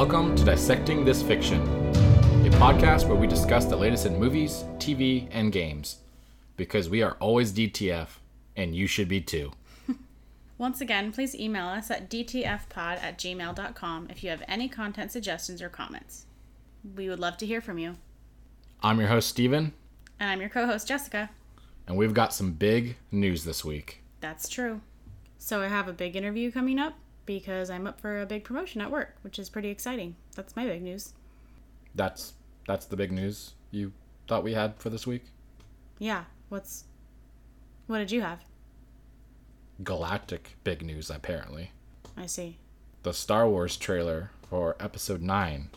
Welcome to Dissecting This Fiction, a podcast where we discuss the latest in movies, TV, and games. Because we are always DTF, and you should be too. Once again, please email us at dtfpod at gmail.com if you have any content suggestions or comments. We would love to hear from you. I'm your host, Steven, And I'm your co host, Jessica. and we've got some big news this week. That's true. So I have a big interview coming up because I'm up for a big promotion at work, which is pretty exciting. That's my big news. That's that's the big news you thought we had for this week. Yeah, what's. What did you have? Galactic big news, apparently. I see. The Star Wars trailer for Episode 9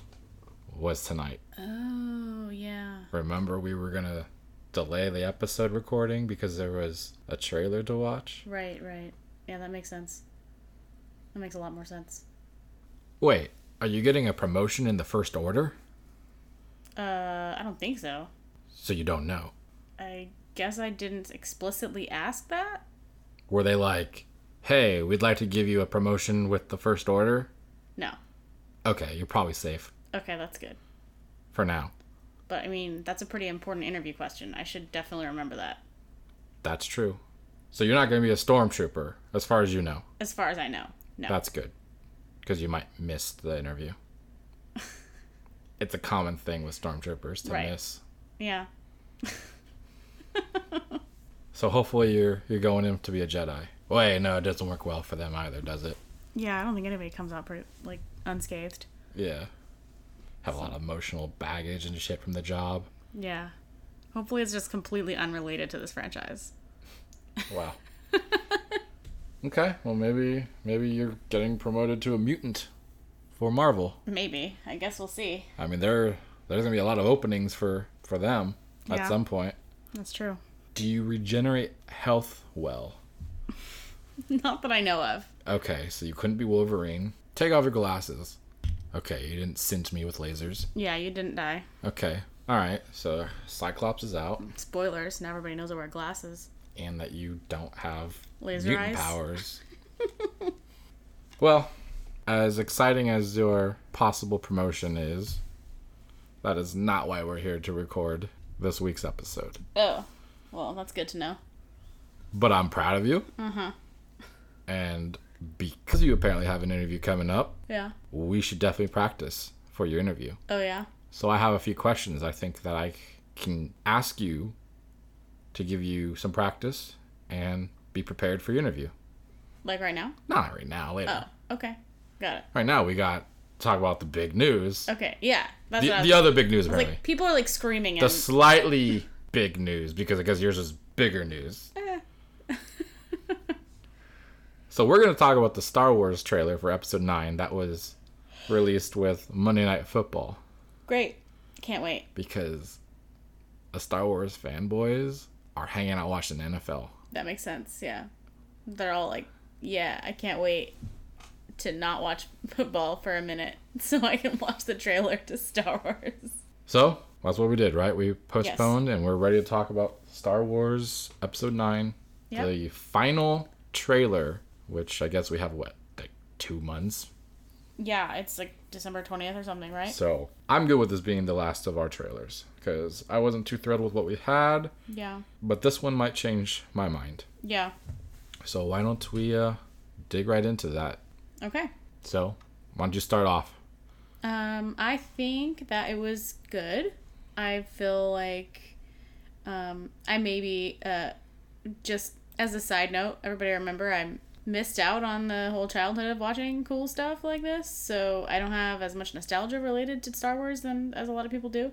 was tonight. Oh, yeah. Remember, we were gonna delay the episode recording because there was a trailer to watch? Right, right. Yeah, that makes sense. That makes a lot more sense. Wait, are you getting a promotion in the First Order? Uh, I don't think so. So you don't know. I guess I didn't explicitly ask that. Were they like, hey, we'd like to give you a promotion with the First Order? No. Okay, you're probably safe Okay, that's good. for now. But I mean, that's a pretty important interview question. I should definitely remember that. That's true. So you're not going to be a stormtrooper, as far as you know. As far as I know. No. That's good. Because you might miss the interview. it's a common thing with stormtroopers to Right. miss. yeah. So hopefully you're you're going in to be a Jedi. Wait, no, it doesn't work well for them either, does it? Yeah, I don't think anybody comes out pretty like unscathed. Yeah. Have a lot of emotional baggage and shit from the job. Yeah. Hopefully it's just completely unrelated to this franchise. Wow. okay, well maybe maybe you're getting promoted to a mutant for Marvel. Maybe. I guess we'll see. I mean, there there's gonna be a lot of openings for for them at Yeah. some point. That's true. Do you regenerate health well? Not that I know of. Okay, so you couldn't be Wolverine. Take off your glasses. Okay, you didn't cinch me with lasers. Yeah, you didn't die. Okay, all right. So Cyclops is out, Spoilers, now everybody knows I wear glasses. And that you don't have Laser mutant eyes? powers. well, as exciting as your possible promotion is, that is not why we're here to record this week's episode. Oh. Well, that's good to know. But I'm proud of you. Uh-huh. And because you apparently have an interview coming up, Yeah. we should definitely practice for your interview. Oh yeah. So I have a few questions I think that I can ask you to give you some practice and be prepared for your interview. Like right now? Not right now, later. Oh, okay. Got it. Right now we got to talk about the big news. Okay. Yeah. That's The, the other big news apparently. like people are like screaming the and slightly big news because I guess yours is bigger news. Eh. So we're going to talk about the Star Wars trailer for episode 9 that was released with Monday Night Football Great. Can't wait. because a Star Wars fanboys are hanging out watching the NFL. That makes sense. Yeah. They're all like, "Yeah, I can't wait to not watch football for a minute so I can watch the trailer to Star Wars." So that's what we did, right? We postponed and we're ready to talk about Star Wars Episode 9, Yep. the final trailer, which I guess we have, what, like two months? Yeah, it's like December 20th or something, right? So I'm good with this being the last of our trailers because I wasn't too thrilled with what we had, Yeah. but this one might change my mind. Yeah. So why don't we uh, dig right into that? Okay. So why don't you start off? Um, I think that it was good. I feel like um, I maybe uh, just as a side note, everybody remember I missed out on the whole childhood of watching cool stuff like this, so I don't have as much nostalgia related to Star Wars than as a lot of people do.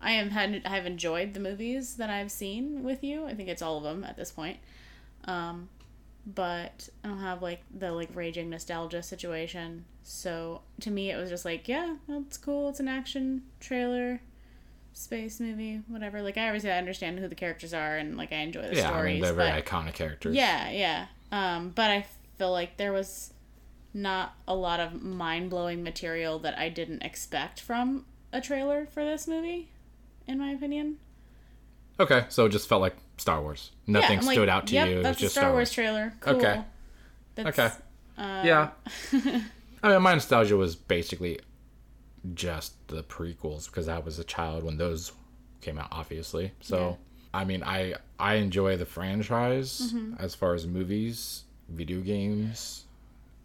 I have had I have enjoyed the movies that I've seen with you. I think it's all of them at this point. Um, but I don't have like the like raging nostalgia situation. So to me, it was just like, yeah, that's cool. It's an action trailer, space movie, whatever. Like I obviously understand who the characters are and like I enjoy the yeah, stories. I mean they're very but iconic characters. yeah, yeah. Um, but I feel like there was not a lot of mind blowing material that I didn't expect from a trailer for this movie, in my opinion. Okay, so it just felt like Star Wars. Nothing yeah, like, stood out to yep, you. It was That's just a Star Wars trailer. Cool. Okay. That's, Okay. Uh, Yeah. I mean, my nostalgia was basically just the prequels because I was a child when those came out, obviously. So, I mean, I I enjoy the franchise as far as movies, video games,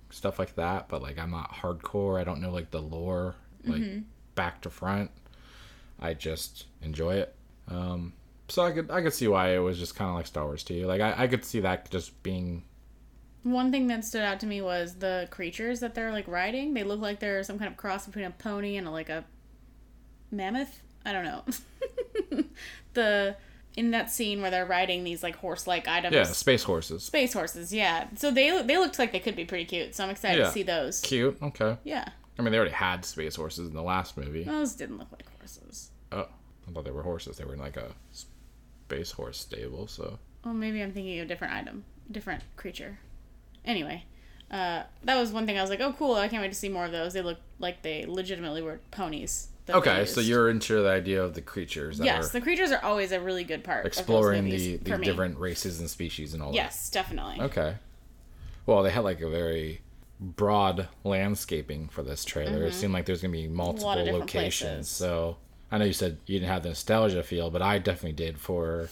stuff like that. But like, I'm not hardcore. I don't know like the lore, like back to front. I just enjoy it. Um, so I could I could see why it was just kind of like Star Wars to you. Like I, I could see that just being One thing that stood out to me was the creatures that they're like riding. They look like they're some kind of cross between a pony and a, like a mammoth. I don't know. the in that scene where they're riding these like horse-like items. yeah space horses. Space horses, yeah. So they they looked like they could be pretty cute. So I'm excited Yeah. to see those. Cute. Okay. Yeah, I mean, they already had space horses in the last movie. those didn't look like horses. I thought they were horses. They were in like a space horse stable. So Well, maybe I'm thinking of a different item, different creature. Anyway, uh, that was one thing I was like, oh, cool. I can't wait to see more of those. They look like they legitimately were ponies. that okay, so you're into the idea of the creatures that yes, the creatures are always a really good part. exploring the, the different races and species and all that. Yes, definitely. Okay. Well, they had like a very broad landscaping for this trailer. It seemed like there's gonna be multiple Mm-hmm. locations. places. So I know you said you didn't have the nostalgia feel, but I definitely did. For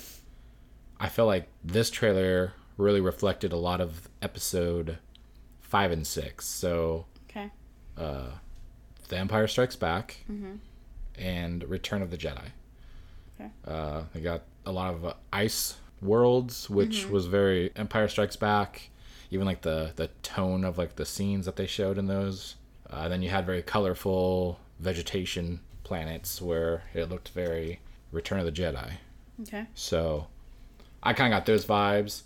I feel like this trailer really reflected a lot of episode five and six. So Okay. The Empire Strikes Back and Return of the Jedi. Okay. Uh, they got a lot of uh, ice worlds, which was very Empire Strikes Back. Even like the the tone of like the scenes that they showed in those. Uh, then you had very colorful vegetation planets where it looked very Return of the Jedi. Okay. So I kind of got those vibes.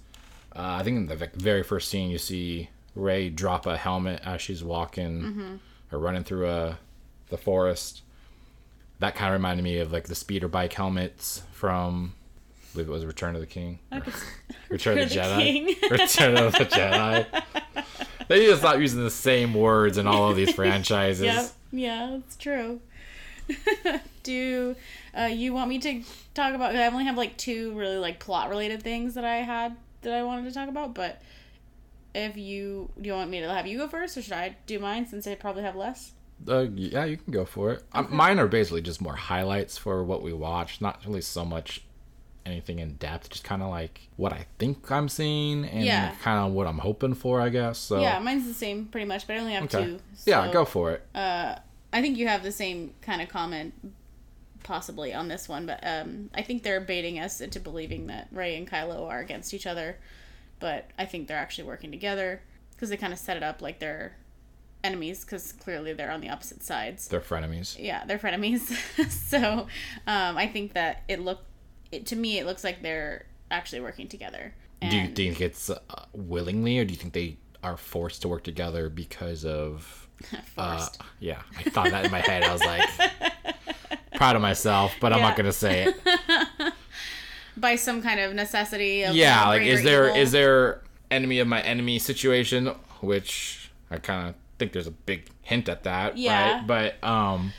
Uh, I think in the very first scene, you see Rey drop a helmet as she's walking mm-hmm. or running through a, the forest. That kind of reminded me of like the speeder bike helmets from, I believe it was Return of the King. Return of the the Jedi. King. Return of the Jedi. They need to stop using the same words in all of these franchises. Yep. Yeah, that's true. Do uh, you want me to talk about? I only have like two really like plot related things that I had that I wanted to talk about, but if you do you want me to have you go first or should I do mine since I probably have less? Uh, yeah, you can go for it. Um, mine are basically just more highlights for what we watched, not really so much anything in depth, just kind of like what I think I'm seeing and Yeah. kind of what I'm hoping for, I guess. So Yeah, mine's the same pretty much, but I only have okay, two. yeah, go for it. Uh, I think you have the same kind of comment possibly on this one, but um, I think they're baiting us into believing that Rey and Kylo are against each other, but I think they're actually working together because they kind of set it up like they're enemies because clearly they're on the opposite sides. They're frenemies. Yeah, they're frenemies. so um, I think that it look it, to me it looks like they're actually working together. Do you And- think it's uh, willingly, or do you think they are forced to work together because of? Uh, yeah, I thought that in my head. I was like, proud of myself, but I'm not gonna say it. by some kind of necessity of yeah like is there evil. is there enemy of my enemy situation which i kind of think there's a big hint at that Yeah. right but um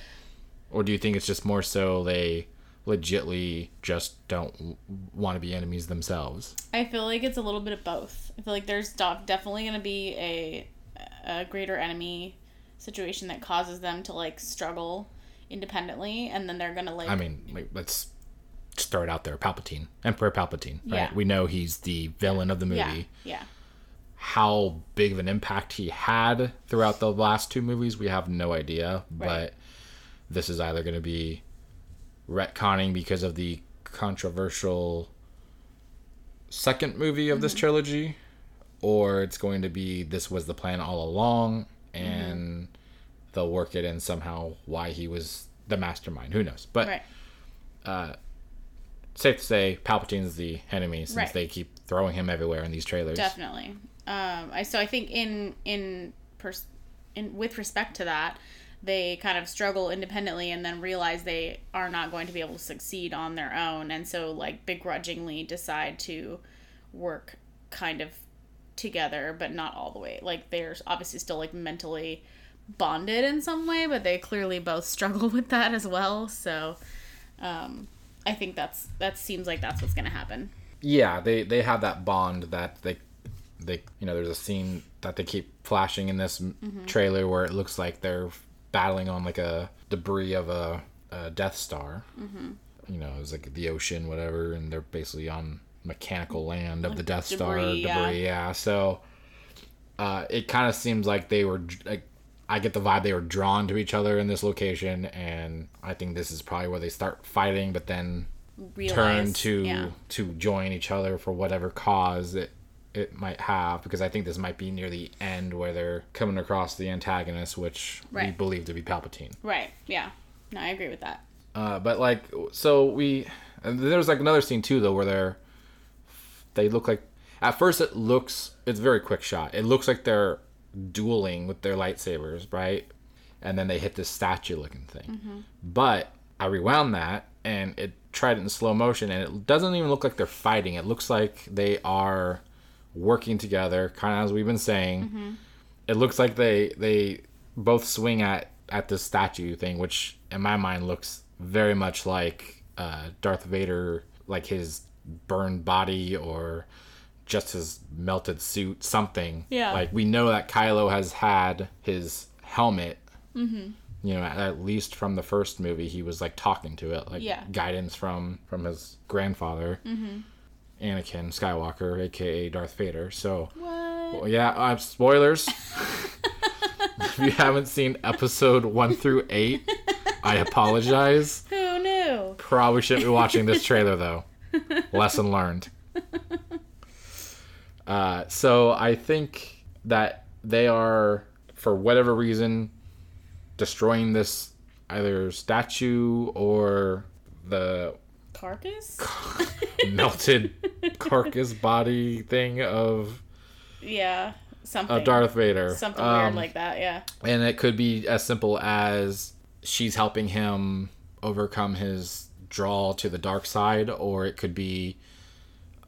or do you think it's just more so they legitly just don't want to be enemies themselves I feel like it's a little bit of both. I feel like there's definitely going to be a a greater enemy situation that causes them to like struggle independently, and then they're gonna like i mean like let's start out there palpatine emperor palpatine right Yeah. we know he's the villain of the movie yeah yeah how big of an impact he had throughout the last two movies, we have no idea. Right. But this is either going to be retconning because of the controversial second movie of this Mm-hmm. trilogy, or it's going to be this was the plan all along and they'll work it in somehow why he was the mastermind. Who knows? But right safe to say, Palpatine's the enemy since Right. they keep throwing him everywhere in these trailers. definitely. Um, I so I think in in pers- in with respect to that, they kind of struggle independently and then realize they are not going to be able to succeed on their own, and so like begrudgingly decide to work kind of together, but not all the way. Like they're obviously still like mentally bonded in some way, but they clearly both struggle with that as well. So um, I think that's that seems like that's what's gonna happen. yeah they they have that bond that they they you know there's a scene that they keep flashing in this Mm-hmm. trailer where it looks like they're battling on like a debris of a, a Death Star. Mm-hmm. You know, it was like the ocean, whatever, and they're basically on mechanical land of the Death Star Debris, debris. yeah. Yeah, so uh, it kind of seems like they were like. I get the vibe they were drawn to each other in this location, and I think this is probably where they start fighting, but then Realize, turn to yeah. to join each other for whatever cause it it might have because I think this might be near the end where they're coming across the antagonist, which we believe to be Palpatine. Right. Yeah. No, I agree with that. Uh, but like, so we there's like another scene too though where they're they look like at first it looks it's a very quick shot. It looks like they're dueling with their lightsabers, right? And then they hit this statue looking thing. But I rewound that and it tried it in slow motion and it doesn't even look like they're fighting. It looks like they are working together, kind of as we've been saying. It looks like they they both swing at at this statue thing, which in my mind looks very much like uh, Darth Vader, like his burned body or just his melted suit, something. Yeah. Like we know that Kylo has had his helmet. Mm-hmm. You know, at, at least from the first movie, he was like talking to it, like Yeah. guidance from from his grandfather, Anakin Skywalker, aka Darth Vader. So. What? Well, yeah, uh, spoilers. if you haven't seen episode one through eight, I apologize. Who knew? Probably shouldn't be watching this trailer though. Lesson learned. Uh, so I think that they are, for whatever reason, destroying this either statue or the Carcass? melted carcass body thing of yeah. Something. of Darth Vader. Something Um, weird like that. Yeah. and it could be as simple as she's helping him overcome his draw to the dark side or it could be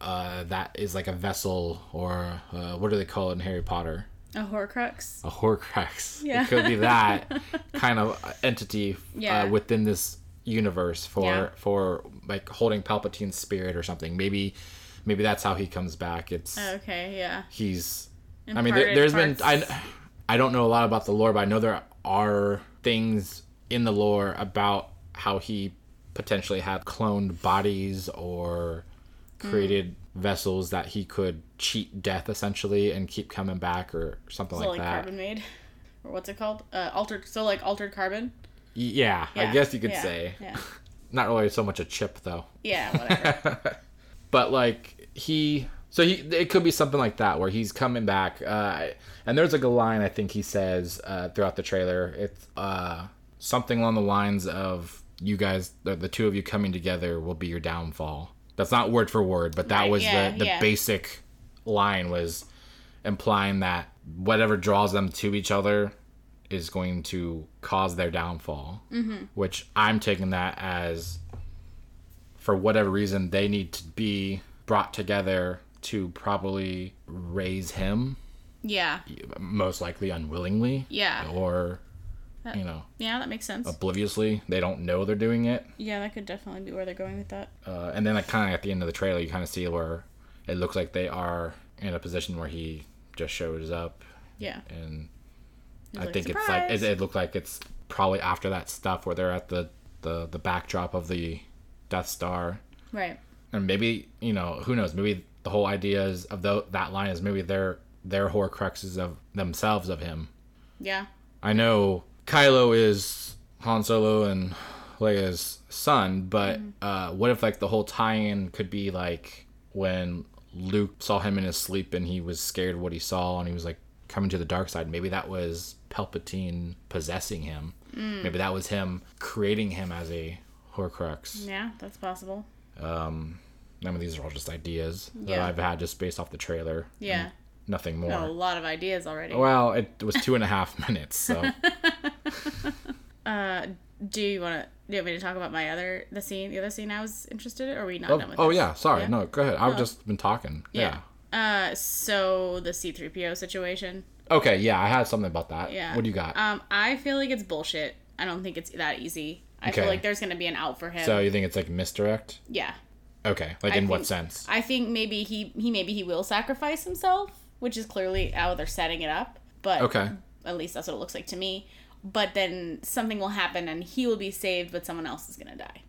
uh, that is like a vessel or uh, what do they call it in harry potter A Horcrux. a horcrux Yeah. it could be that kind of entity Yeah. uh, within this universe for Yeah. for like holding palpatine's spirit or something maybe maybe that's how he comes back it's Okay. Yeah. he's I mean, there, Imparted there's been. I, I don't know a lot about the lore, but I know there are things in the lore about how he potentially had cloned bodies or created Hmm. vessels that he could cheat death essentially and keep coming back or something So like like that. carbon made, or what's it called? Uh, altered. So like altered carbon. Y- Yeah, I guess you could yeah, say. Yeah. Not really so much a chip though. Yeah. Whatever. but like he so he it could be something like that where he's coming back uh and there's like a line i think he says uh throughout the trailer it's uh something along the lines of you guys the two of you coming together will be your downfall that's not word for word but that Right, was yeah, the the yeah. basic line was implying that whatever draws them to each other is going to cause their downfall mm-hmm. which i'm taking that as for whatever reason they need to be brought together to probably raise him yeah. most likely unwillingly Yeah. or you know Yeah. That makes sense. obliviously they don't know they're doing it Yeah. That could definitely be where they're going with that. uh, and then like kind of at the end of the trailer you kind of see where it looks like they are in a position where he just shows up Yeah. and He's i like, think it's like it, it looked like it's probably after that stuff where they're at the the, the backdrop of the death star Right. and maybe you know who knows maybe the whole idea is of tho- that line is maybe they're they're horcruxes of themselves of him Yeah. i know kylo is han solo and leia's son but uh what if like the whole tie-in could be like when luke saw him in his sleep and he was scared of what he saw and he was like coming to the dark side maybe that was palpatine possessing him maybe that was him creating him as a horcrux Yeah. That's possible. um, I mean, these are all just ideas that I've had just based off the trailer. Yeah. Nothing more. Got a lot of ideas already. Well, it was two and a half minutes, so Uh, do you want to? Do you want me to talk about my other the scene, the other scene I was interested in, or are we not oh, done with? oh this? yeah. Sorry, Yeah? no, go ahead. I've just been talking. Yeah. Uh, so the C three PO situation. Okay. Yeah, I had something about that. Yeah. What do you got? Um, I feel like it's bullshit. I don't think it's that easy. I feel like there's gonna be an out for him. so you think it's like misdirect? yeah, Okay. Like I in what sense? I think maybe he he maybe he will sacrifice himself, which is clearly how they're setting it up. But Okay. at least that's what it looks like to me. but then something will happen and he will be saved, but someone else is gonna die,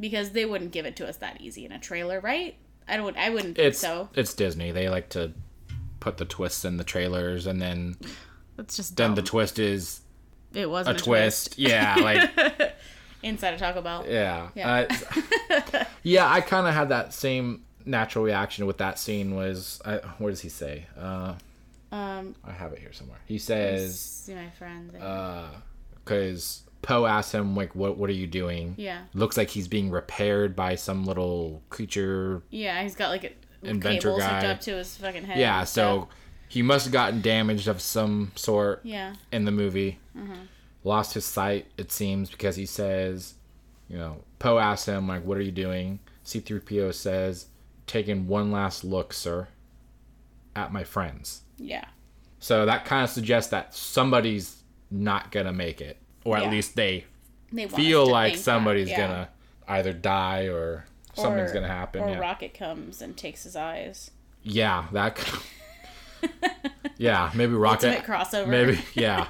because they wouldn't give it to us that easy in a trailer, right? I don't. I wouldn't think It's so. it's Disney. They like to put the twists in the trailers, and then It's just then dumb. the twist is it wasn't a, twist. Yeah, like inside of Taco Bell. yeah, Yeah. Uh, yeah. I kind of had that same natural reaction with that scene. Was I, what does he say? Uh, Um, I have it here somewhere. He says see my friend. because Poe asks him like, "What what are you doing?" yeah, Looks like he's being repaired by some little creature. yeah. He's got like a Inventor cables hooked guy. up to his fucking head. Yeah, so he must have gotten damaged of some sort yeah, in the movie. Mm-hmm. Lost his sight, it seems, because he says, you know, Poe asks him like, "What are you doing?" C-3PO says, "Taking one last look, sir, at my friends." yeah, So that kind of suggests that somebody's not gonna make it, or at Yeah. least they they feel like somebody's yeah. gonna either die or something's gonna happen. Or yeah. Rocket comes and takes his eyes. yeah, that. yeah, maybe Rocket. Ultimate crossover. Maybe, yeah.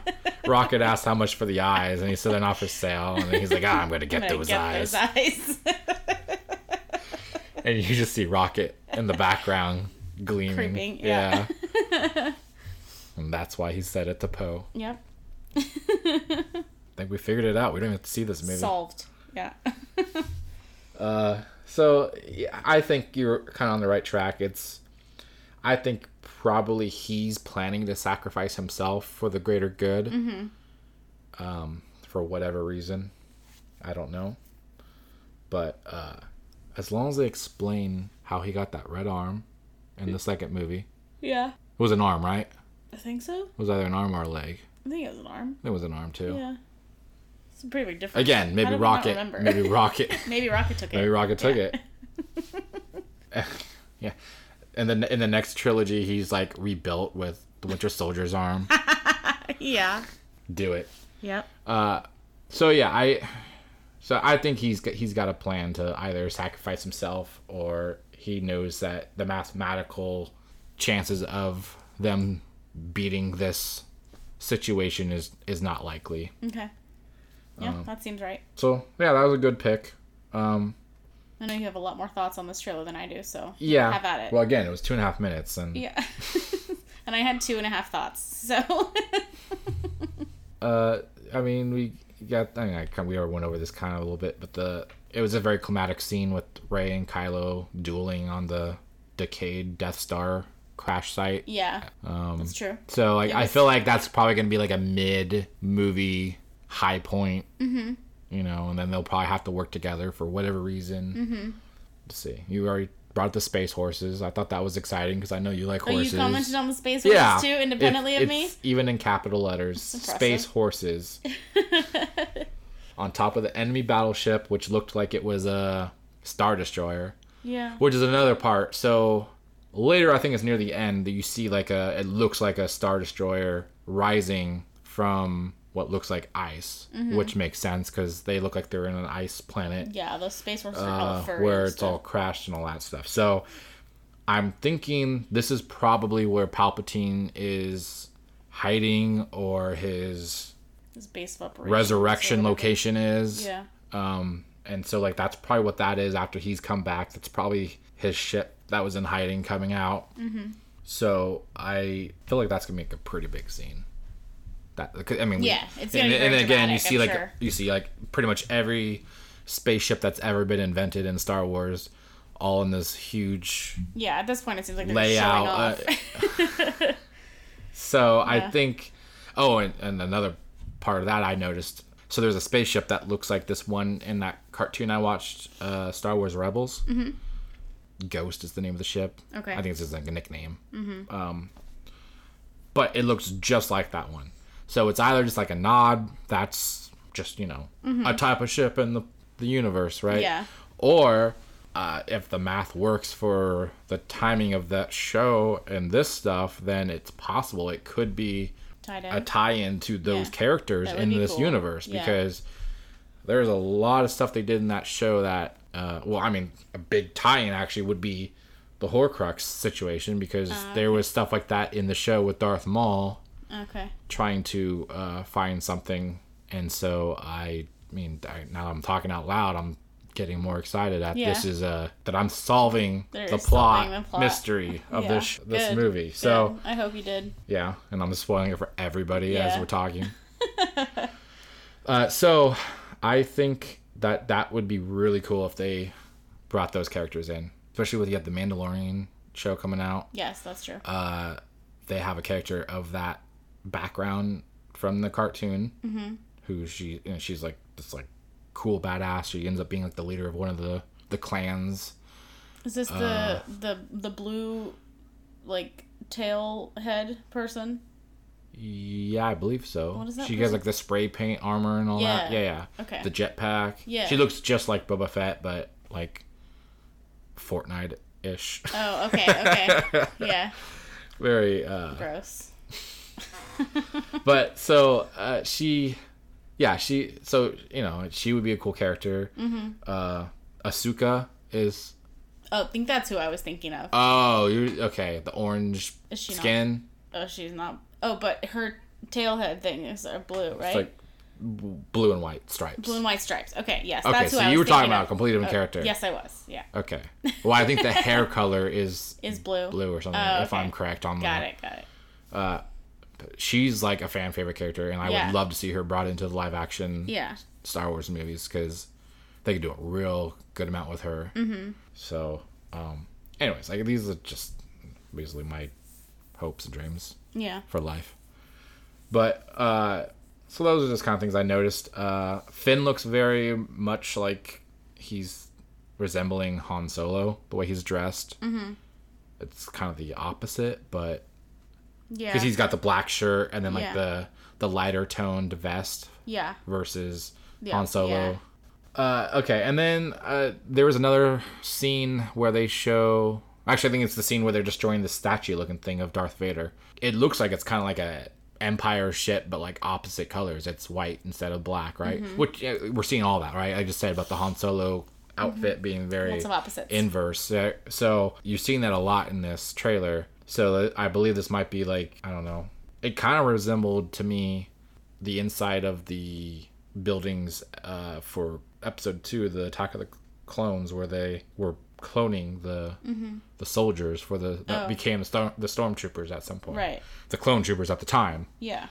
Rocket asked how much for the eyes, and he said they're not for sale. And he's like, ah, I'm gonna get I'm gonna those get eyes. those eyes. And you just see Rocket in the background gleaming. Creeping, yeah. Yeah. and that's why he said it to Poe. yep. I think we figured it out. We don't even have to see this movie. Solved. Yeah. So yeah, I think you're kind of on the right track. It's, I think probably he's planning to sacrifice himself for the greater good. Mm-hmm. Um, for whatever reason, I don't know. But uh, as long as they explain how he got that red arm in the second movie, yeah. it was an arm, right? I think so. It was either an arm or a leg. I think it was an arm. It was an arm too. Yeah. It's a pretty big difference. Again, maybe did we not Rocket. Maybe Rocket. Maybe Rocket took it. Maybe Rocket took Yeah. it. yeah. And then in the next trilogy, he's like rebuilt with the Winter Soldier's arm. Yeah. Do it. Yep. Uh, so yeah, I. So I think he's got, he's got a plan to either sacrifice himself or he knows that the mathematical chances of them beating this situation is is not likely. Okay. Yeah, Um, that seems right. So yeah, that was a good pick. Um, I know you have a lot more thoughts on this trailer than I do, so yeah. have at it. Well, again, it was two and a half minutes, and yeah. and I had two and a half thoughts, so Uh, I mean, we got. I mean, I, kind- we already went over this kind of a little bit, but the it was a very climatic scene with Rey and Kylo dueling on the decayed Death Star crash site. yeah, Um, that's true. so like, I feel like that's probably gonna be like a mid movie high point. Mm-hmm. You know, and then they'll probably have to work together for whatever reason. Mm-hmm. Let's see. You already brought up the space horses. I thought that was exciting because I know you like Oh, horses. you commented on the space horses yeah, too, independently of me. Even in capital letters, space horses. on top of the enemy battleship, which looked like it was a star destroyer, Yeah. which is another part. So later, I think it's near the end that you see like a. It looks like a star destroyer rising from what looks like ice, Mm-hmm. which makes sense because they look like they're in an ice planet Yeah, those space are uh, where it's all crashed and all that stuff. So I'm thinking this is probably where Palpatine is hiding or his His base of operations. resurrection location is. Yeah. Um, and so like that's probably what that is after he's come back. That's probably his ship that was in hiding coming out. Mm-hmm. So I feel like that's gonna make a pretty big scene. That I mean, we- Yeah, it's gonna and, and again you see I'm like sure. you see like pretty much every spaceship that's ever been invented in Star Wars, all in this huge Yeah, at this point it seems like they're layout. uh, so I think, oh, and, and another part of that I noticed. So there's a spaceship that looks like this one in that cartoon I watched, uh, Star Wars Rebels. Mm-hmm. Ghost is the name of the ship. Okay. I think it's just like a nickname. Mm-hmm. Um, but it looks just like that one. So it's either just like a nod, that's just you know a type of ship in the the universe, right? Mm-hmm. Yeah. Or uh, if the math works for the timing of that show and this stuff, then it's possible it could be a tie-in to those Yeah. characters in this cool. universe Yeah. because there's a lot of stuff they did in that show that uh, well i mean a big tie-in actually would be the horcrux situation because Uh, there was stuff like that in the show with darth maul Okay. trying to uh, find something, and so I, mean, I, now I'm talking out loud. I'm getting more excited at Yeah. this is uh, that I'm solving the plot, solving the plot. mystery of Yeah. this this Good. movie. So Good. I hope you did. yeah, and I'm spoiling it for everybody as we're talking. uh, so I think that that would be really cool if they brought those characters in, especially with you have the Mandalorian show coming out. Yes, that's true. Uh, they have a character of that background from the cartoon, mm-hmm. who she you know, she's like this like cool badass. She ends up being like the leader of one of the the clans. Is this the uh, the the blue like tail head person? Yeah, I believe so. What is that she has like the spray paint armor and all that. Yeah. Yeah, yeah. Okay. The jetpack. Yeah. She looks just like Boba Fett, but like Fortnite ish. Oh, okay, okay. yeah. Very. uh Gross. But so uh she, yeah, she. So you know, she would be a cool character. Mm-hmm. Uh, Ahsoka is. Oh, I think that's who I was thinking of. Oh, you're okay? The orange Is she not? skin. oh, she's not. Oh, but her tail head thing is uh, blue, right? It's like blue and white stripes. blue and white stripes. Okay, yes. Okay, that's who so I was you were talking about of. a completely different Oh, character. Yes, I was. Yeah. Okay. Well, I think the hair color is Is blue. blue or something, Oh, if. I'm correct on Got that. it. Got it. She's like a fan favorite character, and I Yeah. would love to see her brought into the live action Yeah. Star Wars movies because they could do a real good amount with her. Mm-hmm. So, um, anyways, like these are just basically my hopes and dreams Yeah. for life. But uh, so those are just kind of things I noticed. Uh, Finn looks very much like he's resembling Han Solo the way he's dressed. Mm-hmm. It's kind of the opposite, but Yeah. because he's got the black shirt and then like Yeah. the the lighter toned vest Yeah. versus Yeah, Han Solo. yeah. Uh, okay, and then uh, there was another scene where they show. Actually, I think it's the scene where they're destroying the statue-looking thing of Darth Vader. It looks like it's kind of like a Empire ship, but like opposite colors. It's white instead of black, right? Mm-hmm. Which uh, we're seeing all that, right? I just said about the Han Solo outfit being very Mm-hmm. Of opposites. inverse. So you've seen that a lot in this trailer. So uh, I believe this might be like I don't know. It kind of resembled to me the inside of the buildings uh, for episode two, the Attack of the Clones, where they were cloning the the soldiers for the that Mm-hmm. Oh. became the, storm, the stormtroopers at some point. Right. The clone troopers at the time. Yeah.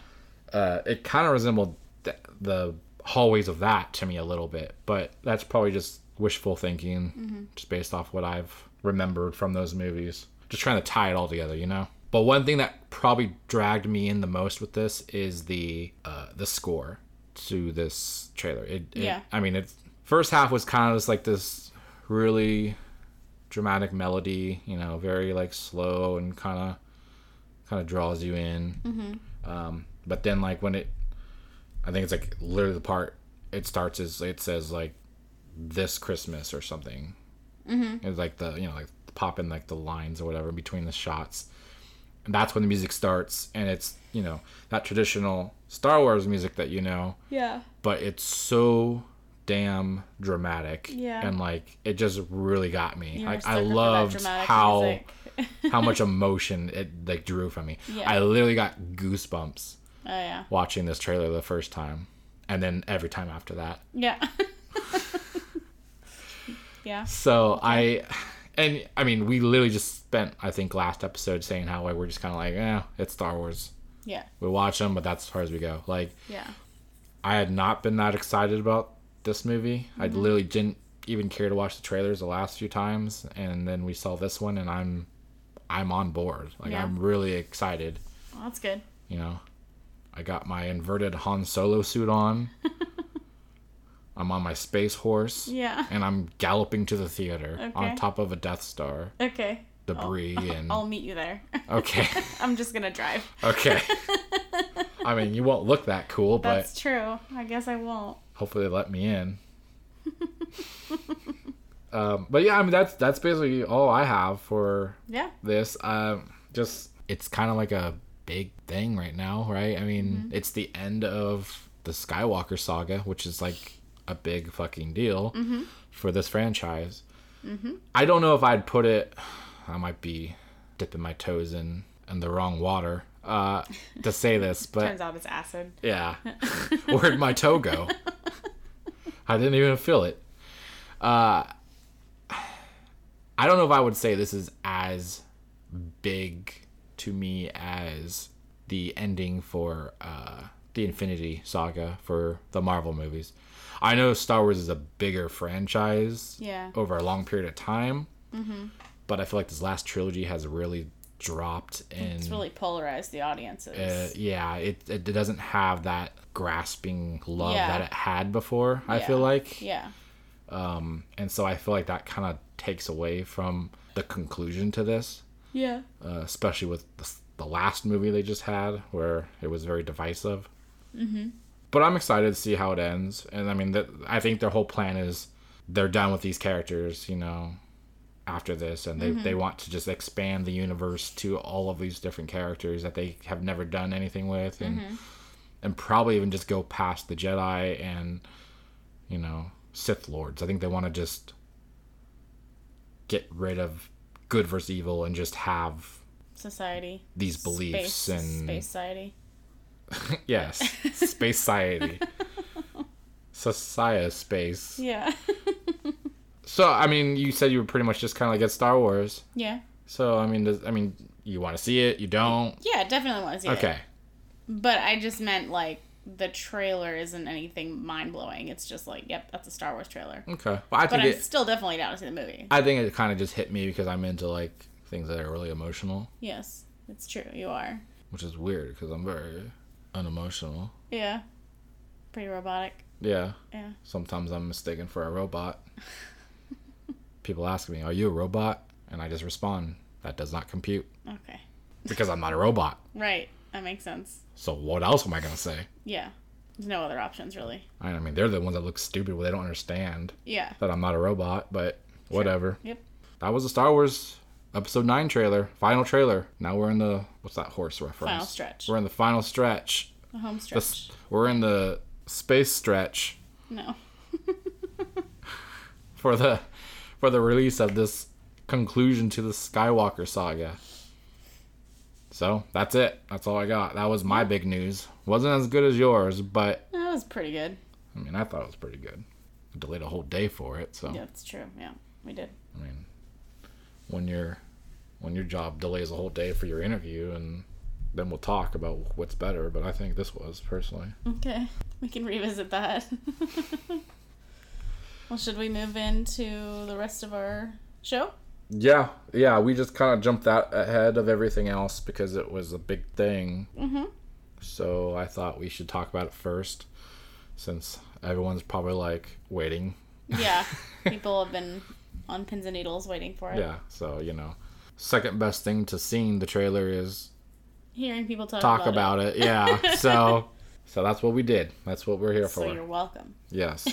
Uh, it kind of resembled th- the hallways of that to me a little bit, but that's probably just wishful thinking, just based off what I've remembered from those movies. Just trying to tie it all together, you know. But one thing that probably dragged me in the most with this is the uh, the score to this trailer. It, it Yeah. I mean, it first half was kind of just like this really dramatic melody, you know, very like slow and kind of kind of draws you in. Mhm. Um, but then like when it, I think it's like literally the part it starts is it says like this Christmas or something. Mm-hmm. It's like the you know like pop in like the lines or whatever between the shots, and that's when the music starts, and it's you know that traditional Star Wars music that you know, Yeah. but it's so damn dramatic Yeah. and like it just really got me like i loved how how much emotion it like drew from me Yeah. i literally got goosebumps Oh yeah. watching this trailer the first time and then every time after that Yeah. yeah. so i and i mean we literally just spent i think last episode saying how like, we're just kind of like yeah it's star wars Yeah. we watch them but that's as far as we go like Yeah. I had not been that excited about this movie. I Mm-hmm. literally didn't even care to watch the trailers the last few times, and then we saw this one, and I'm, I'm on board. Like Yeah. I'm really excited. Well, that's good. You know, I got my inverted Han Solo suit on. I'm on my space horse, Yeah. and I'm galloping to the theater Okay. on top of a Death Star Okay. debris and I'll meet you there. okay, I'm just gonna drive. okay. I mean, you won't look that cool, but That's true. I guess I won't. hopefully they let me in. um, but yeah, I mean that's that's basically all I have for Yeah. this. Um, just it's kind of like a big thing right now, right? I mean, it's the end of the Skywalker saga, which is like a big fucking deal for this franchise. I don't know if I'd put it. I might be dipping my toes in in the wrong water uh, to say this, but Turns out it's acid. yeah, where'd my toe go? I didn't even feel it. Uh, I don't know if I would say this is as big to me as the ending for uh, the Infinity Saga for the Marvel movies. I know Star Wars is a bigger franchise Yeah. over a long period of time, but I feel like this last trilogy has really dropped in. It's really polarized the audiences. Uh, yeah, it, it doesn't have that grasping love Yeah. that it had before. I Yeah. feel like, yeah. and so I feel like that kind of takes away from the conclusion to this, Yeah. uh, especially with the, the last movie they just had, where it was very divisive. Mm-hmm. But I'm excited to see how it ends, and I mean, that I think their whole plan is they're done with these characters, you know. After this, and they, mm-hmm. they want to just expand the universe to all of these different characters that they have never done anything with, and mm-hmm. and probably even just go past the Jedi and you know Sith lords. I think they want to just get rid of good versus evil and just have Society. these beliefs Space, and space society. yes, space society, society space. Yeah. So I mean, you said you were pretty much just kind of like at Star Wars. yeah. So I mean, does, I mean, you want to see it? You don't? Yeah, definitely want to see it. Okay. But I just meant like the trailer isn't anything mind blowing. It's just like, yep, that's a Star Wars trailer. Okay. Well, I But I'm it. still definitely down to see the movie. I think it kind of just hit me because I'm into like things that are really emotional, Yes, it's true. You are. which is weird because I'm very unemotional. Yeah. Pretty robotic. Yeah. Yeah. Sometimes I'm mistaken for a robot. People ask me, "Are you a robot?" And I just respond, "That does not compute Okay. because I'm not a robot." Right. That makes sense. So what else am I gonna say? Yeah. There's no other options really. I mean, they're the ones that look stupid when they don't understand Yeah. that I'm not a robot. But whatever. Yep. That was the Star Wars Episode Nine trailer, final trailer. Now we're in the what's that horse reference? Final stretch. We're in the final stretch. The home stretch. s- we're in the space stretch No. for the for the release of this conclusion to the Skywalker saga. So that's it. That's all I got. That was my big news. Wasn't as good as yours, but That was pretty good. I mean, I thought it was pretty good. I delayed a whole day for it, so Yeah, that's true. Yeah, we did. I mean, when your when your job delays a whole day for your interview, and then we'll talk about what's better. But I think this was personally. Okay. We can revisit that. well, should we move into the rest of our show? Yeah, yeah, we just kind of jumped that ahead of everything else because it was a big thing. Mm-hmm. So I thought we should talk about it first, since everyone's probably like waiting. Yeah. People have been on pins and needles waiting for it. Yeah, so you know, second best thing to seeing the trailer is Hearing people talk, talk about, about it. Yeah, so so that's what we did. That's what we're here it. So for. you're welcome. Yes.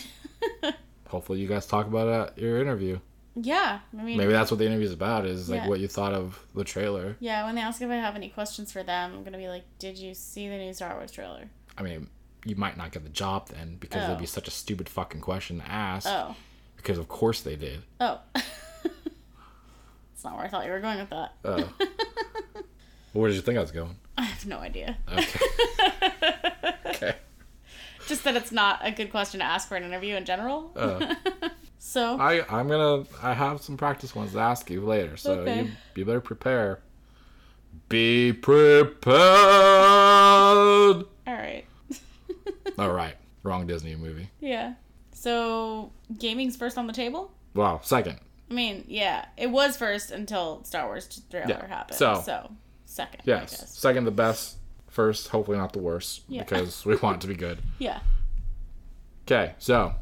Hopefully, you guys talk about it at your interview. Yeah. I mean, Maybe that's what the interview is about. Is like Yeah. what you thought of the trailer. yeah, when they ask if I have any questions for them, I'm going to be like, did you see the new Star Wars trailer? I mean, you might not get the job then because it'd Oh. be such a stupid fucking question to ask. Oh. Because of course they did. Oh. That's not where I thought you were going with that. Oh. Where did you think I was going? I have no idea. Okay. okay. Just that it's not a good question to ask for an interview in general. Uh, so, I I'm gonna I have some practice ones to ask you later, so Okay. you you better prepare. Be prepared. all right. All right, wrong Disney movie. Yeah. So, gaming's first on the table? Wow, second. I mean, yeah, it was first until Star Wars trailer Yeah, happened. so- So, second. I Yes, guess. second the best. First, hopefully not the worst, Yeah. because we want it to be good. Yeah. Okay, so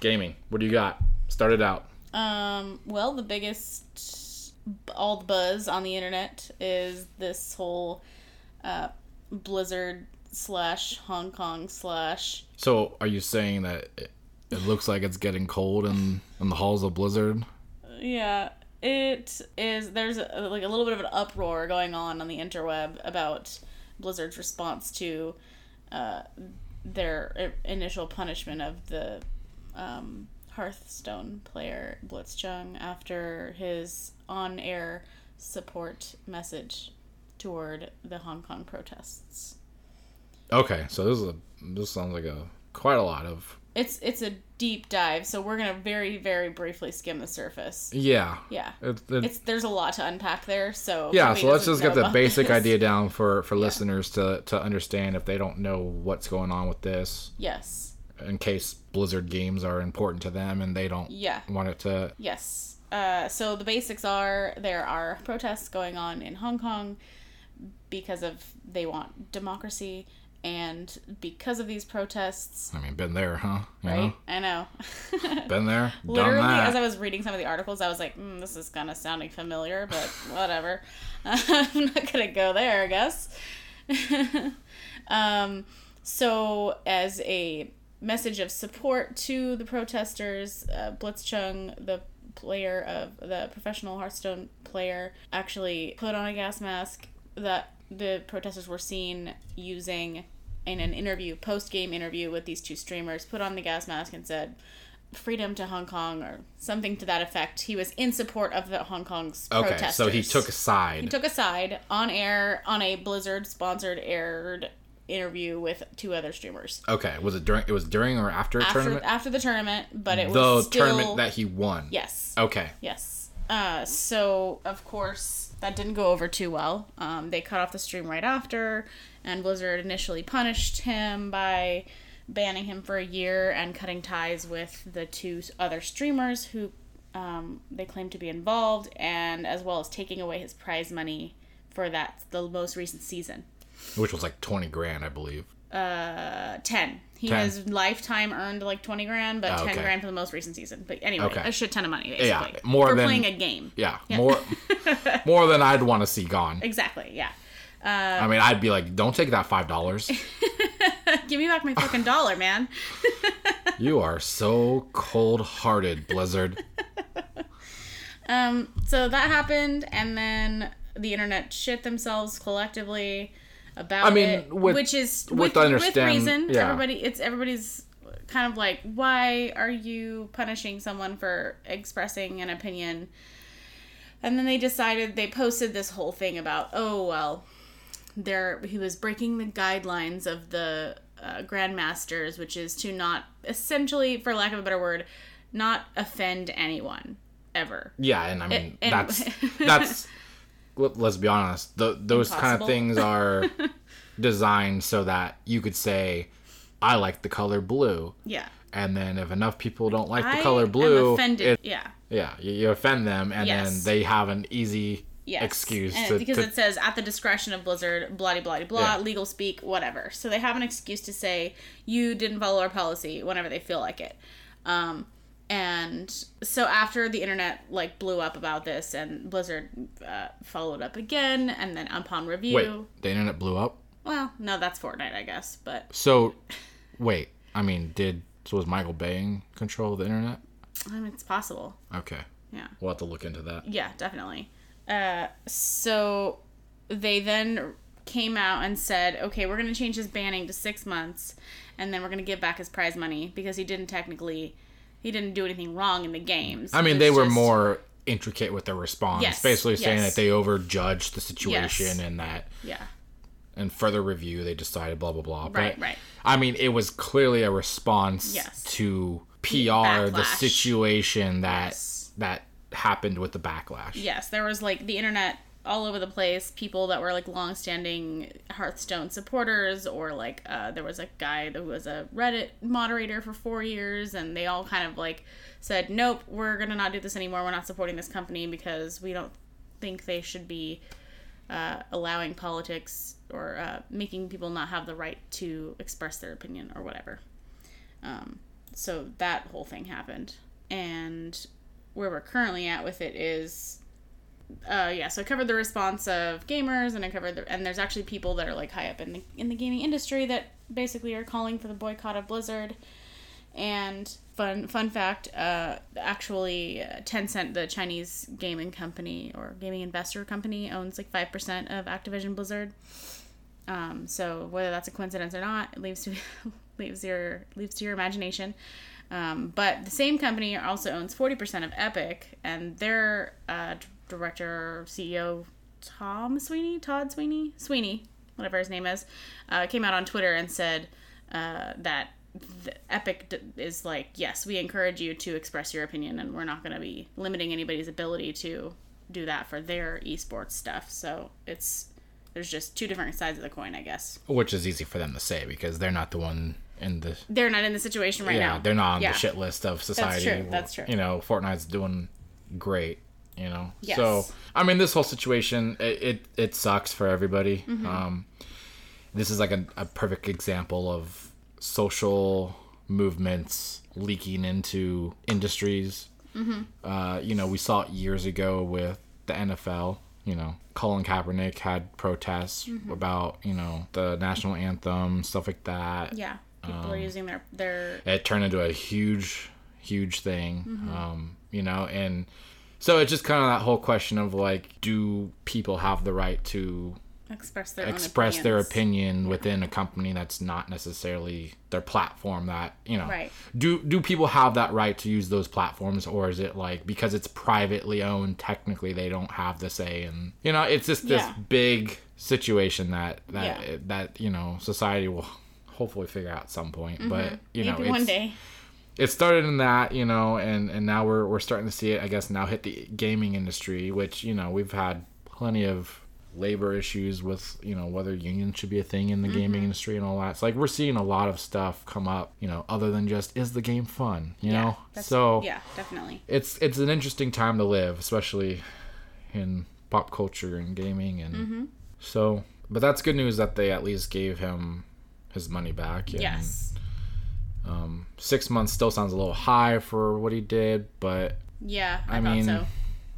gaming. What do you got? Start it out. Um, well, the biggest, all the buzz on the internet is this whole uh, Blizzard slash Hong Kong slash. So, are you saying that it, it looks like it's getting cold in in the halls of Blizzard? Yeah, it is. There's a, like a little bit of an uproar going on on the interweb about Blizzard's response to uh, their initial punishment of the um, Hearthstone player Blitzchung after his on-air support message toward the Hong Kong protests. Okay, so this is a this sounds like a quite a lot of It's it's a deep dive, so we're gonna very very briefly skim the surface. yeah. Yeah, It, it, it's there's a lot to unpack there. So yeah, so let's just get the basic this- idea down for for listeners to to understand if they don't know what's going on with this Yes. in case Blizzard games are important to them and they don't Yeah. want it to Yes. Uh, so the basics are there are protests going on in Hong Kong because of they want democracy, and because of these protests, I mean, been there, huh? You right? know? I know. Been there, Literally, as I was reading some of the articles, I was like, mm, "This is kind of sounding familiar," but whatever. I'm not gonna go there, I guess. um, so, as a message of support to the protesters, uh, Blitzchung, the player of the professional Hearthstone player, actually put on a gas mask that the protesters were seen using in an interview, post game interview with these two streamers, put on the gas mask and said, freedom to Hong Kong or something to that effect. He was in support of the Hong Kong's okay, protesters. so he took a side. He took a side on air on a Blizzard sponsored aired interview with two other streamers. okay, was it during? It was during or after a After tournament? after the tournament, but it the was the tournament that he won. yes, Okay. yes. Uh, so of course that didn't go over too well. Um, they cut off the stream right after, and Blizzard initially punished him by banning him for a year and cutting ties with the two other streamers who um, they claim to be involved, and as well as taking away his prize money for that the most recent season. Which was like twenty grand, I believe. Uh, ten. He 10. has lifetime earned like twenty grand, but Oh, ten okay. grand for the most recent season. But anyway, Okay. a shit ton of money basically. Yeah, more for than- playing a game. Yeah, more more than I'd want to see gone. Exactly. Yeah. I mean, I'd be like, don't take that five dollars. Give me back my fucking dollar, man. you are so cold hearted, Blizzard. Um, so that happened, and then the internet shit themselves collectively about I mean, it, with- which is with with, with reason. yeah. Everybody, it's everybody's kind of like, why are you punishing someone for expressing an opinion? And then they decided they posted this whole thing about, oh well, there he was breaking the guidelines of the uh, grandmasters, which is to not essentially, for lack of a better word, not offend anyone ever. Yeah, and I mean and- that's that's let- let's be honest. The, those kind of things are designed so that you could say, "I like the color blue," Yeah. and then if enough people don't like the I color blue, it- yeah. yeah, you, you offend them, and Yes. then they have an easy Yes. excuse And to, because to it says at the discretion of Blizzard, blah blah blah blah, Yeah. legal speak, whatever. So they have an excuse to say you didn't follow our policy whenever they feel like it. Um, and so after the internet like blew up about this, and Blizzard uh, followed up again, and then upon review, wait. The internet blew up. well, no, that's Fortnite, I guess, but So, wait. I mean, did so was Michael Bay in control of the internet? I mean, it's possible. Okay, Yeah. we'll have to look into that. Yeah, definitely. Uh, so they then came out and said, okay, we're going to change his banning to six months, and then we're going to give back his prize money because he didn't technically, he didn't do anything wrong in the games. I mean, they were just- more intricate with their response, Yes, basically saying yes. that they overjudged the situation Yes. and that Yeah, And further review they decided blah blah blah. Right, but, right. I mean, it was clearly a response to PR the situation that that happened with the backlash. yes, there was like the internet all over the place. People that were like long-standing Hearthstone supporters, or like uh, there was a guy that was a Reddit moderator for four years, and they all kind of like said, "Nope, we're gonna not do this anymore. We're not supporting this company because we don't think they should be uh, allowing politics or uh, making people not have the right to express their opinion or whatever." Um, so that whole thing happened, and where we're currently at with it is uh yeah so i covered the response of gamers and i covered the and there's actually people that are like high up in the in the gaming industry that basically are calling for the boycott of blizzard. And fun fun fact uh actually uh, tencent the chinese gaming company or gaming investor company owns like 5% of activision blizzard. Um so whether that's a coincidence or not it leaves to leaves your leaves to your imagination um, but the same company also owns 40% of Epic, and their uh, director, CEO, Tom Sweeney, Todd Sweeney, Sweeney, whatever his name is, uh, came out on Twitter and said uh, that Epic d- is like, yes, we encourage you to express your opinion, and we're not going to be limiting anybody's ability to do that for their esports stuff. So it's there's just two different sides of the coin, I guess. Which is easy for them to say because they're not the one in the They're not in the situation right yeah now. they're not on Yeah. the shit list of society. That's true, that's true. You know, Fortnite's doing great. You know, Yes. so I mean, this whole situation it it, it sucks for everybody. Mm-hmm. Um, this is like a, a perfect example of social movements leaking into industries. Mm-hmm. Uh, you know, we saw it years ago with the NFL. You know, Colin Kaepernick had protests Mm-hmm. about you know the national anthem, stuff like that Yeah, people Um, are using their their it turned into a huge huge thing Mm-hmm. um you know and so it's just kind of that whole question of like do people have the right to express their express their opinion within a company that's not necessarily their platform that you know Right. do do people have that right to use those platforms or is it like because it's privately owned technically they don't have the say and you know it's just this Yeah. big situation that that Yeah. that you know society will hopefully figure out at some point but you know Mm-hmm. One day. it started in that, you know, and and now we're we're starting to see it, I guess, now hit the gaming industry, which you know we've had plenty of labor issues with, you know, whether unions should be a thing in the gaming Mm-hmm. industry and all that. It's like we're seeing a lot of stuff come up, you know, other than just is the game fun, you know? that's- So yeah, definitely. it's it's an interesting time to live, especially in pop culture and gaming and Mm-hmm. so. But that's good news that they at least gave him his money back. And, Yes. Um, six months still sounds a little high for what he did, but Yeah, I, I thought mean, so.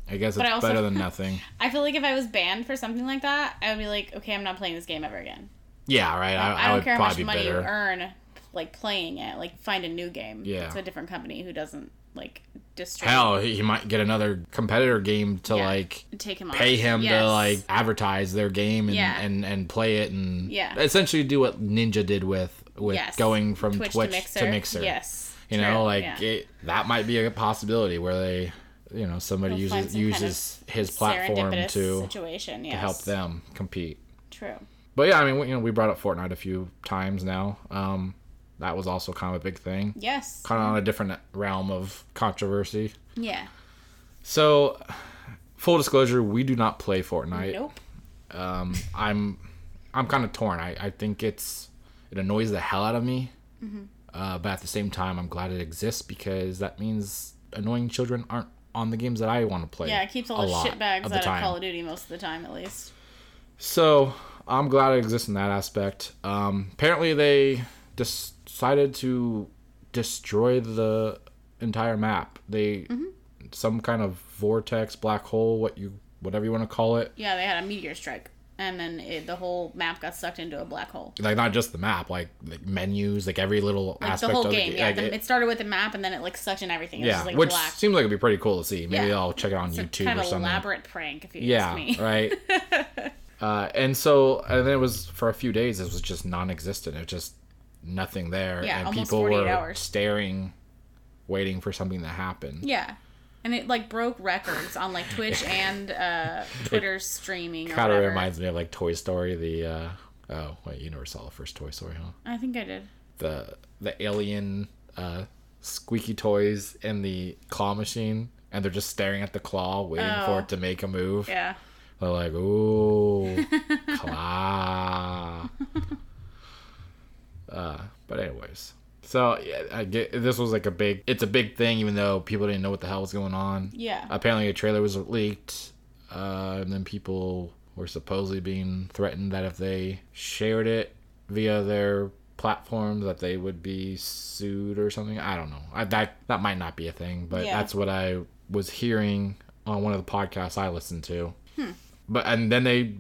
I guess But it's I also- better than nothing. I feel like if I was banned for something like that, I would be like, okay, I'm not playing this game ever again. Yeah, right. I, I, I, don't care how much money you earn, like playing it. Like find a new game. Yeah. it's a different company who doesn't like distribute. Hell, he, might get another competitor game to Yeah. like take him off. pay him Yes. to like advertise their game and, Yeah. and and play it and Yeah. essentially do what Ninja did with with Yes. going from Twitch, Twitch, to Mixer. to Mixer. Yes, You True, know, like yeah. it, that might be a possibility where they, you know, somebody We'll uses some kind of uses his platform to situation. Yes. to help them compete. True. But yeah, I mean, we- you know, we brought up Fortnite a few times now. Um, that was also kind of a big thing, Yes. kind of on a different realm of controversy. Yeah. So, full disclosure, we do not play Fortnite. Nope. Um, I'm, I'm kind of torn. I, I think it's, it annoys the hell out of me. Mm-hmm. Uh, but at the same time, I'm glad it exists because that means annoying children aren't on the games that I want to play. Yeah, it keeps all the shitbags of the out time. of Call of Duty most of the time, at least. So I'm glad it exists in that aspect. Um, apparently, they des- decided to destroy the entire map. They Mm-hmm. some kind of vortex, black hole, what you whatever you want to call it. Yeah, they had a meteor strike, and then it, the whole map got sucked into a black hole. Like not just the map, like, like menus, like every little Like aspect the whole of game. the yeah, like, the, it- it started with the map, and then it like sucked in everything. It yeah, like which black. seems like it'd be pretty cool to see. Maybe Yeah. I'll check it on It's YouTube kind or of something. elaborate prank, if you yeah, ask me. right. uh, and so, and then it was for a few days. It was just non-existent. It just nothing there, Yeah, and almost people 48 were hours. staring, waiting for something to happen. Yeah. And it like broke records on like Twitch and uh, Twitter streaming. Kind of reminds me of like Toy Story. The uh, oh wait, you never saw the first Toy Story, huh? I think I did. The the alien uh, squeaky toys in the claw machine, and they're just staring at the claw, waiting Oh. for it to make a move. Yeah. They're like, ooh, claw. uh, but anyways, so yeah, I get this was like a big. It's a big thing, even though people didn't know what the hell was going on. Yeah. Apparently, a trailer was leaked, uh, and then people were supposedly being threatened that if they shared it via their platform, that they would be sued or something. I don't know. I, that that might not be a thing, but Yeah. that's what I was hearing on one of the podcasts I listened to. Hmm. But and then they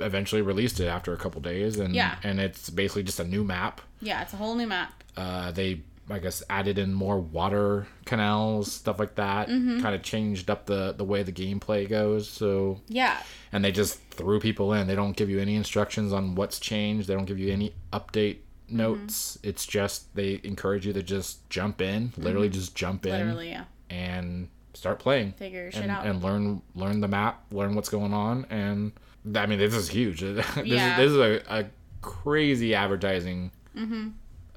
eventually released it after a couple days, and Yeah. and it's basically just a new map. Yeah, it's a whole new map. Uh, they I guess added in more water canals, stuff like that. Mm-hmm. Kind of changed up the the way the gameplay goes. So Yeah. and they just threw people in. They don't give you any instructions on what's changed. They don't give you any update Mm-hmm. notes. It's just they encourage you to just jump in, literally just jump in Literally, yeah. and start playing Figure shit and, out. and learn learn the map, learn what's going on, and I mean this is huge. this, Yeah. is, this is a, a crazy advertising Mm-hmm.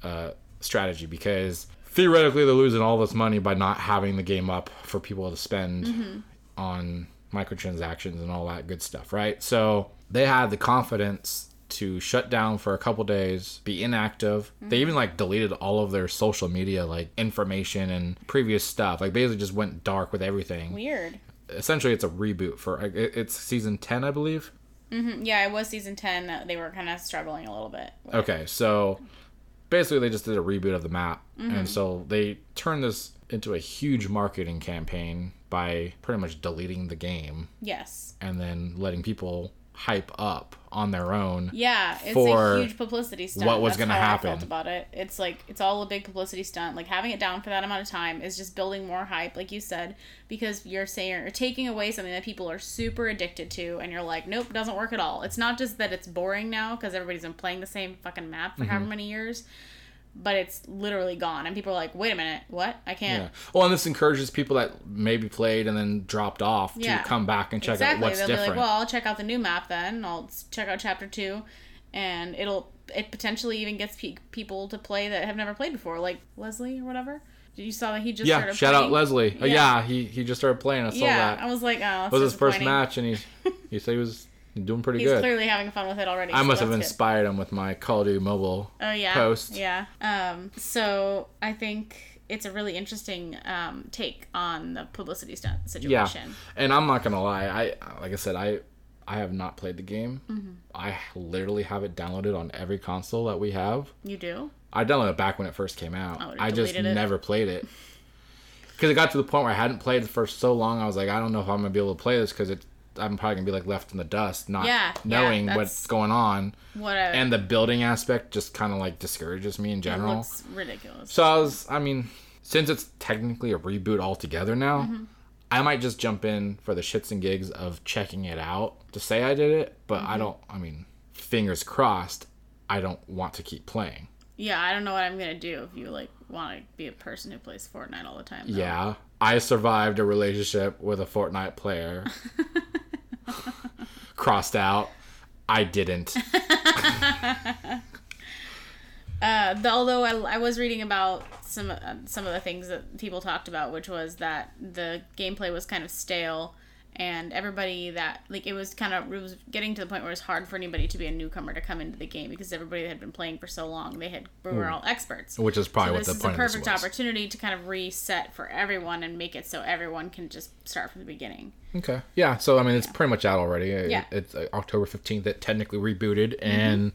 uh, strategy because theoretically they're losing all this money by not having the game up for people to spend Mm-hmm. on microtransactions and all that good stuff, right? So they had the confidence to shut down for a couple days, be inactive. They Mm-hmm. even like deleted all of their social media like information and previous stuff. Like basically just went dark with everything. Weird. Essentially, it's a reboot for it's season ten, I believe. Hmm Yeah, it was season ten that they were kind of struggling a little bit. with. Okay, so basically they just did a reboot of the map, Mm-hmm. and so they turned this into a huge marketing campaign by pretty much deleting the game Yes. and then letting people hype up on their own. Yeah, it's For a huge publicity stunt. what was gonna how happen. I felt about it. It's like it's all a big publicity stunt. Like having it down for that amount of time is just building more hype, like you said, because you're saying you're taking away something that people are super addicted to, and you're like, nope, doesn't work at all. It's not just that it's boring now because everybody's been playing the same fucking map for Mm-hmm. however many years, but it's literally gone, and people are like, wait a minute, what? I can't. Yeah. Well, and this encourages people that maybe played and then dropped off Yeah. to come back and check exactly. out what's They'll different. be like, well, I'll check out the new map then. I'll check out chapter two, and it'll it potentially even gets pe- people to play that have never played before, like Leslie or whatever. Did you saw that he just yeah, started shout playing? out Leslie. Oh, Yeah. yeah, he he just started playing. I saw Yeah, that. I was like, oh, It was his first match, and he he said he was doing pretty He's good. He's clearly having fun with it already. I so must have that's good. inspired him with my Call of Duty Mobile Oh yeah. post. Yeah. Um. So I think it's a really interesting um take on the publicity stunt situation. Yeah, and I'm not gonna lie. I like I said, I I have not played the game. Mm-hmm. I literally have it downloaded on every console that we have. You do? I downloaded it back when it first came out. Oh, I just it. never played it because it got to the point where I hadn't played it for so long. I was like, I don't know if I'm gonna be able to play this because it. I'm probably gonna be like left in the dust, not Yeah, yeah, knowing that's- what's going on, What a and the building aspect just kind of like discourages me in it general. looks ridiculous. So I was, I mean, since it's technically a reboot altogether now, Mm-hmm. I might just jump in for the shits and gigs of checking it out to say I did it, but Mm-hmm. I don't, I mean, fingers crossed, I don't want to keep playing. Yeah, I don't know what I'm gonna do if you like want to be a person who plays Fortnite all the time. though. Yeah, I survived a relationship with a Fortnite player. Crossed out. I didn't. Uh, the, although I, I was reading about some uh, some of the things that people talked about, which was that the gameplay was kind of stale, and everybody that like it was kind of it was getting to the point where it's hard for anybody to be a newcomer to come into the game because everybody had been playing for so long, they had we were all experts. Which is probably So what this the is a point this perfect was. opportunity to kind of reset for everyone and make it so everyone can just start from the beginning. Okay. Yeah. So I mean, it's pretty much out already. It- Yeah. Mm-hmm. It's uh, October fifteenth. It technically rebooted, and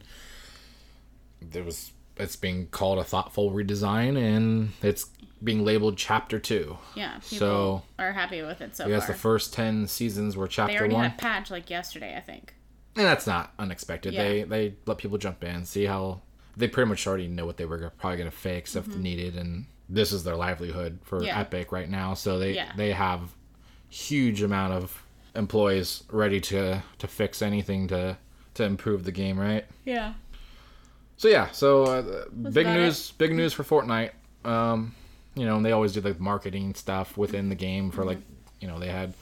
there was it's being called a thoughtful redesign, and it's being labeled Chapter Two. Yeah, people So- are happy with it so I guess far. the first ten seasons were chapter they already One, had a patch like yesterday, I think. and that's not unexpected. Yeah. They they let people jump in, see how they pretty much already know what they were probably going to fix if needed, and this is their livelihood for Mm-hmm. Yeah. Epic right now. So they Yeah. they have huge amount of employees ready to to fix anything to to improve the game, right? Yeah. So yeah, so uh, big news, big news for Fortnite. Um, you know, and they always do like marketing stuff within the game for like, you know, they had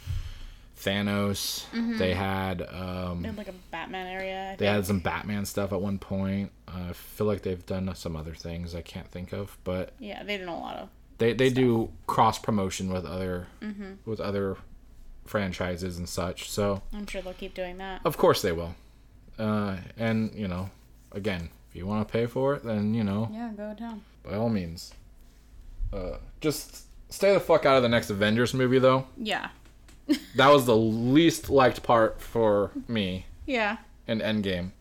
Thanos, they had um, They had like a Batman area. I they think. had some Batman stuff at one point. Uh, I feel like they've done some other things I can't think of, but Yeah, they did a lot of. they they do cross promotion with other Mm-hmm. with other franchises and such. So I'm sure they'll keep doing that. of course they will. Uh, and you know, again, if you want to pay for it, then you know, Yeah, go down. by all means. Uh, just stay the fuck out of the next Avengers movie, though. Yeah. That was the least liked part for me Yeah. in Endgame.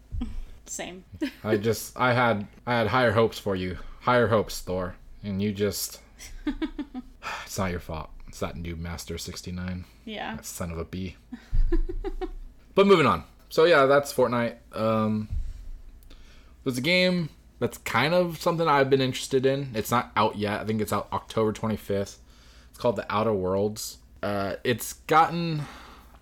Same. I just, I had, I had higher hopes for you, higher hopes, Thor, and you just, it's not your fault. It's that Noobmaster sixty nine, yeah. son of a b. but moving on. So yeah, that's Fortnite. Um, there's a game that's kind of something I've been interested in. It's not out yet. I think it's out October 25th. It's called The Outer Worlds. Uh, it's gotten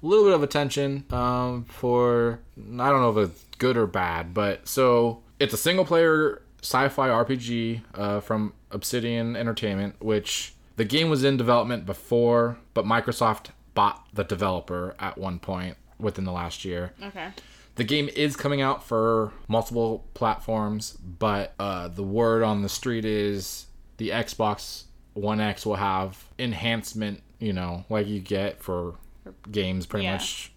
a little bit of attention um, for I don't know if it's good or bad, but so it's a single player sci-fi RPG uh, from Obsidian Entertainment, which the game was in development before, but Microsoft bought the developer at one point within the last year. Okay. The game is coming out for multiple platforms, but uh, the word on the street is the Xbox One X will have enhancement, you know, like you get for games pretty Yeah. much.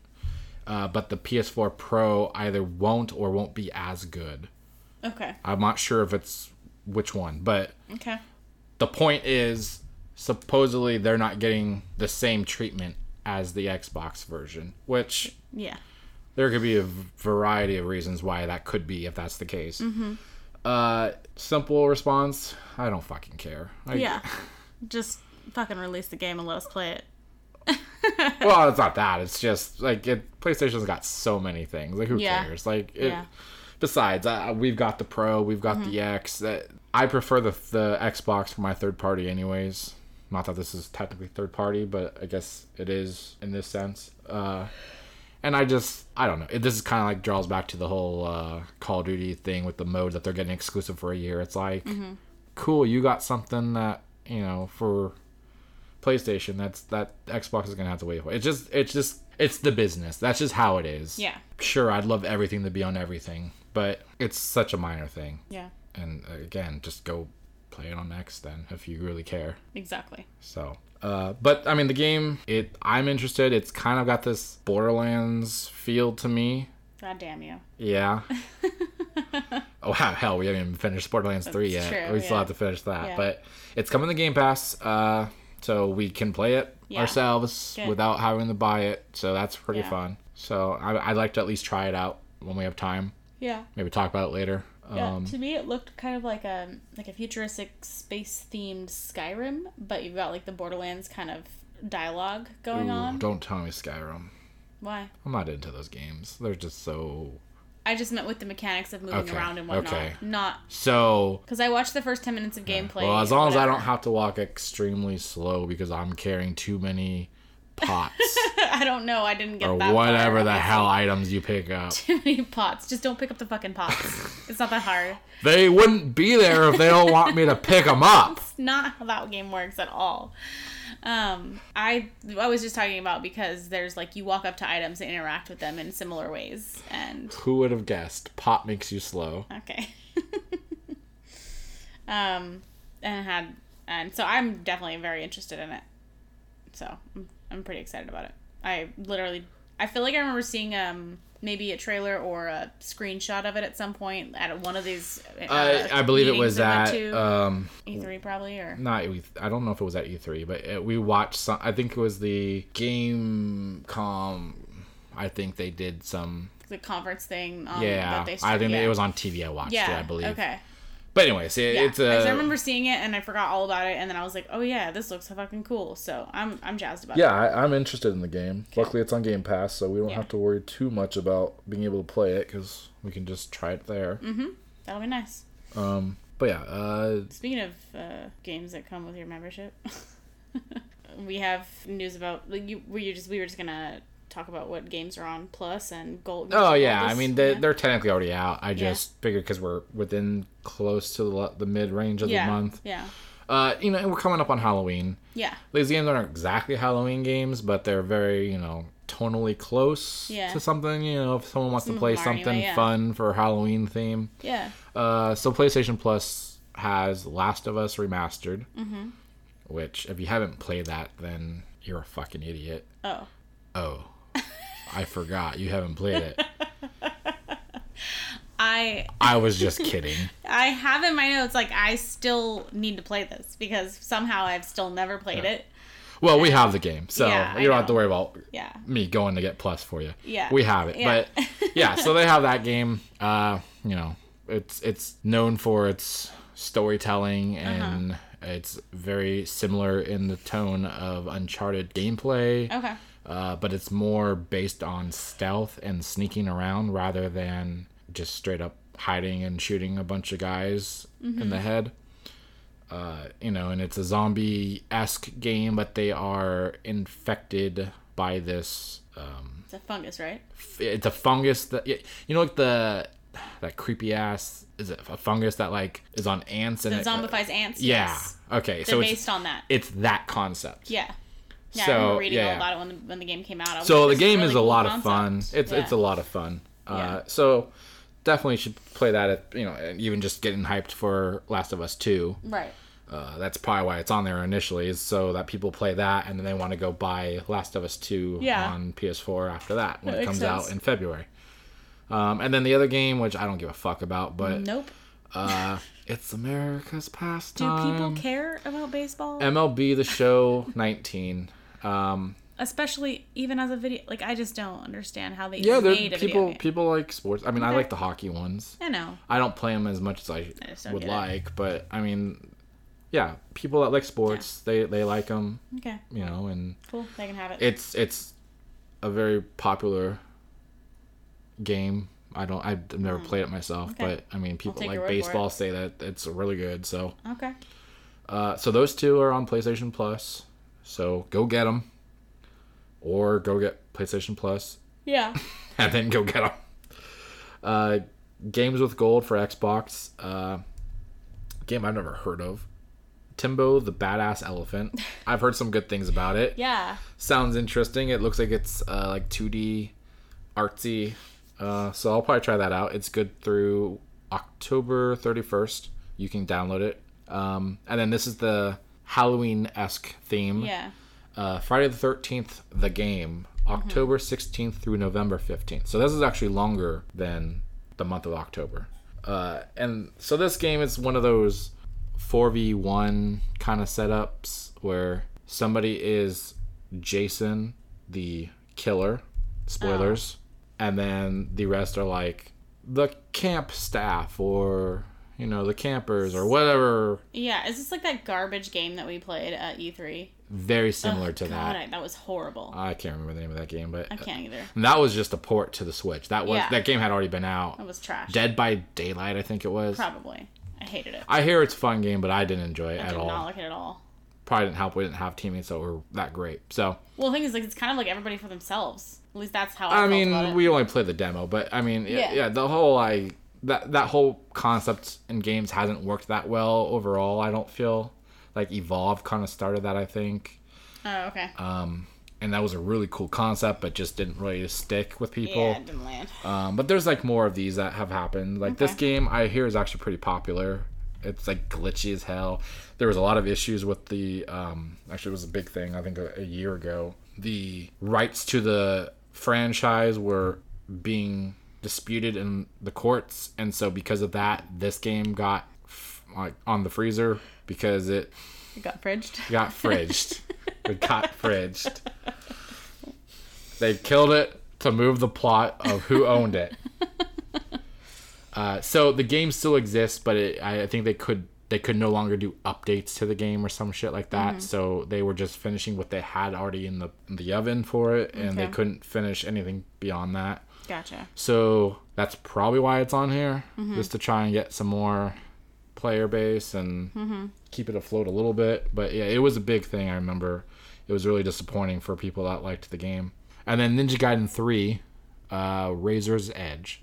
Uh, but the PS4 Pro either won't or won't be as good. Okay. I'm not sure if it's which one, but Okay. the point is supposedly they're not getting the same treatment as the Xbox version, which Yeah. There could be a variety of reasons why that could be if that's the case. Mm-hmm. Uh, simple response: I don't fucking care. I, Yeah. Just fucking release the game and let us play it. Well, it's not that. It's just like it, PlayStation's got so many things. Like who Yeah. cares? Like it, Yeah. Besides, uh, we've got the Pro, we've got the Mm-hmm. X. That I prefer the the Xbox for my third party, anyways. Not that this is technically third party, but I guess it is in this sense. Uh, and I just, I don't know. It, this is kind of like draws back to the whole uh, Call of Duty thing with the mode that they're getting exclusive for a year. It's like, Mm-hmm. cool, you got something that you know for PlayStation. That's that Xbox is gonna have to wait for. It's just, it's just, it's the business. That's just how it is. Yeah. Sure, I'd love everything to be on everything, but it's such a minor thing. Yeah. And uh, again, just go play it on X then if you really care. Exactly. So, uh, but I mean, the game, it, I'm interested. It's kind of got this Borderlands feel to me. God damn you. Yeah. oh wow, hell, we haven't even finished Borderlands three yet. true, we still have to finish that, Yeah. but it's coming to Game Pass, uh, so we can play it Yeah. ourselves Good. without having to buy it. So that's pretty Yeah. fun. So I, I'd like to at least try it out when we have time. Yeah. Maybe talk about it later. Yeah, Um, to me it looked kind of like a like a futuristic space themed Skyrim, but you've got like the Borderlands kind of dialogue going ooh, on. Don't tell me Skyrim. Why? I'm not into those games. They're just so I just meant with the mechanics of moving Okay, around and whatnot. okay. Not so. because I watched the first ten minutes of gameplay. Well, as long as I don't have to walk extremely slow because I'm carrying too many pots I don't know. I didn't get or that. whatever far, the hell items you pick up. Too many pots. Just don't pick up the fucking pots. it's not that hard. They wouldn't be there if they don't want me to pick them up. It's not how that game works at all. Um, I I was just talking about because there's like you walk up to items and interact with them in similar ways, and Who would have guessed? Pot makes you slow. okay. um, and had and so I'm definitely very interested in it. So I'm, pretty excited about it. I literally I feel like I remember seeing um maybe a trailer or a screenshot of it at some point at one of these. Uh, I, I believe it was at to. um E3 probably or not I don't know if it was at E3, but it, we watched some. I think it was the Gamescom. I think they did some. the conference thing. Um, Yeah, that they I think yeah. it was on TV. I watched Yeah, it. I believe. Okay. But anyways, it, Yeah. it's a. I remember seeing it and I forgot all about it, and then I was like, "Oh yeah, this looks fucking cool." So I'm I'm jazzed about it. Yeah, it. I, I'm interested in the game. Luckily, it's on Game Pass, so we don't Yeah. have to worry too much about being able to play it because we can just try it there. Mm-hmm. That'll be nice. Um, but yeah, uh, Speaking of uh, games that come with your membership, we have news about like you. Were you just we were just gonna talk about what games are on Plus and Gold. oh yeah, I mean they, yeah. they're technically already out. I just figured because we're within close to the, the mid range of yeah, the month. Yeah. Uh, you know, and we're coming up on Halloween. Yeah. These games aren't exactly Halloween games, but they're very you know tonally close Yeah. to something. You know, if someone wants Some to play something anyway, yeah. fun for Halloween theme. Yeah. Uh, so PlayStation Plus has Last of Us remastered, Mm-hmm. which if you haven't played that, then you're a fucking idiot. Oh. Oh, I forgot you haven't played it. I I was just kidding. I have in my notes like I still need to play this because somehow I've still never played it. Well, we have the game, so Yeah, you don't have to worry about Yeah. me going to get Plus for you. Yeah. we have it. Yeah. But yeah, so they have that game. Uh, you know, it's it's known for its storytelling Uh-huh. and it's very similar in the tone of Uncharted gameplay. Okay. Uh, but it's more based on stealth and sneaking around rather than just straight up hiding and shooting a bunch of guys in the head. Uh, you know, and it's a zombie esque game, but they are infected by this. Um, It's a fungus, right? f- it's a fungus that you know, like the that creepy ass is it a fungus that like is on ants and it- zombifies ants. yeah. Yes. Okay, They're so it's based on that. it's that concept. Yeah. Yeah, So, I remember reading yeah, all yeah. about it when the, when the game came out. So like, the game really is a cool lot of fun. concept. It's it's a lot of fun. Uh, Yeah. so definitely should play that. At, you know, even just getting hyped for Last of Us Two. Right. Uh, that's probably why it's on there initially, is so that people play that and then they want to go buy Last of Us Two Yeah. on PS4 after that when That it comes sense. out in February. Um, and then the other game, which I don't give a fuck about, but Nope. uh, it's America's pastime. Do people care about baseball? MLB The Show 19. Um, Especially even as a video. Like I just don't understand how they yeah, made a people people like sports. I mean, I like the hockey ones. I know. I don't play them as much as I, I would get it. like, but I mean, yeah, people that like sports, they they like them, Okay. you know, and Cool. They can have it. it's it's a very popular game. I don't I've never played it myself, Hmm. Okay. but I mean, people like your word for baseball say that it's really good. So, okay. uh, so those two are on PlayStation Plus. So go get them, or go get PlayStation Plus Yeah. and then go get them. Uh, games with gold for Xbox. Uh, game I've never heard of. Tembo the Badass Elephant. I've heard some good things about it. Yeah. Sounds interesting. It looks like it's uh, like 2D, artsy. Uh, so I'll probably try that out. It's good through October 31st. You can download it. Um, and then this is the Halloween esque theme. Yeah. Uh, Friday the 13th, the game, October 16th through November 15th. So this is actually longer than the month of October. Uh, and so this game is one of those 4v1 kind of setups where somebody is Jason, the killer, spoilers, and then the rest are like the camp staff or, you know, the campers or whatever. Yeah. Is this like that garbage game that we played at E3? Very similar Ugh, to God, that. I, that was horrible. I can't remember the name of that game, but I can't either. And that was just a port to the Switch. That was Yeah. that game had already been out. That was trash. Dead by Daylight, I think it was. Probably. I hated it. I hear it's a fun game, but I didn't enjoy it I at did all. not like it at all. Probably didn't help. We didn't have teammates that were that great. So Well, the thing is, like, it's kind of like everybody for themselves. At least that's how I, I mean, it. we only played the demo, but I mean, yeah, Yeah. yeah, the whole I that that whole concept in games hasn't worked that well overall. I don't feel like Evolve kind of started that. I think. Oh, okay. Um, and that was a really cool concept, but just didn't really stick with people. yeah, didn't land. Um, but there's like more of these that have happened. Like this game, I hear is actually pretty popular. It's like glitchy as hell. There was a lot of issues with the. Um, actually, it was a big thing. I think a, a year ago, the rights to the franchise were being disputed in the courts, and so because of that, this game got f- like on the freezer because it It got fridged. got fridged. it got fridged. They killed it to move the plot of who owned it. Uh, so the game still exists, but it, I I think they could they could no longer do updates to the game or some shit like that. So they were just finishing what they had already in the in the oven for it, and they couldn't finish anything beyond that. Gotcha. So that's probably why it's on here, just to try and get some more player base and keep it afloat a little bit. But yeah, it was a big thing. I remember it was really disappointing for people that liked the game. And then Ninja Gaiden 3, uh, Razor's Edge.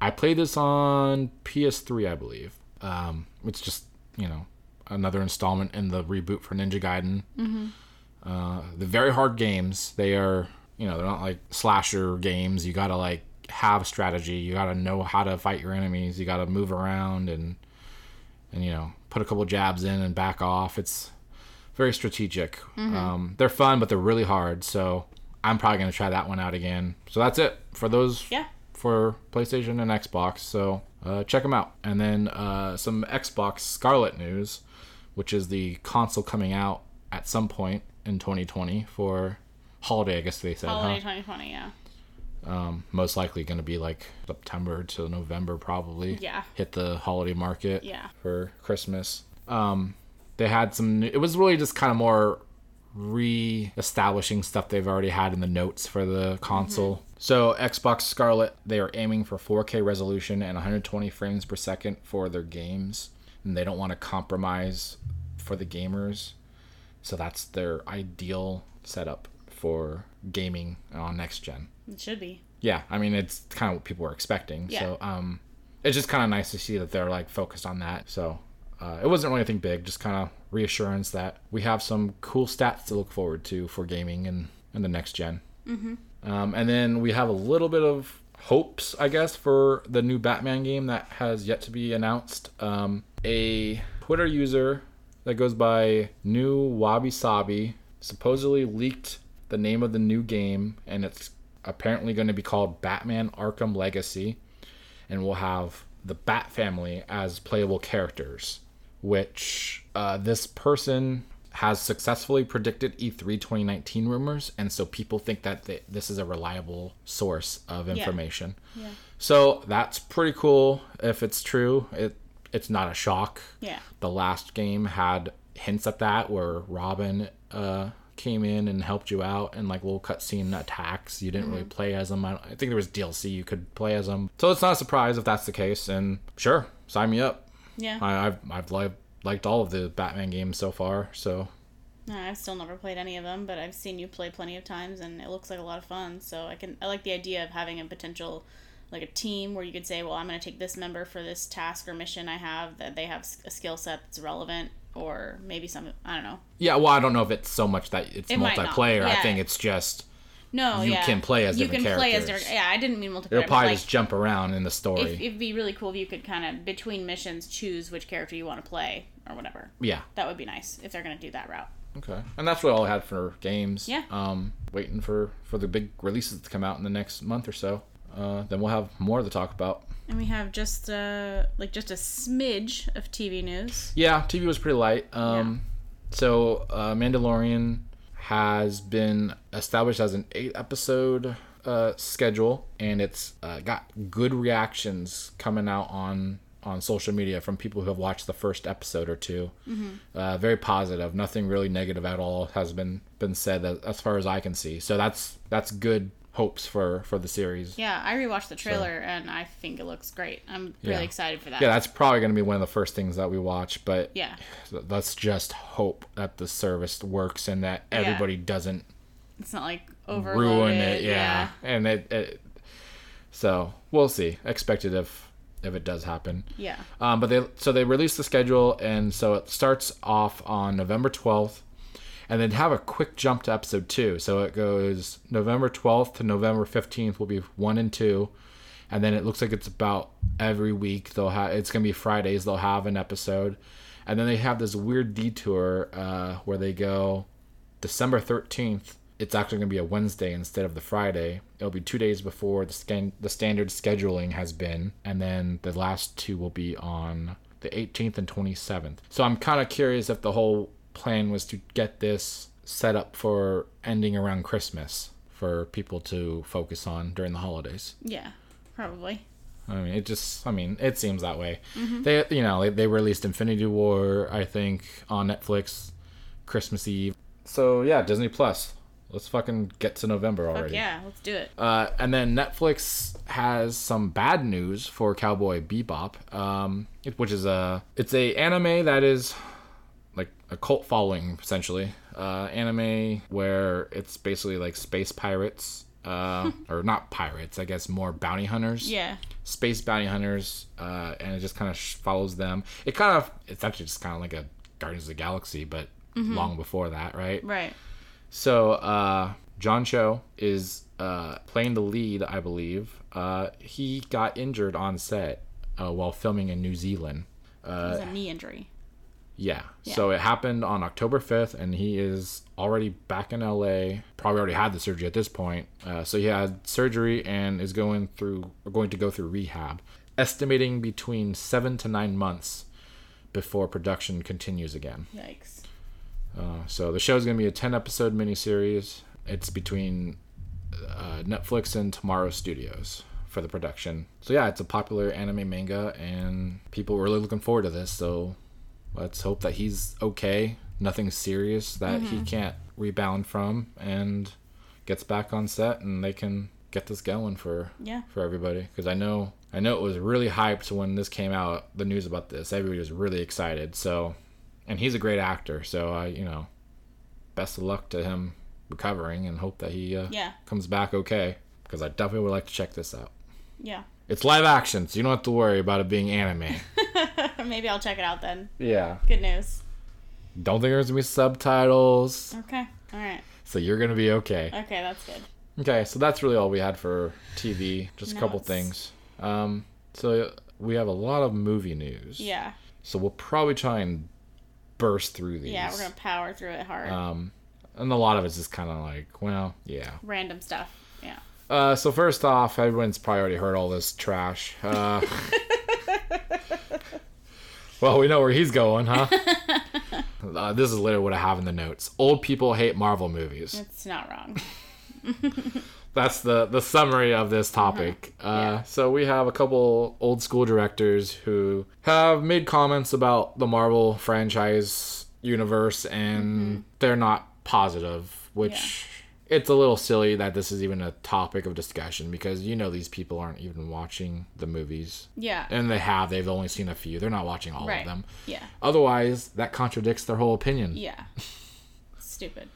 I played this on PS3, I believe. Um, it's just you know another installment in the reboot for Ninja Gaiden. Uh, the very hard games. They are, you know, they're not like slasher games. You gotta like have strategy. You gotta know how to fight your enemies. You gotta move around and and you know put a couple jabs in and back off. It's very strategic. Um, they're fun, but they're really hard. So I'm probably gonna try that one out again. So that's it for those Yeah. for PlayStation and Xbox. So uh, check them out. And then uh, some Xbox Scarlett news, which is the console coming out at some point in 2020 for holiday. I guess they said, Holiday huh? 2020, yeah. Um, most likely going to be like September to November, probably. Yeah. Hit the holiday market. Yeah. For Christmas. Um, they had some. It was really just kind of more re-establishing stuff they've already had in the notes for the console. So Xbox Scarlett, they are aiming for 4K resolution and 120 frames per second for their games, and they don't want to compromise for the gamers. So that's their ideal setup for gaming on next gen. It should be. Yeah, I mean it's kind of what people were expecting. Yeah. So um it's just kind of nice to see that they're like focused on that. So uh, it wasn't really anything big, just kind of reassurance that we have some cool stats to look forward to for gaming and in the next general mm-hmm. um, and then we have a little bit of hopes, I guess, for the new Batman game that has yet to be announced. Um, a Twitter user that goes by New Wabi Sabi supposedly leaked the name of the new game, and it's apparently going to be called Batman Arkham Legacy, and we'll have the Bat family as playable characters. Which uh, this person has successfully predicted E3 2019 rumors, and so people think that th- this is a reliable source of information. Yeah. yeah. So that's pretty cool if it's true. It it's not a shock. Yeah. The last game had hints at that where Robin uh, came in and helped you out and like little cutscene attacks. You didn't mm-hmm. really play as them. I, I, think there was DLC you could play as them. So it's not a surprise if that's the case. And sure, sign me up. Yeah. I, have I've liked liked all of the Batman games so far. So. No, I've still never played any of them, but I've seen you play plenty of times, and it looks like a lot of fun. So I can I like the idea of having a potential like a team where you could say, well, I'm going to take this member for this task or mission I have that they have a skill set that's relevant, or maybe some I don't know. Yeah, well, I don't know if it's so much that it's it multiplayer. Yeah. I think it's just no, you yeah. can play as you different can play as different. Yeah, I didn't mean multiplayer. You'll probably like, just jump around in the story. If, it'd be really cool if you could kind of between missions choose which character you want to play or whatever. Yeah, that would be nice if they're going to do that route. Okay, and that's what all I had for games. Yeah. Um, waiting for for the big releases to come out in the next month or so uh, then we'll have more to talk about. And we have just uh, like just a smidge of TV news. Yeah, TV was pretty light. Um, yeah. So uh, Mandalorian has been established as an eight episode uh, schedule, and it's uh, got good reactions coming out on on social media from people who have watched the first episode or 2 mm-hmm. uh, very positive. Nothing really negative at all has been been said as, as, far as I can see. So that's that's good hopes for for the series. Yeah, I rewatched the trailer so. and I think it looks great. I'm really yeah. excited for that. Yeah, that's probably going to be one of the first things that we watch. But yeah, let's just hope that the service works and that everybody yeah. doesn't. It's not like over ruin it. Yeah, yeah. and it, it. So we'll see. Expected if if it does happen. Yeah. Um, but they so they released the schedule and so it starts off on November twelfth and then have a quick jump to episode two. So it goes November 12th to November 15th will be one and two, and then it looks like it's about every week they'll have. It's gonna be Fridays they'll have an episode, and then they have this weird detour uh, where they go December 13th. It's actually gonna be a Wednesday instead of the Friday. It'll be two days before the scan the standard scheduling has been, and then the last two will be on the 18th and 27th. So I'm kind of curious if the whole plan was to get this set up for ending around Christmas for people to focus on during the holidays. Yeah, probably. I mean, it just, I mean, it seems that way. Mm-hmm. They, you know, they, they released Infinity War, I think, on Netflix Christmas Eve. So, yeah, Disney Plus. Let's fucking get to November already. Fuck yeah, let's do it. Uh, and then Netflix has some bad news for Cowboy Bebop, um, which is a, it's a anime that is a cult following essentially. Uh, anime where it's basically like space pirates uh, or not pirates i guess more bounty hunters. Yeah. Space bounty hunters uh, and it just kind of sh- follows them. It kind of it's actually just kind of like a guardians of the galaxy but mm-hmm. long before that right? Right. So uh, john cho is uh, playing the lead i believe. Uh, he got injured on set uh, while filming in new zealand. It was a knee injury yeah. yeah. So it happened on October 5th, and he is already back in LA. Probably already had the surgery at this point. Uh, so he had surgery and is going through, going to go through rehab, estimating between seven to nine months before production continues again. Yikes. Uh, so the show is going to be a 10 episode miniseries. It's between uh, Netflix and Tomorrow Studios for the production. So yeah, it's a popular anime manga, and people are really looking forward to this. So let's hope that he's okay. Nothing serious that mm-hmm. he can't rebound from and gets back on set and they can get this going for yeah. for everybody. Because I know I know it was really hyped when this came out the news about this. Everybody was really excited. So and he's a great actor. So I you know best of luck to him recovering and hope that he uh, yeah. comes back okay. Because I definitely would like to check this out. Yeah It's live action, so you don't have to worry about it being anime. Maybe I'll check it out then. yeah. Good news. Don't think there's gonna be subtitles, Okay. All right. so you're gonna be okay. Okay, that's good. Okay, so that's really all we had for TV. Just a couple things. Um, so we have a lot of movie news. Yeah. So we'll probably try and burst through these. Yeah, we're gonna power through it hard. Um, and a lot of it's just kind of like, well, yeah. Random stuff. Yeah. Uh, so first off, everyone's probably already heard all this trash. Uh, well, we know where he's going, huh? uh, this is literally what I have in the notes. Old people hate Marvel movies. It's not wrong. That's the the summary of this topic. Uh, Yeah. So we have a couple old school directors who have made comments about the Marvel franchise universe, and they're not positive, which. It's a little silly that this is even a topic of discussion because you know these people aren't even watching the movies. Yeah. And they have, they've only seen a few. They're not watching all Right. of them. Yeah. Otherwise, that contradicts their whole opinion. Yeah. Stupid.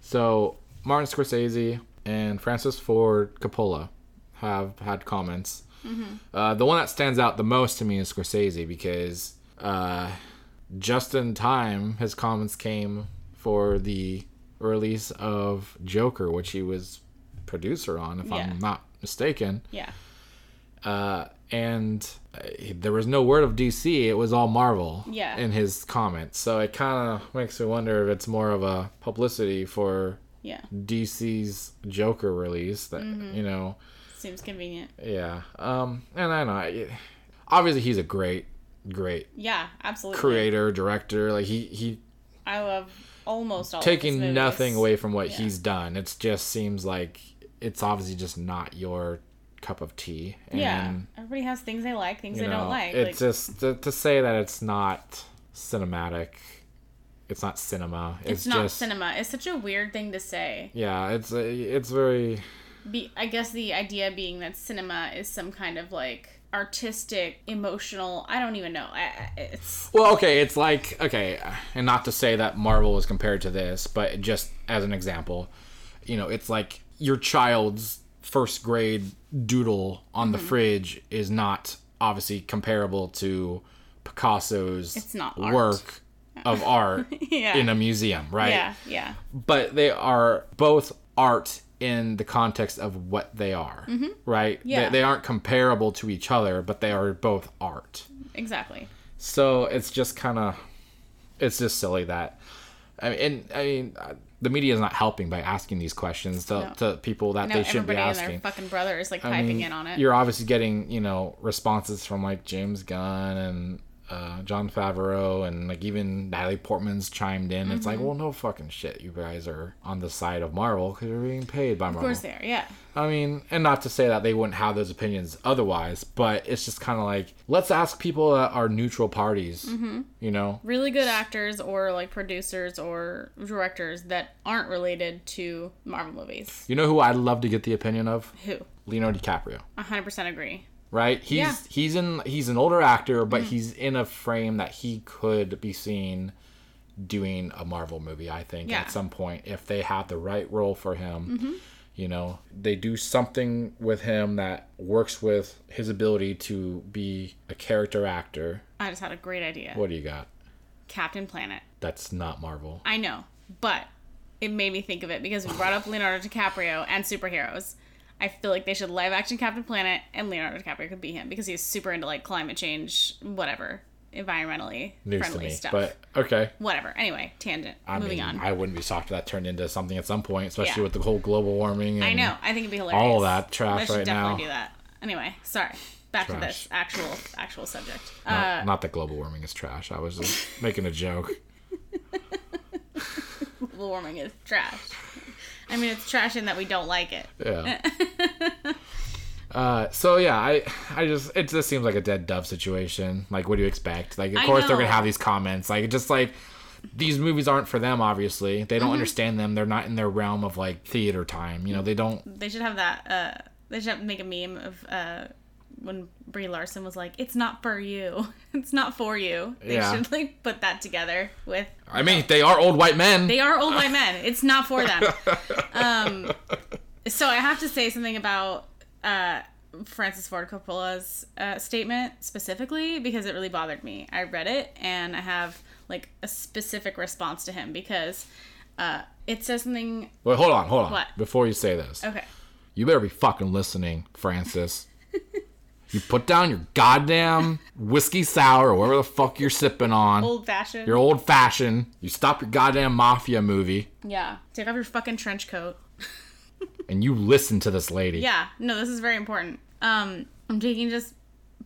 So Martin Scorsese and Francis Ford Coppola have had comments. Uh, the one that stands out the most to me is Scorsese because uh, just in time, his comments came for the release of Joker, which he was producer on, if Yeah. I'm not mistaken. Yeah. Uh, and uh, there was no word of DC; it was all Marvel. Yeah. In his comments, so it kind of makes me wonder if it's more of a publicity for Yeah. DC's Joker release that Mm-hmm. you know Seems convenient. yeah um and I know I- obviously he's a great great Yeah, absolutely. creator director like he he I love almost all taking nothing away from what Yeah. he's done it just seems like it's obviously just not your cup of tea and Yeah. Everybody has things they like, things they know don't like. it's like, just to, to say that it's not cinematic it's not cinema it's, it's not just cinema. It's such a weird thing to say. yeah it's it's very Be, I guess the idea being that cinema is some kind of like artistic, emotional. I don't even know. I, it's Well, okay, it's like okay, and not to say that Marvel is compared to this, but just as an example, you know, it's like your child's first grade doodle on Mm-hmm. the fridge is not obviously comparable to Picasso's It's not art. work of art yeah. in a museum, right? yeah, yeah, But they are both art in the context of what they are, right? Mm-hmm. Yeah. They, they aren't comparable to each other, but they are both art. exactly. So it's just kind of, it's just silly that, I mean, and, I mean, uh, the media is not helping by asking these questions to, No. to people that they shouldn't be and their asking. fucking brother is like I piping mean, in on it. You're obviously getting, you know, responses from like James Gunn and uh, Jon Favreau and like even Natalie Portman's chimed in. It's Mm-hmm. like, well, no fucking shit. You guys are on the side of Marvel because you're being paid by Marvel. Of course they are. Yeah. I mean, and not to say that they wouldn't have those opinions otherwise, but it's just kind of like let's ask people that are neutral parties. Mm-hmm. You know, Really good actors or like producers or directors that aren't related to Marvel movies. you know who I'd love to get the opinion of Who? Leonardo DiCaprio. 100% agree. Right? He's Yeah. Mm-hmm. he's in he's an older actor, but he's in a frame that he could be seen doing a Marvel movie. I think Yeah. Mm-hmm. at some point if they have the right role for him. You know, they do something with him that works with his ability to be a character actor. I just had a great idea. What do you got? Captain Planet. That's not Marvel. I know, but it made me think of it because we brought up Leonardo DiCaprio and superheroes. I feel like they should live action Captain Planet and Leonardo DiCaprio could be him because he's super into like climate change, whatever, environmentally News to friendly me, stuff. but okay. whatever. Anyway, tangent. I Moving mean, on. I wouldn't be shocked if that turned into something at some point, especially Yeah. with the whole global warming. And I know. I think it'd be hilarious. all that trash right definitely now. do that. Anyway, sorry. Back to this actual actual subject. Not, Uh, not that global warming is trash. I was just making a joke. global warming is trash. I mean, it's trash in that we don't like it. Yeah. Uh, so yeah, I, I just it just seems like a dead dove situation. Like, what do you expect? Like, of I course they're gonna have these comments. Like, just like these movies aren't for them. Obviously, they Mm-hmm. don't understand them. They're not in their realm of like theater time. You know, they don't. They should have that. Uh, they should have make a meme of uh, when Brie Larson was like, "It's not for you. It's not for you." They Yeah. should like put that together with. I mean, they are old white men. They are old white men. It's not for them. Um, so I have to say something about uh, Francis Ford Coppola's uh, statement specifically because it really bothered me. I read it and I have like a specific response to him because uh, it says something. Wait, hold on, hold on. What? Before you say this, Okay. you better be fucking listening, Francis. you put down your goddamn whiskey sour or whatever the fuck you're sipping on. Old fashioned. Your old fashioned. You stop your goddamn mafia movie yeah. Take off your fucking trench coat. and you listen to this lady. Yeah, no, this is very important. Um, I'm taking just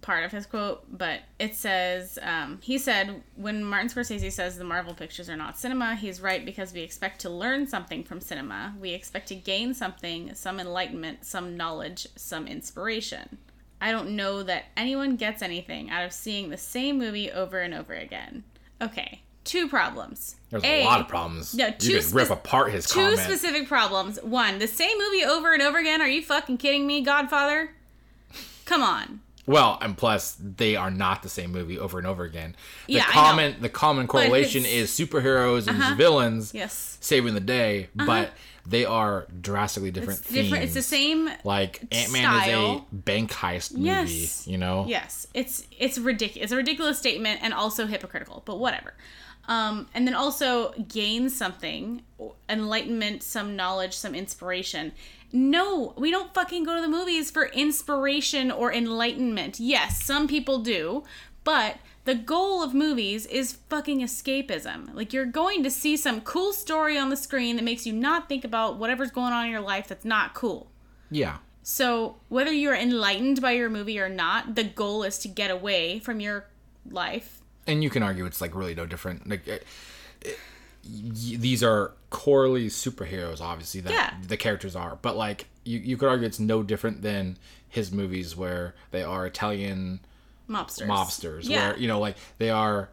part of his quote, but it says um, he said when Martin Scorsese says the Marvel pictures are not cinema, he's right because we expect to learn something from cinema. We expect to gain something, some enlightenment, some knowledge, some inspiration. I don't know that anyone gets anything out of seeing the same movie over and over again. Okay, two problems. There's a, lot of problems. No, you two could rip apart his Two comment. specific problems. One, the same movie over and over again. Are you fucking kidding me, Godfather? Come on. Well, and plus they are not the same movie over and over again. The Yeah, I know. common the common correlation is superheroes and uh-huh. villains Yes. saving the day, uh-huh. but they are drastically different It's themes. different. It's the same. Like Ant Man is a bank heist movie, Yes. you know? Yes, it's it's ridiculous. It's a ridiculous statement and also hypocritical, but whatever. Um, and then also gain something, enlightenment, some knowledge, some inspiration. No, we don't fucking go to the movies for inspiration or enlightenment. Yes, some people do, but the goal of movies is fucking escapism. Like you're going to see some cool story on the screen that makes you not think about whatever's going on in your life that's not cool. Yeah. So, whether you're enlightened by your movie or not, the goal is to get away from your life. And you can argue it's like really no different. Like it, it- y- these are corely superheroes, obviously that Yeah. the characters are, but like you, you could argue it's no different than his movies where they are Italian Mobsters. mobsters Yeah. where you know like they are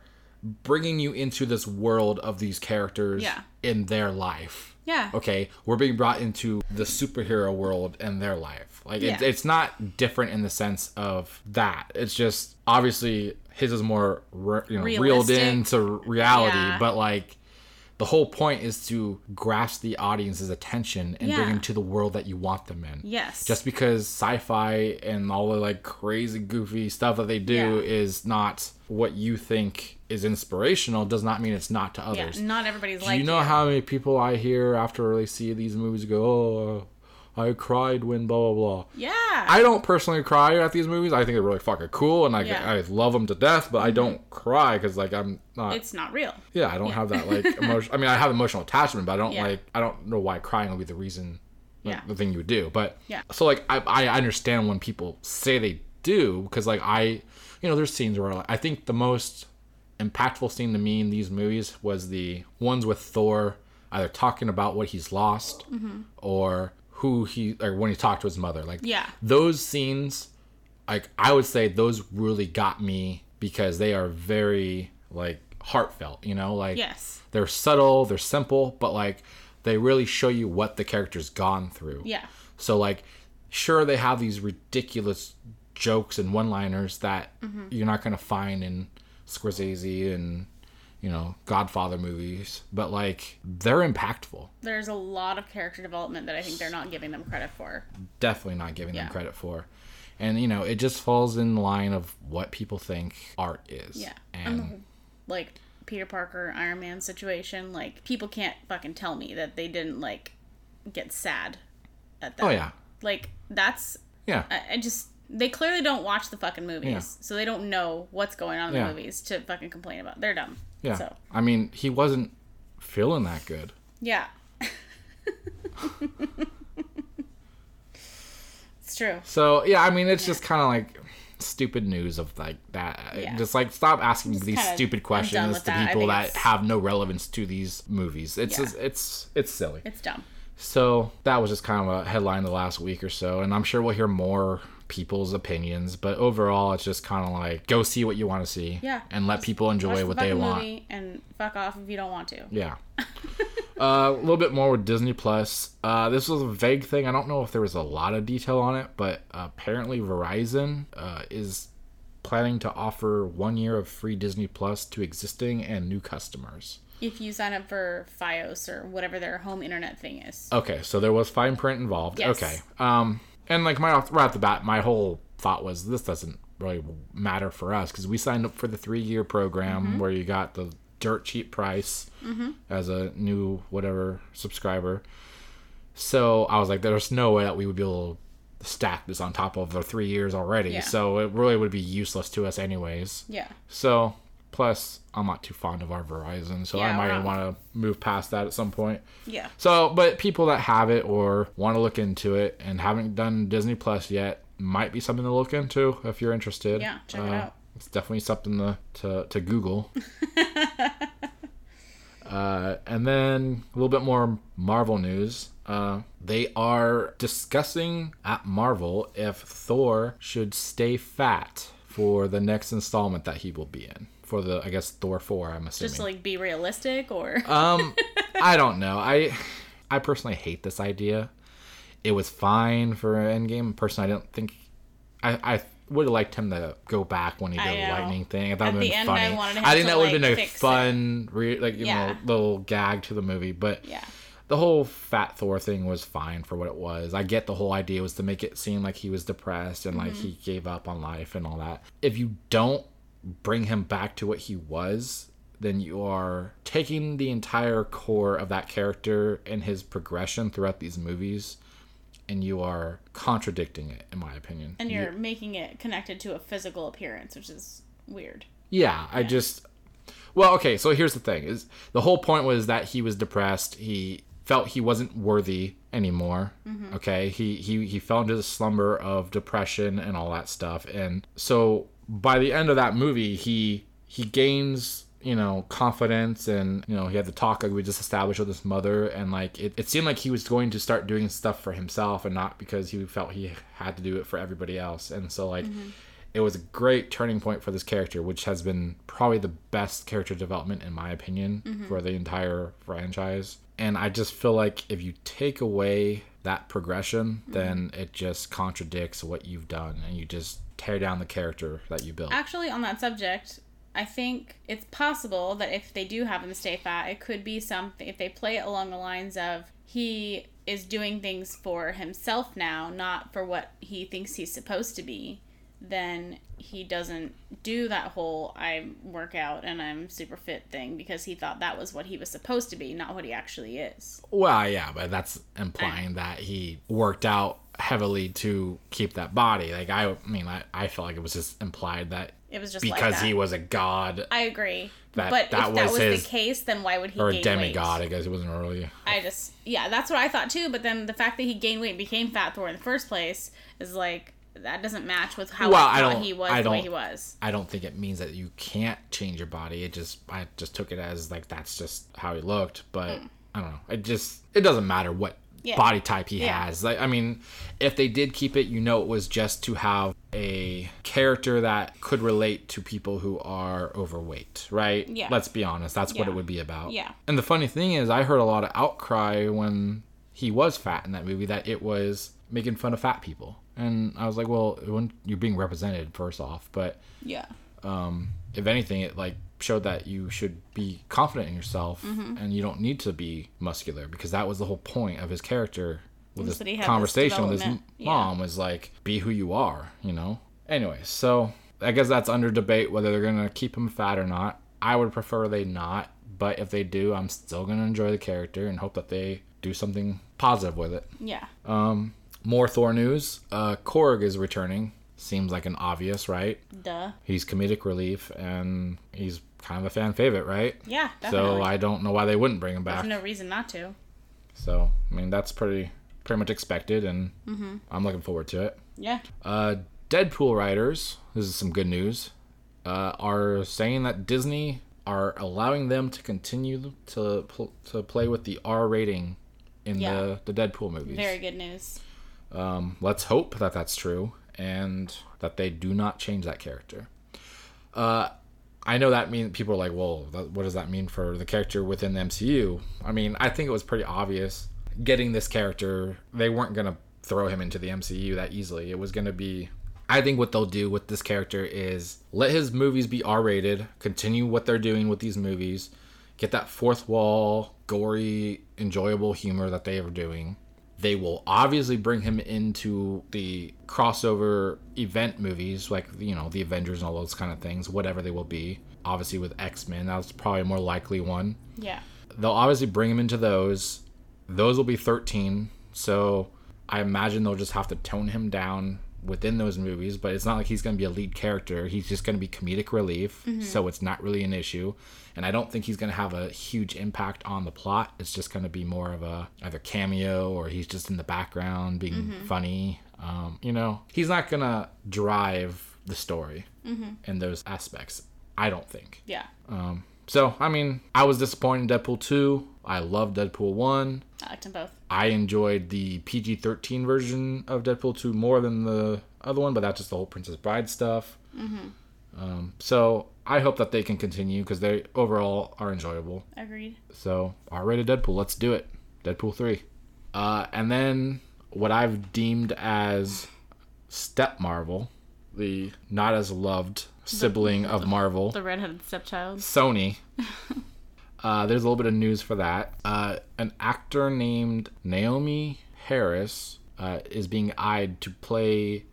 bringing you into this world of these characters Yeah. in their life Yeah. okay we're being brought into the superhero world in their life like it's, Yeah. it's not different in the sense of that it's just obviously his is more re- you know reeled into reality Yeah. but like the whole point is to grasp the audience's attention and bring them to the world that you want them in Yes. just because sci-fi and all the like crazy goofy stuff that they do Yeah. is not what you think is inspirational does not mean it's not to yeah. others. Not everybody's do like you know how many people I hear after they see these movies go, "Oh, I cried when blah blah blah." Yeah. I don't personally cry at these movies. I think they're really fucking cool, and like Yeah. Mm-hmm. I love them to death. But I don't cry because like I'm not. it's not real. yeah, I don't have that like emotion. I mean, I have emotional attachment, but I don't Yeah. like. I don't know why crying would be the reason. like, Yeah. The thing you would do, but Yeah. So like I I understand when people say they do because like I, you know, there's scenes where like, I think the most impactful scene to me in these movies was the ones with Thor either talking about what he's lost Mm-hmm. or who he or when he talked to his mother. Like Yeah. those scenes like I would say those really got me because they are very like heartfelt, you know, like Yes. they're subtle, they're simple, but like they really show you what the character's gone through. Yeah. So like sure they have these ridiculous jokes and one-liners that Mm-hmm. you're not going to find in Scorsese and you know, Godfather movies, but like they're impactful. There's a lot of character development that I think they're not giving them credit for. definitely not giving Yeah. them credit for. And you know, it just falls in line of what people think art is. Yeah. And Like Peter Parker, Iron Man situation, like people can't fucking tell me that they didn't like get sad at that. oh yeah. Like that's Yeah. I, I just they clearly don't watch the fucking movies, Yeah. so they don't know what's going on in Yeah. the movies to fucking complain about. They're dumb. Yeah. So I mean, he wasn't feeling that good. yeah. it's true. So, yeah, I mean, it's just kind of like stupid news of like that. Yeah. Just like stop asking these stupid questions to that. People that it's- have no relevance to these movies. It's Yeah. just, it's it's silly. It's dumb. So that was just kind of a headline the last week or so, and I'm sure we'll hear more people's opinions. But overall, it's just kind of like go see what you want to see, Yeah. and let people enjoy Watch the what they want. and fuck off if you don't want to. Yeah. uh, a little bit more with Disney Plus. Uh, this was a vague thing. I don't know if there was a lot of detail on it, but apparently Verizon uh, is planning to offer one year of free Disney Plus to existing and new customers. If you sign up for FiOS or whatever their home internet thing is. Okay, so there was fine print involved. Yes. Okay. Um, and like my right off the bat, my whole thought was this doesn't really matter for us because we signed up for the three year program Mm-hmm. where you got the dirt cheap price as a new whatever subscriber. So I was like, there's no way that we would be able to stack this on top of the three years already. Yeah. So it really would be useless to us anyways. Yeah. So plus I'm not too fond of our Verizon, so I might want to move past that at some point. Yeah. So, but people that have it or want to look into it and haven't done Disney Plus yet might be something to look into if you're interested. Yeah, check Uh, it out. It's definitely something to to, to Google. uh, and then a little bit more Marvel news. Uh, they are discussing at Marvel if Thor should stay fat for the next installment that he will be in. For the, I guess Thor four. I'm assuming. Just to like be realistic or Um, I don't know. I I personally hate this idea. It was fine for Endgame. Personally, I don't think I I would have liked him to go back when he did the lightning thing. I thought At it would have been I funny. wanted I think that would have like, been a fun, re, like you Yeah. know, little gag to the movie. But yeah. the whole fat Thor thing was fine for what it was. I get the whole idea was to make it seem like he was depressed and like he gave up on life and all that. If you don't bring him back to what he was, then you are taking the entire core of that character and his progression throughout these movies and you are contradicting it in my opinion. And You- you're making it connected to a physical appearance, which is weird. Yeah, I just Well, okay, so here's the thing is the whole point was that he was depressed. He felt he wasn't worthy anymore. Mm-hmm. Okay? He he he fell into the slumber of depression and all that stuff. And so by the end of that movie, he he gains you know confidence and you know he had the talk like we just established with his mother and like it, it seemed like he was going to start doing stuff for himself and not because he felt he had to do it for everybody else. And so like mm-hmm. it was a great turning point for this character, which has been probably the best character development in my opinion mm-hmm. for the entire franchise. And I just feel like if you take away that progression, mm-hmm. then it just contradicts what you've done and you just tear down the character that you built. Actually, on that subject, I think it's possible that if they do have him stay fat, it could be something. If they play it along the lines of he is doing things for himself now, not for what he thinks he's supposed to be, then he doesn't do that whole I work out and I'm super fit thing because he thought that was what he was supposed to be, not what he actually is. Well, yeah, but that's implying that he worked out heavily to keep that body. Like I, I mean, I, I felt like it was just implied that It was just because that. he was a god I agree. That- but that if that was was his- the case, then why would he or a demigod, weight? I guess it wasn't really. I just yeah, that's what I thought too. But then the fact that he gained weight and became fat Thor in the first place is like that doesn't match with how Well, I I don't- he was I the way don't- he was. I don't think it means that you can't change your body. It just I just took it as like that's just how he looked. But I don't know. It just it doesn't matter what Mm. Yeah. body type he Yeah. has. Like I mean, if they did keep it, you know, it was just to have a character that could relate to people who are overweight, right? Yeah. Let's be honest. That's what it would be about. Yeah. And the funny thing is, I heard a lot of outcry when he was fat in that movie that it was making fun of fat people. And I was like, well, when you're being represented first off, but Yeah. if anything, it like showed that you should be confident in yourself Mm-hmm. and you don't need to be muscular because that was the whole point of his character with this that this conversation with his Yeah. mom was like be who you are, you know. Anyway, so I guess that's under debate whether they're gonna keep him fat or not. I would prefer they not, but if they do, I'm still gonna enjoy the character and hope that they do something positive with it. Yeah. More Thor news. Uh, Korg is returning. Seems like an obvious, right? Duh. He's comedic relief and he's kind of a fan favorite, right? Yeah. Definitely. So I don't know why they wouldn't bring him back. There's no reason not to. So I mean that's pretty pretty much expected, and Mm-hmm. I'm looking forward to it. Yeah. Uh, Deadpool writers, this is some good news, uh, are saying that Disney are allowing them to continue to pl- to play with the R rating in Yeah. the the Deadpool movies. Very good news. Let's hope that that's true and that they do not change that character. Uh, I know that means people are like, well, that, what does that mean for the character within the MCU? I mean, I think it was pretty obvious getting this character. They weren't gonna throw him into the MCU that easily. It was gonna be. I think what they'll do with this character is let his movies be R rated, continue what they're doing with these movies, get that fourth wall, gory, enjoyable humor that they are doing, They will obviously bring him into the crossover event movies, like you know the Avengers and all those kind of things, whatever they will be. Obviously, with X Men, that's probably a more likely one. Yeah. They'll obviously bring him into those. Those will be 13, so I imagine they'll just have to tone him down within those movies, but it's not like he's going to be a lead character. He's just going to be comedic relief, so it's not really an issue. And I don't think he's going to have a huge impact on the plot. It's just going to be more of a either cameo or he's just in the background being funny. Um, you know, he's not going to drive the story in those aspects. I don't think. Yeah. Um, so I mean, I was disappointed in Deadpool two. I love Deadpool one. I liked them both. I enjoyed the PG 13 version of Deadpool 2 more than the other one, but that's just the whole Princess Bride stuff. Um, so I hope that they can continue because they overall are enjoyable. Agreed. So R rated Deadpool, let's do it. Deadpool 3. Uh, and then what I've deemed as Step Marvel, the not as loved sibling of Marvel. The redheaded stepchild. Sony. uh, there's a little bit of news for that. Uh, an actor named Naomie Harris uh, is being eyed to play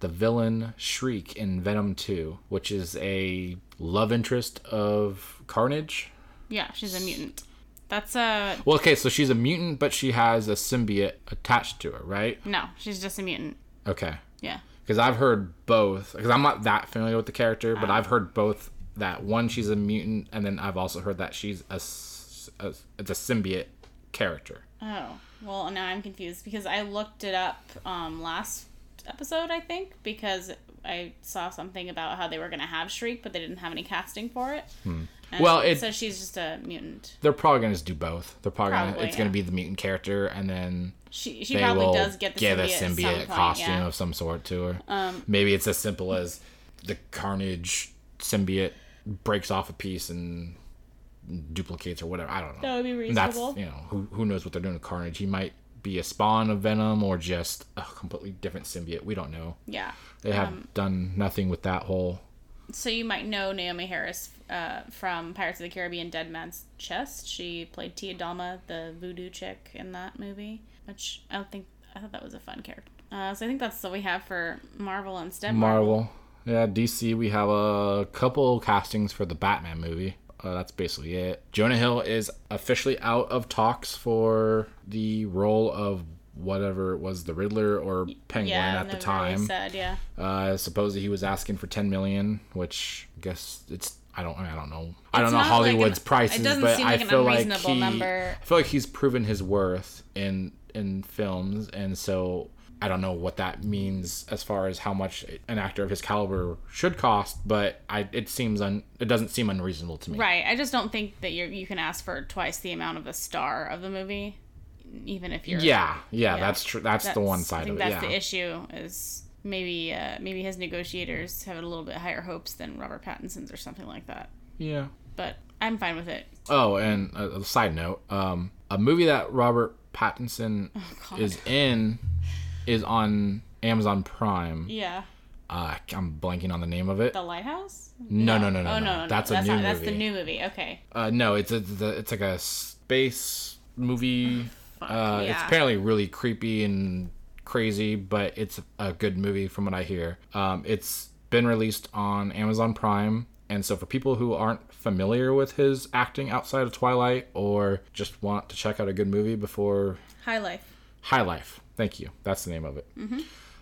the villain Shriek in Venom 2, which is a love interest of Carnage. Yeah, she's a mutant. That's a Well, okay, so she's a mutant, but she has a symbiote attached to her, right? no. She's just a mutant. Okay. Yeah. Because I've heard both. Because I'm not that familiar with the character, but I've heard both that one she's a mutant, and then I've also heard that she's a, it's a symbiote character. Oh well, now I'm confused because I looked it up um, last episode, I think, because I saw something about how they were gonna have Shriek, but they didn't have any casting for it. And Hmm. Well, it- so she's just a mutant. They're probably gonna just do both. They're probably, gonna, Probably, it's gonna be the mutant character, and then She she probably does get the give symbiote, a symbiote point, costume yeah. of some sort to her. Um, Maybe it's as simple as the Carnage symbiote breaks off a piece and duplicates or whatever. I don't know. That would be And That's you know who who knows what they're doing to Carnage. He might be a spawn of Venom or just a completely different symbiote. We don't know. Yeah. They have Um, done nothing with that whole. So you might know Naomie Harris uh, from Pirates of the Caribbean: Dead Man's Chest. She played Tia Dalma, the voodoo chick in that movie, which I don't think I thought that was a fun character. Uh, so I think that's all we have for Marvel and Step. Marvel. Yeah, DC. We have a couple castings for the Batman movie. Uh, that's basically it. Jonah Hill is officially out of talks for the role of whatever it was, the Riddler or Penguin Yeah, at the time. yeah. Uh, supposedly he was asking for 10 million, which I guess it's I don't I don't know. I don't know not like Hollywood's an- prices, but I like an feel like he number. I feel like he's proven his worth in in films and so I don't know what that means as far as how much an actor of his caliber should cost, but I it seems un it doesn't seem unreasonable to me. Right. I just don't think that you you can ask for twice the amount of a star of the movie, even if you're. Yeah, yeah, Yeah. that's true. That's, the one I side think of it. that's Yeah. the issue. Is maybe uh, maybe his negotiators have a little bit higher hopes than Robert Pattinson's or something like that. yeah. But I'm fine with it. Oh, and a, a side note, um, a movie that Robert Pattinson Oh, is in is on Amazon Prime. Yeah. Uh, I'm blanking on the name of it. The Lighthouse. No, no, no, no, Oh no. no, no, That's a new not, That's the new movie. Okay. Uh, no, it's a, it's it's like a space movie. Fuck, Uh, It's apparently really creepy and crazy, but it's a good movie from what I hear. Um, it's been released on Amazon Prime, and so for people who aren't familiar with his acting outside of Twilight or just want to check out a good movie before High Life. High Life. Thank you. That's the name of it.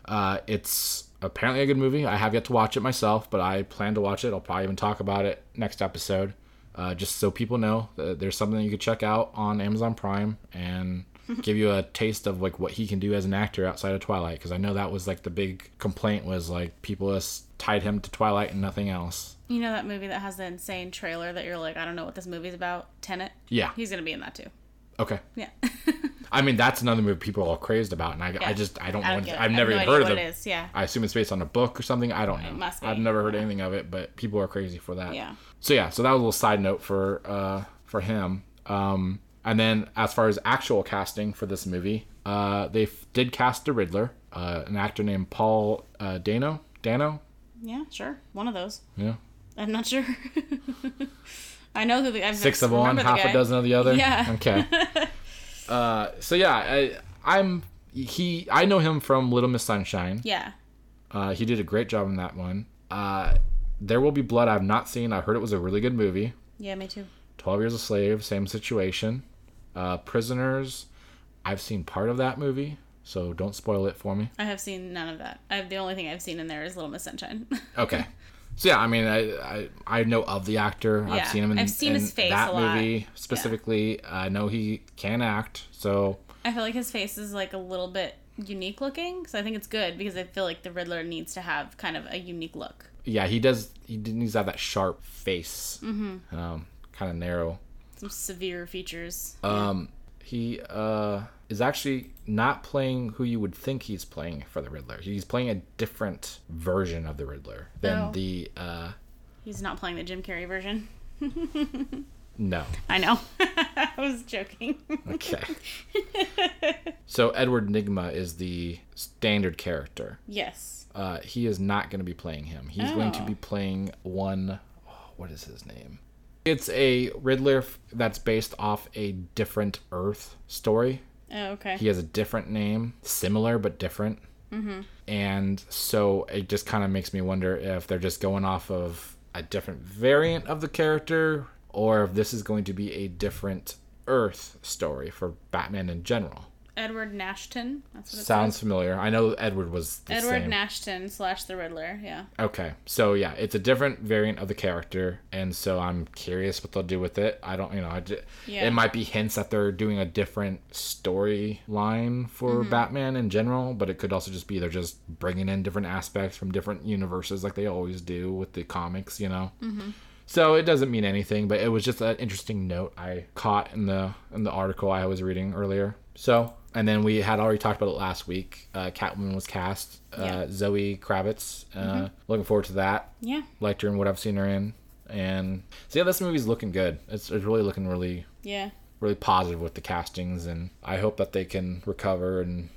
Uh, it's apparently a good movie. I have yet to watch it myself, but I plan to watch it. I'll probably even talk about it next episode, uh, just so people know that there's something you could check out on Amazon Prime and give you a taste of like what he can do as an actor outside of Twilight. Because I know that was like the big complaint was like people just tied him to Twilight and nothing else. You know that movie that has the insane trailer that you're like, I don't know what this movie's about. Tenet. Yeah. He's gonna be in that too. Okay. Yeah. I mean, that's another movie people are all crazed about, and I, I just I don't I know. don't get it. I've I never even no heard of it. it is. Yeah. I assume it's based on a book or something. I don't know. must be. I've never heard anything of it, but people are crazy for that. Yeah. So yeah, so that was a little side note for uh for him. Um, and then as far as actual casting for this movie, uh, they f- did cast the Riddler, uh, an actor named Paul uh, Dano. Dano. Yeah. Sure. One of those. Yeah. I'm not sure. I know who the I've Six of one, half guy. a dozen of the other. Yeah. Okay. uh, so yeah, I I'm he. I know him from Little Miss Sunshine. Yeah. Uh, he did a great job in that one. Uh, there Will Be Blood. I've not seen. I heard it was a really good movie. Yeah, me too. Twelve Years a Slave. Same situation. Uh, Prisoners. I've seen part of that movie, so don't spoil it for me. I have seen none of that. I have the only thing I've seen in there is Little Miss Sunshine. Okay. So yeah, I mean, I I, I know of the actor. Yeah. I've seen him in, I've seen in his face that a lot. movie specifically. I know he can act. So I feel like his face is like a little bit unique looking, so I think it's good because I feel like the Riddler needs to have kind of a unique look. yeah, he does. He needs to have that sharp face, mm-hmm. um, kind of narrow. Some severe features. Um, he uh is actually not playing who you would think he's playing for the Riddler. He's playing a different version of the Riddler than Oh. the uh He's not playing the Jim Carrey version. no. I know. I was joking. Okay. so Edward Nygma is the standard character. yes. Uh, he is not going to be playing him. He's going to Oh. be playing one. oh, what is his name? It's a Riddler f- that's based off a different Earth story. Oh, okay. He has a different name, similar but different. Mm-hmm. And so it just kind of makes me wonder if they're just going off of a different variant of the character or if this is going to be a different Earth story for Batman in general. Edward Nashton. That's what it Sounds says. familiar. I know Edward was the Edward same. Nashton slash the Riddler. Yeah. Okay, so yeah, it's a different variant of the character, and so I'm curious what they'll do with it. I don't, you know, I ju- Yeah. it might be hints that they're doing a different storyline for Mm-hmm. Batman in general, but it could also just be they're just bringing in different aspects from different universes, like they always do with the comics, you know. Mm-hmm. So it doesn't mean anything, but it was just an interesting note I caught in the in the article I was reading earlier. So, and then we had already talked about it last week. Uh, Catwoman was cast. Uh, Yeah. Mm-hmm. Zoe Kravitz. Uh, Looking forward to that. Yeah. Liked her in what I've seen her in, and so yeah, this movie's looking good. It's, it's really looking really Yeah. really positive with the castings, and I hope that they can recover. And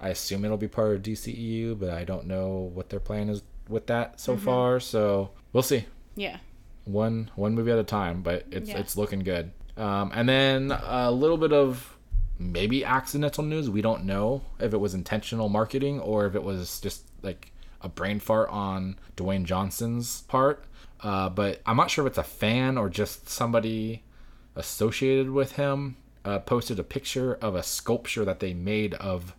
I assume it'll be part of DCEU, but I don't know what their plan is with that so far. So we'll see Yeah. one one movie at a time, but it's Yeah. it's looking good. Um, and then a little bit of maybe accidental news. We don't know if it was intentional marketing or if it was just like a brain fart on Dwayne Johnson's part. Uh, but I'm not sure if it's a fan or just somebody associated with him uh, posted a picture of a sculpture that they made of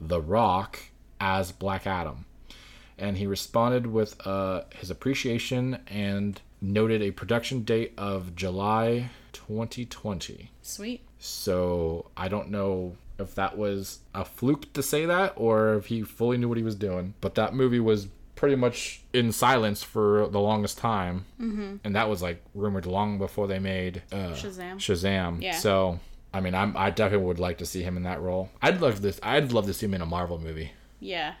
The Rock as Black Adam and he responded with uh, his appreciation and noted a production date of July 2020. Sweet. So I don't know if that was a fluke to say that or if he fully knew what he was doing. But that movie was pretty much in silence for the longest time, mm-hmm. and that was like rumored long before they made uh, Shazam. Shazam. Yeah. So I mean, I'm I definitely would like to see him in that role. I'd love this. I'd love to see him in a Marvel movie. Yeah.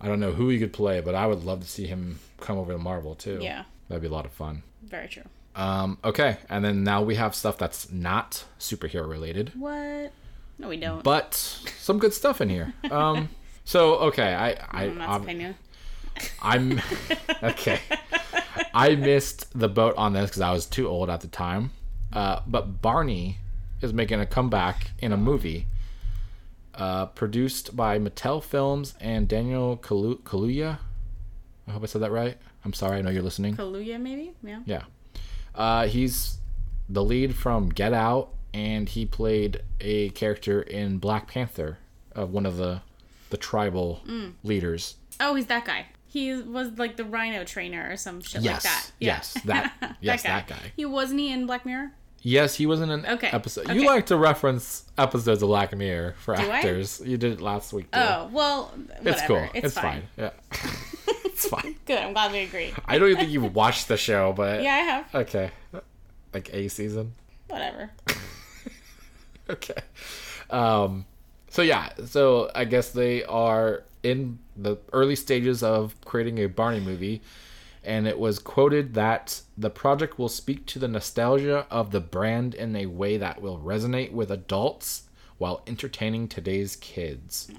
I don't know who he could play, but I would love to see him come over to Marvel too. Yeah. That'd be a lot of fun. Very true. Um, okay, and then now we have stuff that's not superhero related, What? No, we don't. but some good stuff in here. Um, so okay, I I I'm not opinion. I'm okay. I missed the boat on this because I was too old at the time. Uh, but Barney is making a comeback in a movie uh, produced by Mattel Films and Daniel Kalu- Kaluuya. I hope I said that right. I'm sorry. I know you're listening. Kaluuya, maybe? Yeah. Yeah. Uh, he's the lead from Get Out, and he played a character in Black Panther, uh, one of the the tribal Mm. leaders. Oh, he's that guy. He was like the rhino trainer or some shit Yes, like that. yes, that- yes, that guy. He wasn't he in Black Mirror? Yes, he was in an Okay, episode. okay. You like to reference episodes of Black Mirror for Do I? actors. You did it last week. Too. Oh, well, whatever. it's cool. It's, fine. Yeah, it's fine. Good. I'm glad we agree. I don't even think you watched the show, but Yeah, I have. okay, like a season. Whatever. okay. Um, so yeah, so I guess they are in the early stages of creating a Barney movie, and it was quoted that the project will speak to the nostalgia of the brand in a way that will resonate with adults while entertaining today's kids.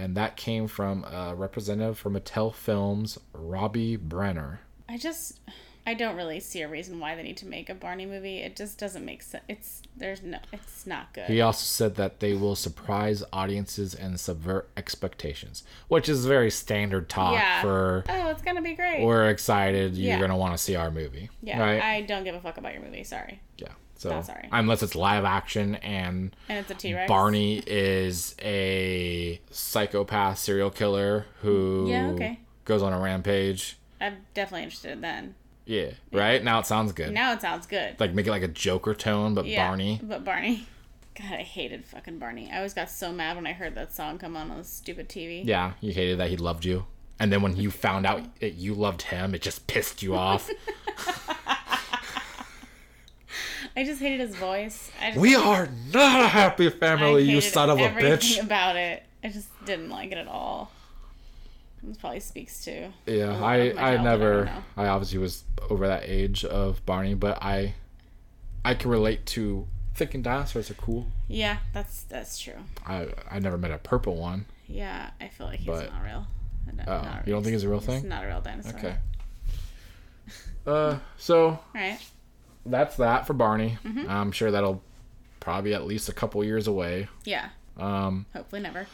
And that came from a representative for Mattel Films, Robbie Brenner. I just I don't really see a reason why they need to make a Barney movie. It just doesn't make sense. It's there's no. It's not good. He also said that they will surprise audiences and subvert expectations, which is very standard talk Yeah. for oh, it's gonna be great. we're excited, you're Yeah. going to want to see our movie. yeah, Right? I don't give a fuck about your movie. Sorry. yeah. So, Not sorry. unless it's live action and And it's a T Rex. Barney is a psychopath serial killer who Yeah, okay. goes on a rampage. I'm definitely interested then. Yeah, right? Now it sounds good. Now it sounds good. like make it like a Joker tone, but Yeah, Barney. But Barney. God, I hated fucking Barney. I always got so mad when I heard that song come on on the stupid TV. Yeah, you hated that he loved you. And then when you found out that you loved him, it just pissed you off. I just hated his voice. I just we are not a happy family, you son of a bitch. about it. I just didn't like it at all. This probably speaks to. Yeah, I I never don't. I obviously was over that age of Barney, but I I can relate to thick and dinosaurs are cool. Yeah, that's that's true. I I never met a purple one. Yeah, I feel like he's But- not real. Not- Oh, not you don't think it's a real He's thing? not a real dinosaur. Okay. Uh, so All right. That's that for Barney. Mm-hmm. I'm sure that'll probably be at least a couple years away. Yeah. Um, Hopefully never.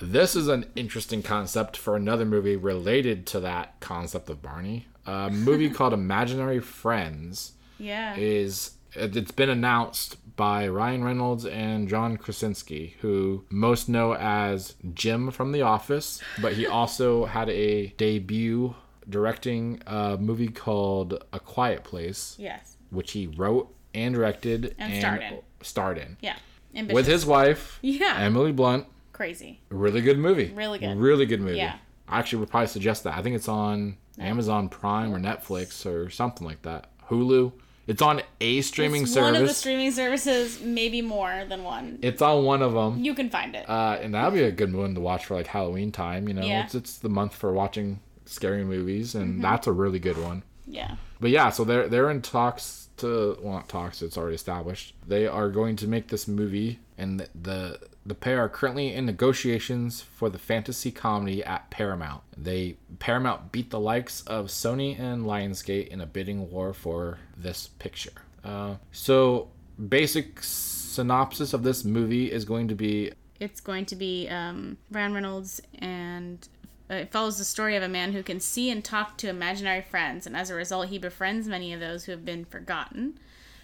This is an interesting concept for another movie related to that concept of Barney. A movie called Imaginary Friends Yeah. is it's been announced by Ryan Reynolds and John Krasinski, who most know as Jim from The Office, but he also had a debut directing a movie called A Quiet Place, yes. Which he wrote and directed And starred in. starred in. Yeah. Ambitious. with his wife, Yeah. Emily Blunt. Crazy. Really good movie. Really good. Really good movie. Yeah. I actually would probably suggest that. I think it's on Amazon Prime or Netflix or something like that. Hulu. It's on a streaming It's service. One of the streaming services, maybe more than one. it's on one of them. You can find it. Uh, and that'll be a good one to watch for like Halloween time. You know, Yeah. it's, it's the month for watching scary movies, and Mm-hmm. that's a really good one. yeah. But yeah, so they're they're in talks to well talks, it's already established. They are going to make this movie and the the, the pair are currently in negotiations for the fantasy comedy at Paramount. They Paramount beat the likes of Sony and Lionsgate in a bidding war for this picture. Uh, so basic synopsis of this movie is going to be It's going to be um, Ryan Reynolds, and Uh, it follows the story of a man who can see and talk to imaginary friends, and as a result, he befriends many of those who have been forgotten.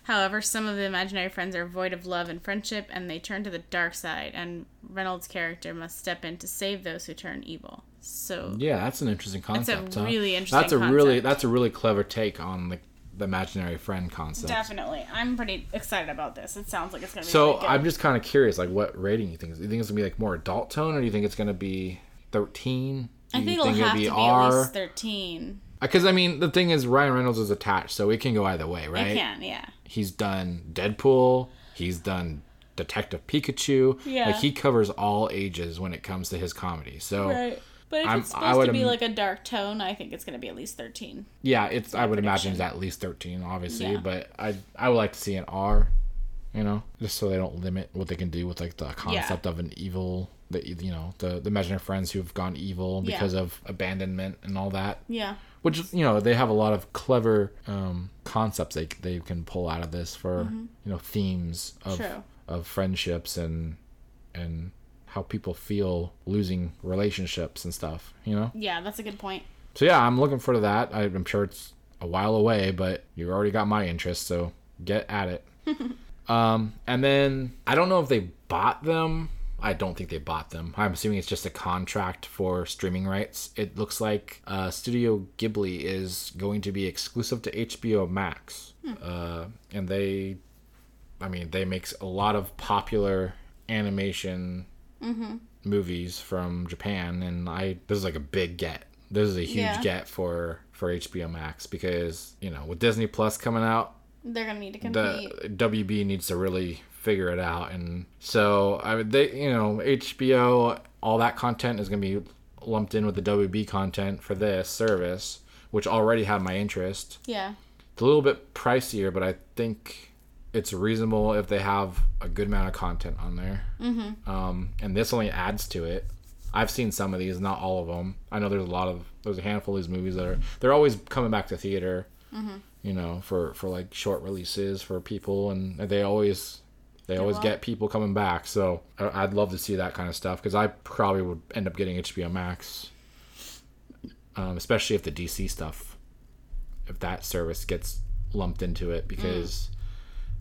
However, some of the imaginary friends are void of love and friendship, and they turn to the dark side, and Reynolds' character must step in to save those who turn evil. So, yeah, that's an interesting a concept. huh? really interesting That's a really that's a really clever take on the the imaginary friend concept. definitely. I'm pretty excited about this. It sounds like it's going to be So really. I'm just kind of curious, like what rating you think? Do you think it's gonna be like more adult tone, or do you think it's gonna be 13? I think it'll have to be at least 13. Because I mean, the thing is, Ryan Reynolds is attached, so it can go either way, right? It can, yeah. He's done Deadpool. He's done Detective Pikachu. Yeah. Like he covers all ages when it comes to his comedy. So Right. But if I'm- it's supposed to be im- like a dark tone, I think it's going to be at least 13. yeah, it's I would imagine it's at least 13, obviously. Yeah. But I I would like to see an R, you know, just so they don't limit what they can do with like the concept of an evil. The, you know the the imaginary friends who've gone evil Yeah. because of abandonment and all that. Yeah. which you know they have a lot of clever um, concepts they they can pull out of this for you know themes of True. of friendships and and how people feel losing relationships and stuff. You know, Yeah, that's a good point. so yeah, I'm looking forward to that. I, I'm sure it's a while away, but you already got my interest, so get at it. um, and then I don't know if they bought them. I don't think they bought them. I'm assuming it's just a contract for streaming rights. It looks like uh, Studio Ghibli is going to be exclusive to HBO Max, uh, and they, I mean, they make a lot of popular animation movies from Japan, and I this is like a big get. This is a huge Yeah. get for for HBO Max because you know with Disney Plus coming out, They're going to need to compete. the WB needs to really figure it out, and so I mean they you know HBO all that content is gonna be lumped in with the WB content for this service, which already had my interest. yeah. It's a little bit pricier, but I think it's reasonable if they have a good amount of content on there. Mm-hmm. Um, and this only adds to it. I've seen some of these, not all of them. I know there's a lot of there's a handful of these movies that are they're always coming back to theater. Mm-hmm. you know, for for like short releases for people, and they always they always well. get people coming back. So I'd love to see that kind of stuff because I probably would end up getting HBO Max, um, especially if the DC stuff, if that service gets lumped into it, because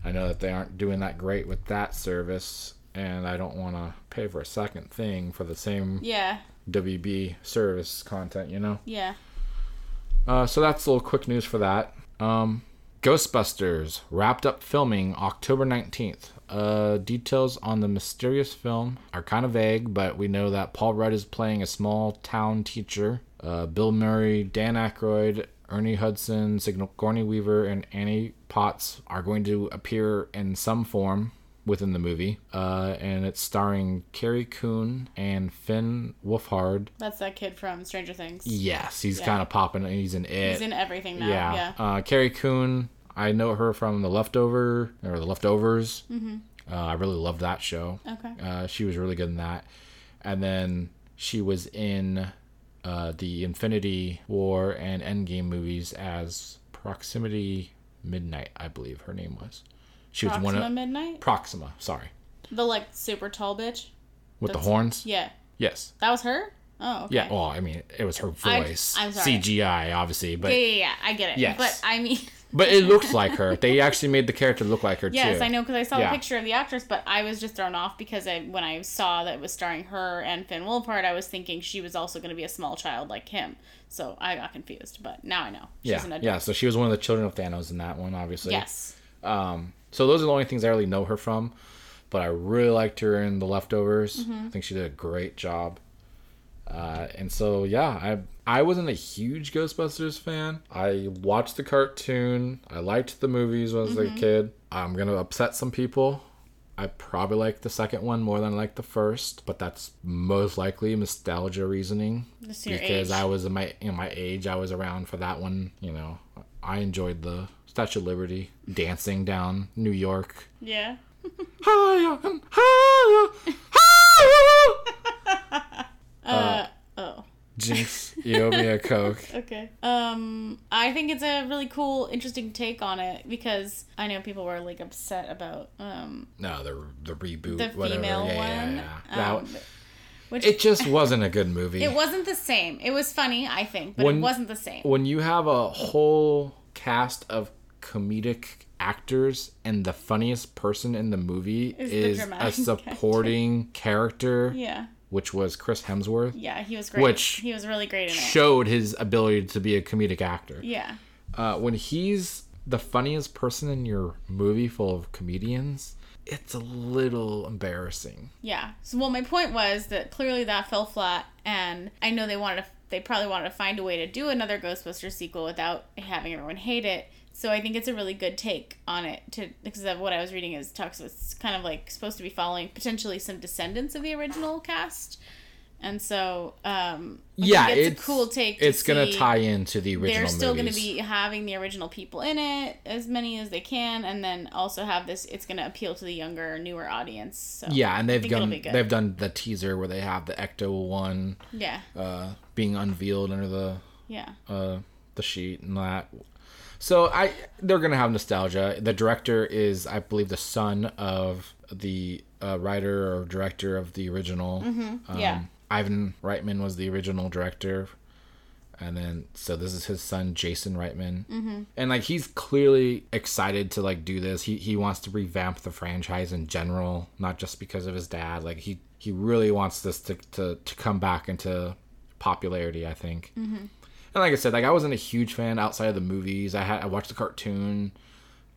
I know that they aren't doing that great with that service, and I don't want to pay for a second thing for the same Yeah. WB service content, you know. Yeah. Uh, so that's a little quick news for that. Um, Ghostbusters wrapped up filming October 19th. Uh, details on the mysterious film are kind of vague, but we know that Paul Rudd is playing a small town teacher. Uh, Bill Murray, Dan Aykroyd, Ernie Hudson, Sigourney Weaver, and Annie Potts are going to appear in some form within the movie. Uh, and it's starring Carrie Coon and Finn Wolfhard. That's that kid from Stranger Things. Yes, he's Yeah. kind of popping. He's in it. He's in everything now. Yeah. Yeah. Uh, Carrie Coon, I know her from The Leftover or The Leftovers. Mm-hmm. Uh, I really loved that show. Okay. Uh, she was really good in that. And then she was in uh, the Infinity War and Endgame movies as Proximity Midnight, I believe her name was. She was one of Midnight? Proxima, sorry. The like super tall bitch? With the horns? Yeah. Yes. That was her? Oh, okay. Yeah, well, I mean, it was her voice. I'm sorry. CGI, obviously, but Yeah, yeah, yeah. I get it. Yes. But I mean, but it looks like her. They actually made the character look like her too. yes, too. I know because I saw Yeah. the picture of the actress, but I was just thrown off because I when I saw that it was starring her and Finn Wolfhard, I was thinking she was also going to be a small child like him. So I got confused, but now I know. She's Yeah, an adult. yeah. So she was one of the children of Thanos in that one, obviously. Yes. Um, so those are the only things I really know her from. But I really liked her in The Leftovers. Mm-hmm. I think she did a great job. Uh, and so yeah, I I wasn't a huge Ghostbusters fan. I watched the cartoon. I liked the movies when I was Mm-hmm. a kid. I'm gonna upset some people. I probably like the second one more than I like the first, but that's most likely nostalgia reasoning because age. I was in my in my age. I was around for that one. You know, I enjoyed the Statue of Liberty, dancing down New York. Yeah. Higher and higher, higher. Uh, oh. Jinx, you owe me a coke. Okay. Um, I think it's a really cool, interesting take on it because I know people were like upset about um No, the the reboot, the whatever. female yeah, one. yeah, yeah. um, That- which it just wasn't a good movie. it wasn't the same. It was funny, I think, but When- it wasn't the same. when you have a whole cast of comedic actors and the funniest person in the movie Is the a supporting character, Yeah. Which was Chris Hemsworth, Yeah, he was great. Which he was really great in it. showed his ability to be a comedic actor. Yeah. Uh, when he's the funniest person in your movie full of comedians, it's a little embarrassing. Yeah. So, well, my point was that clearly that fell flat, and I know they wanted to, they probably wanted to find a way to do another Ghostbusters sequel without having everyone hate it. So I think it's a really good take on it to because of what I was reading is talks it's kind of like supposed to be following potentially some descendants of the original cast, and so um, yeah, think it's a cool take. To It's gonna see- tie into the original. they're still going to be having the original people in it as many as they can and then also have this it's going to appeal to the younger newer audience so Yeah, and they've done they've done the teaser where they have the Ecto one yeah uh, being unveiled under the yeah uh, the sheet and that. So I they're gonna have nostalgia. The director is, I believe, the son of the uh, writer or director of the original. Mm-hmm. Yeah. Ivan Reitman was the original director, and then so this is his son Jason Reitman, mm-hmm. and like he's clearly excited to like do this. He he wants to revamp the franchise in general, not just because of his dad. Like he he really wants this to to, to come back into popularity. I think. Mm-hmm. And like I said, like I wasn't a huge fan outside of the movies. I had I watched the cartoon.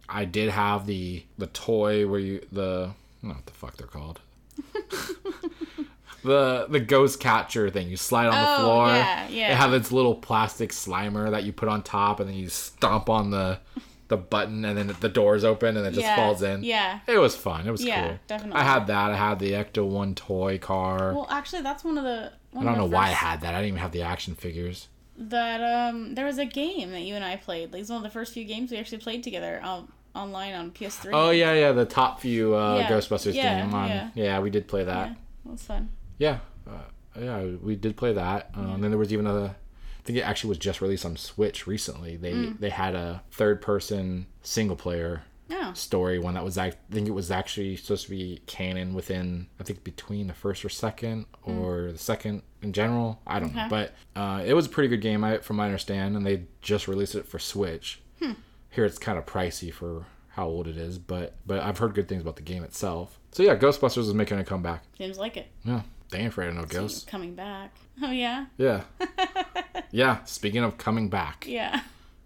I did have the the toy where you the I don't know what the fuck they're called. the the ghost catcher thing. You slide on the Oh, floor. yeah, yeah. It had its little plastic slimer that you put on top, and then you stomp on the the button, and then the doors open, and it just yeah falls in. yeah It was fun. It was Yeah, cool. definitely. I had that. I had the Ecto One toy car. well actually that's one of the one I don't know the why I had that. I didn't even have the action figures. That um there was a game that you and I played like it's one of the first few games we actually played together um, online on PS3 Oh yeah, yeah, the top view uh, Yeah, Ghostbusters yeah, game on. yeah. Yeah. we did play that. yeah that was fun Yeah, uh, yeah, we did play that. Um, Then there was even a I think it actually was just released on Switch recently. They Mm. they had a third person single player Oh. story one that was I think it was actually supposed to be canon within I think between the first or second or the second in general. I don't know, Hmm. But uh, it was a pretty good game I, from my understand, and they just released it for Switch. Hmm. Here it's kind of pricey for how old it is, but but I've heard good things about the game itself. So yeah, Ghostbusters is making a comeback. Seems like it. Yeah, they ain't afraid of no ghosts. Coming back. Oh yeah. Yeah, yeah. Speaking of coming back, Yeah.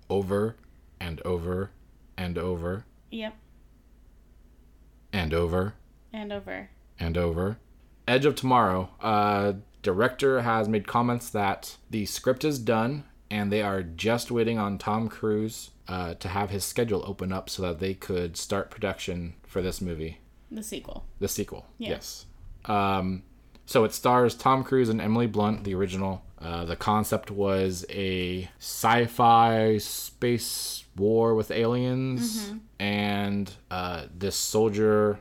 over and over and over Yep. and over And over. and over. Edge of Tomorrow. Uh, director has made comments that the script is done and they are just waiting on Tom Cruise uh, to have his schedule open up so that they could start production for this movie, The sequel. the sequel. Yeah. Yes. Um, so it stars Tom Cruise and Emily Blunt, the original. Uh, the concept was a sci-fi space war with aliens, and uh, this soldier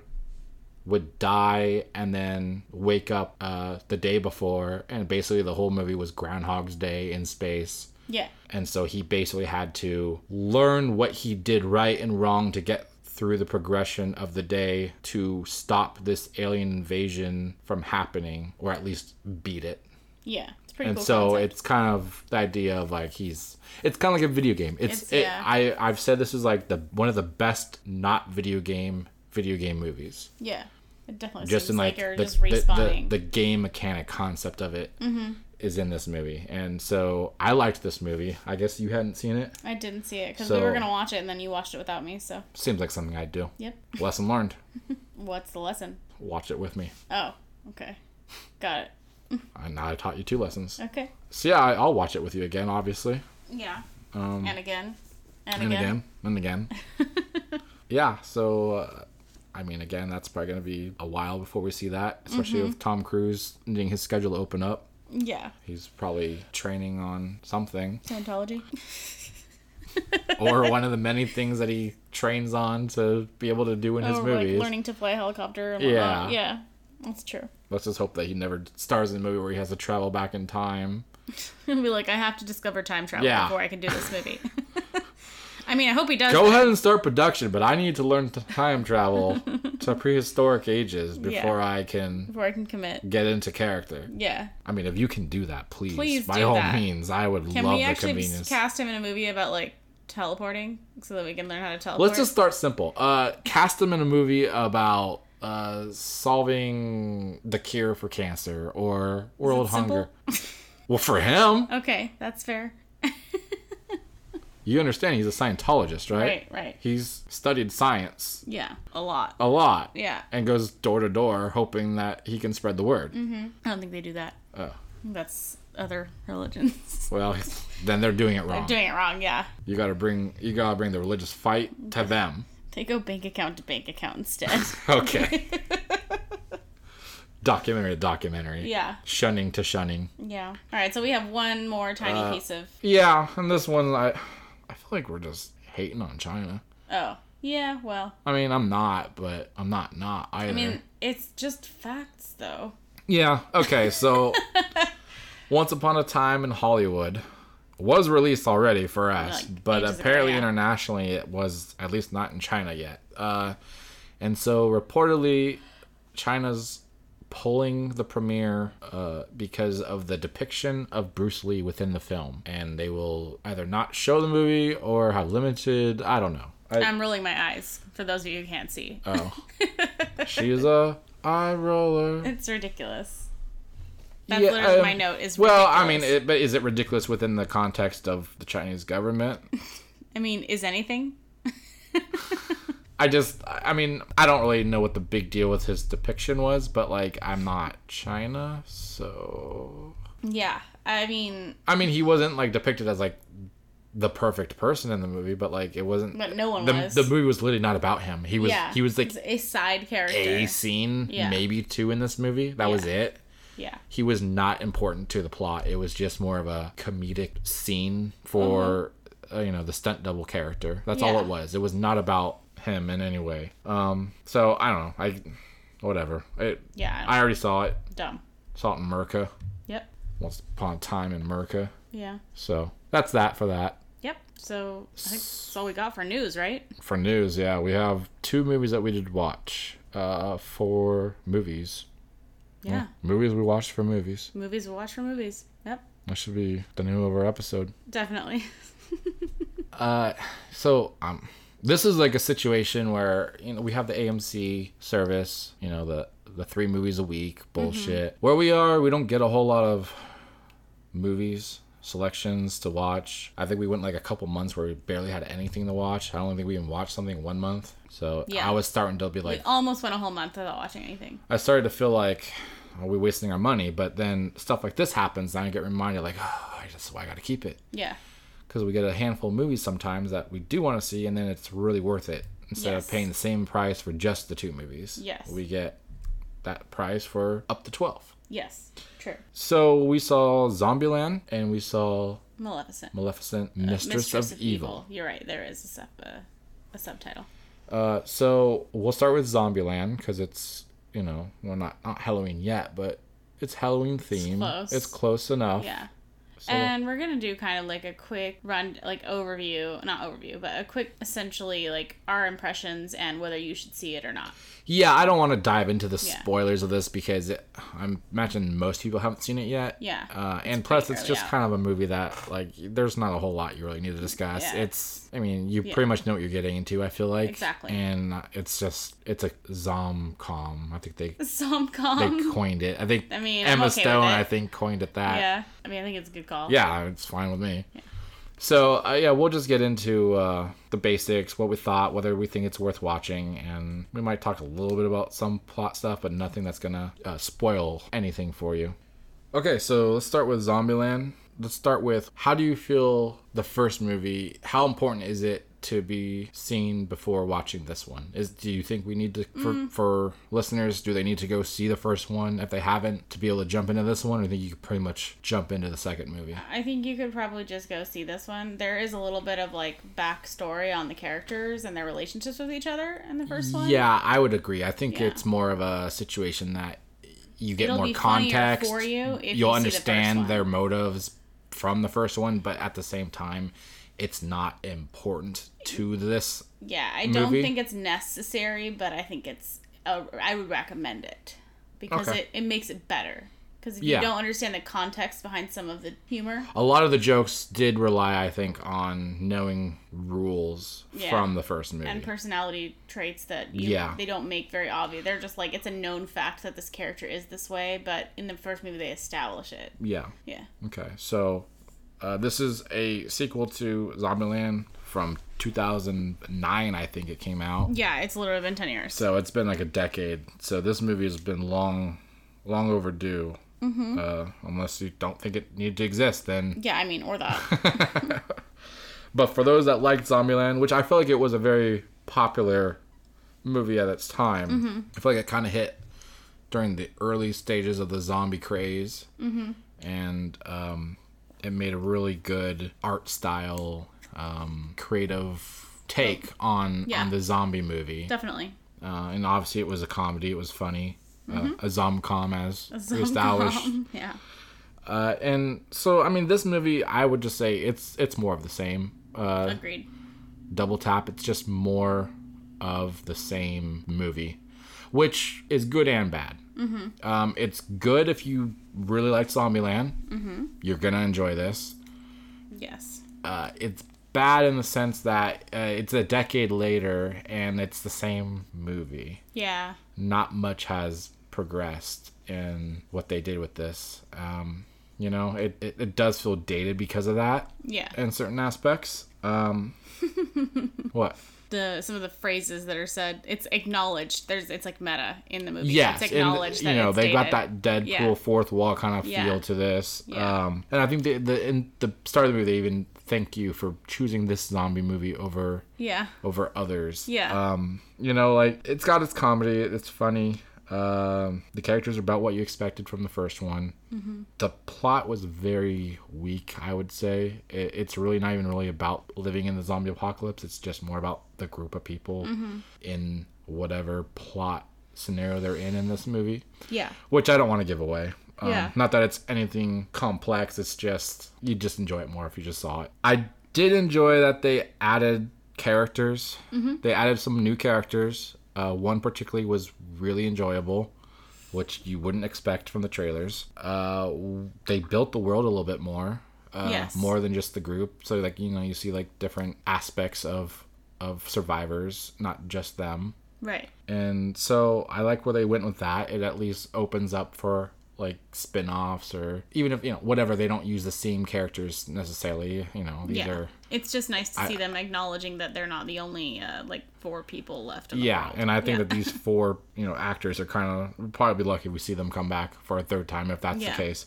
would die and then wake up uh, the day before, and basically the whole movie was Groundhog's Day in space. Yeah. And so he basically had to learn what he did right and wrong to get through the progression of the day to stop this alien invasion from happening, or at least beat it. Yeah. Pretty and cool. so concept. it's kind of the idea of like he's it's kind of like a video game. It's, It's- it, yeah. I I've said this is like the one of the best not video game video game movies. Yeah. It definitely Just seems in like, like, the, just the, the, the game mechanic concept of it is Mm-hmm. in this movie, and so I liked this movie. I guess you hadn't seen it. I didn't see it because So- we were gonna watch it and then you watched it without me. So Seems like something I'd do. yep. Lesson learned. What's the lesson? Watch it with me. Oh, okay. Got it. And now I taught you two lessons. Okay. So yeah, I, I'll watch it with you again, obviously, Yeah. um, And again. And, and again. again, and again. yeah. So, uh, I mean, again, that's probably gonna be a while before we see that, especially Mm-hmm. with Tom Cruise needing his schedule to open up. Yeah. He's probably training on something, Scientology. or one of the many things that he trains on to be able to do in his or movies. like learning to fly a helicopter Yeah. Yeah. That's true. Let's just hope that he never stars in a movie where he has to travel back in time. He'll be like, I have to discover time travel Yeah. before I can do this movie. I mean, I hope he does. Go ahead and start production, but I need to learn time travel to prehistoric ages before I can before I can commit. get into character. Yeah. I mean, if you can do that, please, Please by all that. means, I would Can love we the actually convenience. cast him in a movie about like teleporting so that we can learn how to teleport? Let's just start simple. Uh, cast him in a movie about uh, solving the cure for cancer or world hunger. well, for him, Okay, that's fair. you understand he's a Scientologist, right? Right, right. He's studied science Yeah, a lot. a lot. Yeah. And goes door to door hoping that he can spread the word. I don't think they do that. Oh. That's other religions. Well, then they're doing it wrong. They're doing it wrong, yeah. You gotta bring you gotta bring the religious fight to them. They go bank account to bank account instead. Okay. documentary to documentary. yeah, Shunning to shunning. yeah. All right, so we have one more tiny Uh, piece of. Yeah, and this one I I feel like we're just hating on China. Oh, yeah. Well, I mean, I'm not, but I'm not not either. I mean, it's just facts, though. yeah. Okay, so Once Upon a Time in Hollywood was released already for us, Like, but ages ago, apparently yeah. internationally it was at least not in China yet. Uh, and so reportedly, China's pulling the premiere uh, because of the depiction of Bruce Lee within the film, and they will either not show the movie or have limited. I don't know. I, I'm rolling my eyes for those of you who can't see. oh, she's a eye roller. It's ridiculous. That's Yeah, literally um, my note. Is Well, I mean, it, but is it ridiculous within the context of the Chinese government? I mean, is anything? I just, I mean, I don't really know what the big deal with his depiction was, but like, I'm not China, so. Yeah, I mean, I mean, he wasn't like depicted as like the perfect person in the movie, but like, it wasn't. but no one the, was. the movie was literally not about him. He was, yeah, he was like He's a side character. a scene, Yeah. maybe two in this movie. That was it. Yeah, he was not important to the plot. It was just more of a comedic scene for uh, you know the stunt double character. That's all Mm-hmm. It was. It was not about him in any way. Um, so I don't know. I whatever. It, yeah, I already saw it. dumb. Saw it in America. Yep. Once upon a time in America. Yeah. So that's that for that. Yep. So I think that's all we got for news, right? For news, yeah, we have two movies that we did watch. Uh, for movies. Yeah. Movies we watch for movies. Movies we watch for movies. Yep. That should be the name of our episode. Definitely. Uh, so um, this is like a situation where you know we have the AMC service, you know the the three movies a week bullshit. Where we are, we don't get a whole lot of movies selections to watch. I think we went like a couple months where we barely had anything to watch. I don't think we even watched something one month. So Yeah. I was starting to be like, we almost went a whole month without watching anything. I started to feel like are we wasting our money? But then stuff like this happens, and I get reminded like, oh, I just I got to keep it Yeah. because we get a handful of movies sometimes that we do want to see, and then it's really worth it instead Yes. of paying the same price for just the two movies. Yes. we get that price for up to twelve. Yes. True. So we saw Zombieland and we saw Maleficent. Maleficent, Mistress, of, Evil. You're right. There is a, sub, uh, a subtitle. Uh, so we'll start with Zombieland because it's you know well not not Halloween yet, but it's Halloween theme. close. It's close enough. Yeah. So, And we're gonna do kind of like a quick run, like overview, not overview, but a quick, essentially like our impressions and whether you should see it or not. yeah, I don't want to dive into the Yeah. spoilers of this because it, I imagine most people haven't seen it yet. Yeah. Uh, and plus, it's just out. kind of a movie that like there's not a whole lot you really need to discuss. Yeah. It's, I mean, you Yeah. pretty much know what you're getting into. I feel like Exactly. and it's just it's a zom-com. I think they they coined it. I think I mean, Emma okay Stone. I think, coined it that. yeah. I mean, I think it's a good call. Yeah, it's fine with me. So uh, yeah, we'll just get into uh, the basics, what we thought, whether we think it's worth watching, and we might talk a little bit about some plot stuff, but nothing that's gonna uh, spoil anything for you. Okay, so let's start with Zombieland. Let's start with how do you feel the first movie? How important is it to be seen before watching this one? Is do you think we need to for mm. for listeners? Do they need to go see the first one if they haven't to be able to jump into this one, or do you think you could pretty much jump into the second movie? I think you could probably just go see this one. There is a little bit of like backstory on the characters and their relationships with each other in the first one. Yeah, I would agree. I think Yeah. it's more of a situation that you get It'll more context. for you if You'll you see the understand their motives from the first one, but at the same time, it's not important to this. Yeah, I don't movie. think it's necessary, but I think it's. Uh, I would recommend it because Okay. it, it makes it better. Because if Yeah. you don't understand the context behind some of the humor, A lot of the jokes did rely, I think, on knowing rules Yeah. from the first movie. and personality traits that you, Yeah. they don't make very obvious. They're just like it's a known fact that this character is this way, but in the first movie they establish it. yeah. Yeah. Okay. So, uh, this is a sequel to Zombieland from 2009, I think it came out. Yeah, it's literally been ten years. So it's been like a decade. So this movie has been long, long overdue. Mm-hmm. Uh, unless you don't think it needed to exist, then. yeah, I mean, or that. But for those that liked Zombieland, which I feel like it was a very popular movie at its time, Mm-hmm. I feel like it kind of hit during the early stages of the zombie craze, mm-hmm. and um, it made a really good art style, um, creative take on Yeah. on the zombie movie. Definitely. uh, and obviously it was a comedy. It was funny, uh, a zomcom as Some established. Yeah. Uh, and so, I mean, this movie, I would just say it's it's more of the same. Uh, Agreed. double tap. It's just more of the same movie, which is good and bad. Mm-hmm. Um, it's good if you really like Zombieland. Mm-hmm. You're gonna enjoy this. Yes. Uh, it's bad in the sense that uh, it's a decade later and it's the same movie. Yeah. not much has progressed in what they did with this. Um, you know, it, it, it does feel dated because of that Yeah. in certain aspects. Um, what? The some of the phrases that are said, it's acknowledged. There's it's like meta in the movie. Yes, it's and, acknowledged you know they got dated. that Deadpool Yeah. fourth wall kind of Yeah. feel to this. Yeah. Um, and I think the the in the start of the movie they even thank you for choosing this zombie movie over Yeah. over others. Yeah. Um, you know, like it's got its comedy, it's funny. Um, the characters are about what you expected from the first one. Mm-hmm. The plot was very weak, I would say. It, it's really not even really about living in the zombie apocalypse. It's just more about the group of people Mm-hmm. in whatever plot scenario they're in in this movie, Yeah. which I don't want to give away. Um, Yeah. Not that it's anything complex. It's just you just enjoy it more if you just saw it. I did enjoy that they added characters. Mm-hmm. They added some new characters. Uh, one particularly was really enjoyable, which you wouldn't expect from the trailers. Uh, they built the world a little bit more. Uh, Yes. More than just the group. So like you know you see like different aspects of of survivors, not just them Right. and so I like where they went with that. It at least opens up for like spin-offs or even if you know whatever they don't use the same characters necessarily. You know these Yeah. are It's just nice to I- see them acknowledging that they're not the only uh, like four people left in the yeah, world. and I think Yeah. that these four you know actors are kind of we'll probably be lucky if we see them come back for a third time if that's Yeah. the case.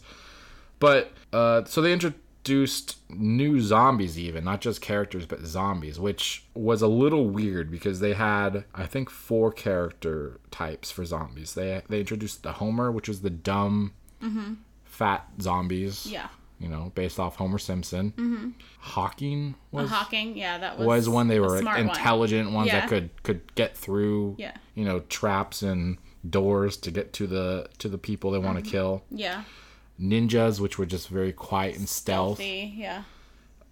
But uh, so they introduced new zombies even not just characters but zombies which was a little weird because they had i think four character types for zombies they they introduced the homer which was the dumb fat zombies yeah. You know based off homer simpson mm-hmm. hawking was Hawking, yeah, that was was when they were smart one. intelligent ones Yeah. that could could get through Yeah. you know traps and doors to get to the to the people they Mm-hmm. want to kill Yeah. ninjas which were just very quiet and stealth Stealthy, yeah.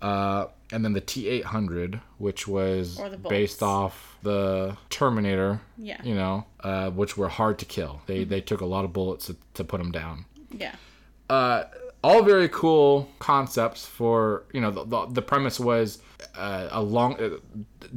uh, and then the T800, which was based off the Terminator, Yeah. you know, uh, which were hard to kill. They they took a lot of bullets to, to put them down. Yeah. Uh, all very cool concepts for you know the the, the premise was uh, a long uh,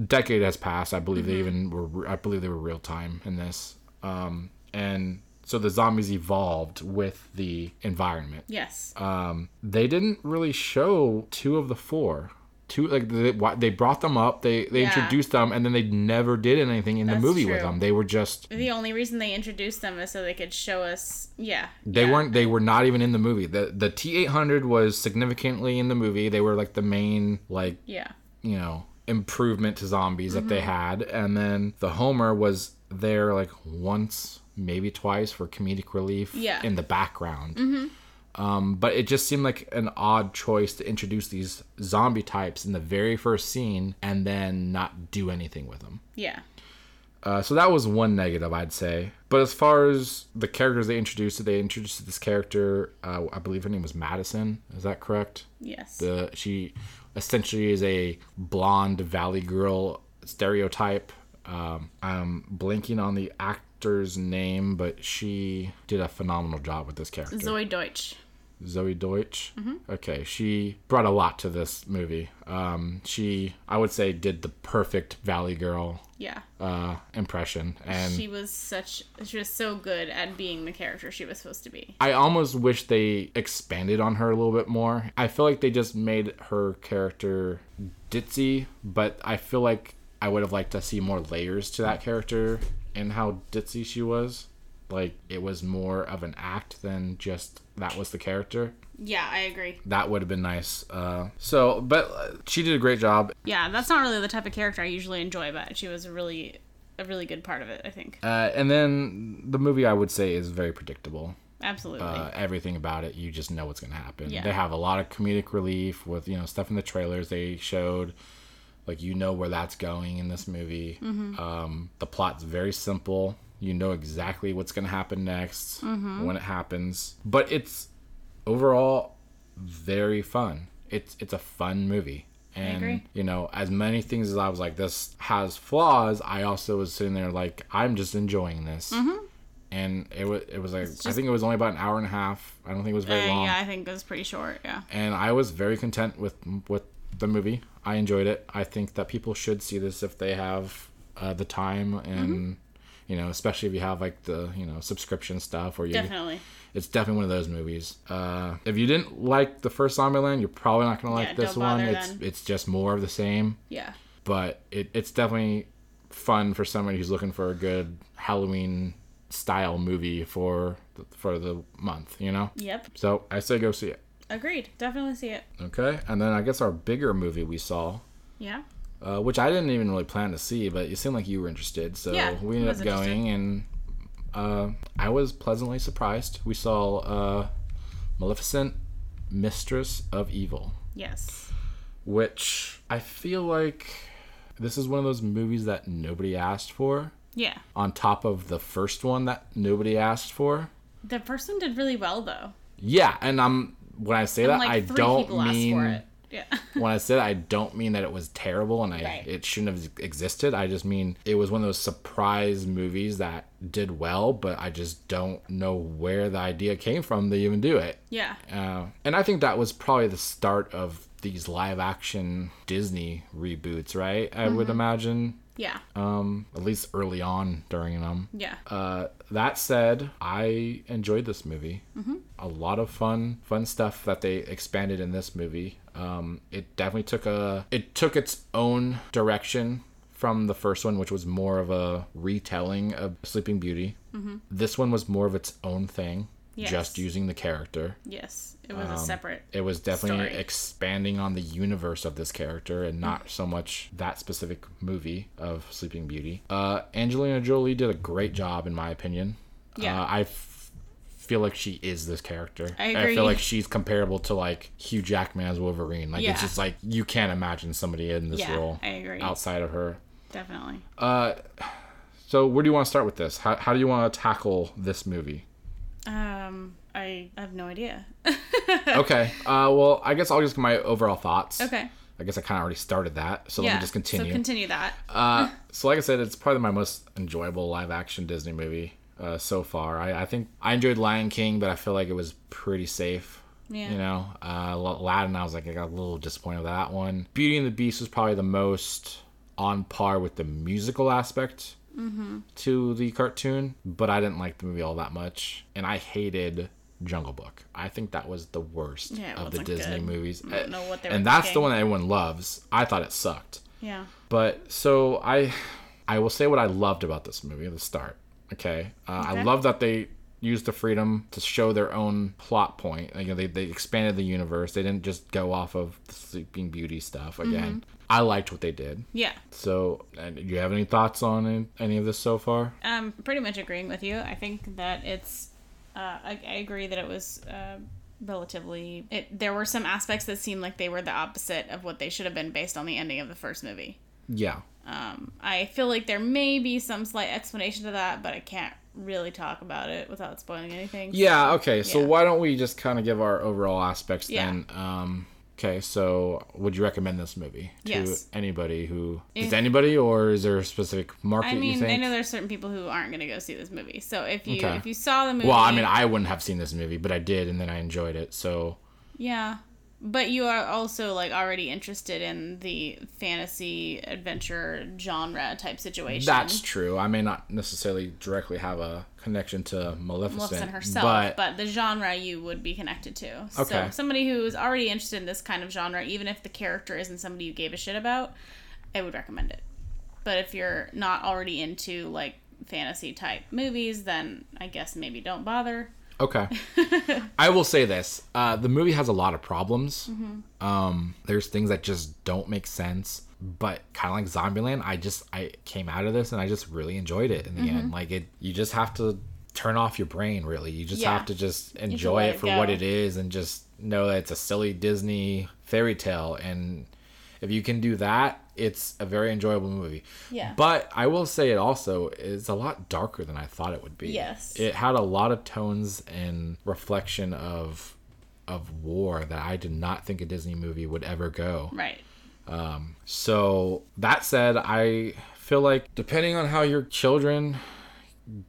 decade has passed. I believe they even were I believe they were real time in this, um, and so the zombies evolved with the environment Yes. um, they didn't really show two of the four. Two like they, they brought them up, they they Yeah. introduced them, and then they never did anything in That's the movie with them. They were just the only reason they introduced them is so they could show us. Yeah. they yeah. weren't they were not even in the movie. The the T eight hundred was significantly in the movie. They were like the main like Yeah. you know improvement to zombies that Mm-hmm. they had, and then the Homer was there like once maybe twice for comedic relief Yeah. in the background. Um, but it just seemed like an odd choice to introduce these zombie types in the very first scene and then not do anything with them. Yeah. Uh, so that was one negative, I'd say. But as far as the characters they introduced, they introduced this character. Uh, I believe her name was Madison. Is that correct? Yes. The she essentially is a blonde valley girl stereotype. Um, I'm blanking on the actor's name, but she did a phenomenal job with this character. Zoey Deutch. Zoey Deutch. Okay, she brought a lot to this movie. Um, she, I would say, did the perfect Valley Girl Yeah. uh, impression, and she was such. She was so good at being the character she was supposed to be. I almost wish they expanded on her a little bit more. I feel like they just made her character ditzy, but I feel like I would have liked to see more layers to that character and how ditzy she was. Like it was more of an act than just that was the character. Yeah, I agree. That would have been nice. Uh, so, but uh, she did a great job. Yeah, that's not really the type of character I usually enjoy, but she was a really, a really good part of it. I think. Uh, and then the movie, I would say, is very predictable. Absolutely. uh, everything about it you just know what's going to happen Yeah. they have a lot of comedic relief with you know stuff in the trailers they showed like you know where that's going in this movie Mm-hmm. um, the plot's very simple you know exactly what's going to happen next Mm-hmm. when it happens but it's overall very fun it's it's a fun movie and you know as many things as i was like this has flaws i also was sitting there like i'm just enjoying this and it was it was like I think it was only about an hour and a half. I don't think it was very Uh, long. yeah, I think it was pretty short. Yeah. And I was very content with with the movie. I enjoyed it. I think that people should see this if they have uh, the time and Mm-hmm. you know, especially if you have like the you know subscription stuff or you. Definitely. It's definitely one of those movies. Uh, if you didn't like the first Zombieland, you're probably not gonna like Yeah, this one. bother It's it's just more of the same Yeah. but it, it's definitely fun for somebody who's looking for a good Halloween style movie for the, for the month, you know. Yep. So I say go see it. Agreed. Definitely see it. Okay, and then I guess our bigger movie we saw, Yeah. uh, which I didn't even really plan to see, but it seemed like you were interested, so Yeah, we ended up going, and uh, I was pleasantly surprised. We saw uh, Maleficent, Mistress of Evil. Yes. which I feel like this is one of those movies that nobody asked for, Yeah. on top of the first one that nobody asked for. The first one did really well though. Yeah, and I'm when I say And, that like I don't people asked for mean. Yeah. when I say that I don't mean that it was terrible and I Right. it shouldn't have existed. I just mean it was one of those surprise movies that did well, but I just don't know where the idea came from to even do it. yeah. Uh, and I think that was probably the start of these live action Disney reboots, right? I Mm-hmm. would imagine, Yeah. um, at least early on during them. Yeah. Uh, that said, I enjoyed this movie. Mm-hmm. A lot of fun, fun stuff that they expanded in this movie. Um, it definitely took a, it took its own direction from the first one, which was more of a retelling of Sleeping Beauty. Mm-hmm. This one was more of its own thing, Yes. just using the character. yes. It was a separate. It was definitely Story. expanding on the universe of this character and not so much that specific movie of Sleeping Beauty. Uh, Angelina Jolie did a great job, in my opinion. Yeah. Uh, I f- feel like she is this character. I agree. I feel like she's comparable to like Hugh Jackman as Wolverine. Like Yeah. it's just like you can't imagine somebody in this Yeah, role I agree. outside of her. Definitely. Uh, so where do you want to start with this? How, how do you want to tackle this movie? Um, I have no idea. okay. Uh, well, I guess I'll just give my overall thoughts. okay. I guess I kind of already started that, so yeah. let me just continue. So continue that. uh, so, like I said, it's probably my most enjoyable live action Disney movie uh, so far. I, I think I enjoyed Lion King, but I feel like it was pretty safe. Yeah. You know, uh, Aladdin, I was like, I got a little disappointed with that one. Beauty and the Beast was probably the most on par with the musical aspect Mm-hmm. to the cartoon, but I didn't like the movie all that much, and I hated Jungle Book. I think that was the worst Yeah, of the Disney good. movies, I don't know what they and that's the one that everyone loves. I thought it sucked. Yeah. But so I, I will say what I loved about this movie at the start. Okay, uh, I love that they used the freedom to show their own plot point. Like, you know, they they expanded the universe. They didn't just go off of the Sleeping Beauty stuff again. I liked what they did. Yeah. So, and do you have any thoughts on any, any of this so far? I'm pretty much agreeing with you. I think that it's. Uh, I, I agree that it was uh, relatively. It there were some aspects that seemed like they were the opposite of what they should have been based on the ending of the first movie. Yeah. Um, I feel like there may be some slight explanation to that, but I can't really talk about it without spoiling anything. Yeah. Okay. So Yeah. why don't we just kind of give our overall aspects Yeah. then? Um, okay. So would you recommend this movie to Yes. anybody who is If- anybody, or is there a specific market I you mean, think? I know there's certain people who aren't going to go see this movie. So if you Okay. if you saw the movie, Well, I mean, I wouldn't have seen this movie, but I did, and then I enjoyed it. So yeah, but you are also like already interested in the fantasy adventure genre type situation. that's true. I may not necessarily directly have a connection to Maleficent, Maleficent herself, but, but, the genre you would be connected to. So Okay. somebody who is already interested in this kind of genre, even if the character isn't somebody you gave a shit about, I would recommend it. But if you're not already into like fantasy type movies, then I guess maybe don't bother. Okay. I will say this: uh, the movie has a lot of problems. Mm-hmm. Um, there's things that just don't make sense. But kind of like Zombieland, I just I came out of this and I just really enjoyed it in the Mm-hmm. end. Like it, you just have to turn off your brain. Really, you just Yeah. have to just enjoy it for go. what it is and just know that it's a silly Disney fairy tale. And if you can do that, it's a very enjoyable movie. Yeah. But I will say it also is a lot darker than I thought it would be. Yes. It had a lot of tones and reflection of of war that I did not think a Disney movie would ever go. Right. Um, so that said, I feel like depending on how your children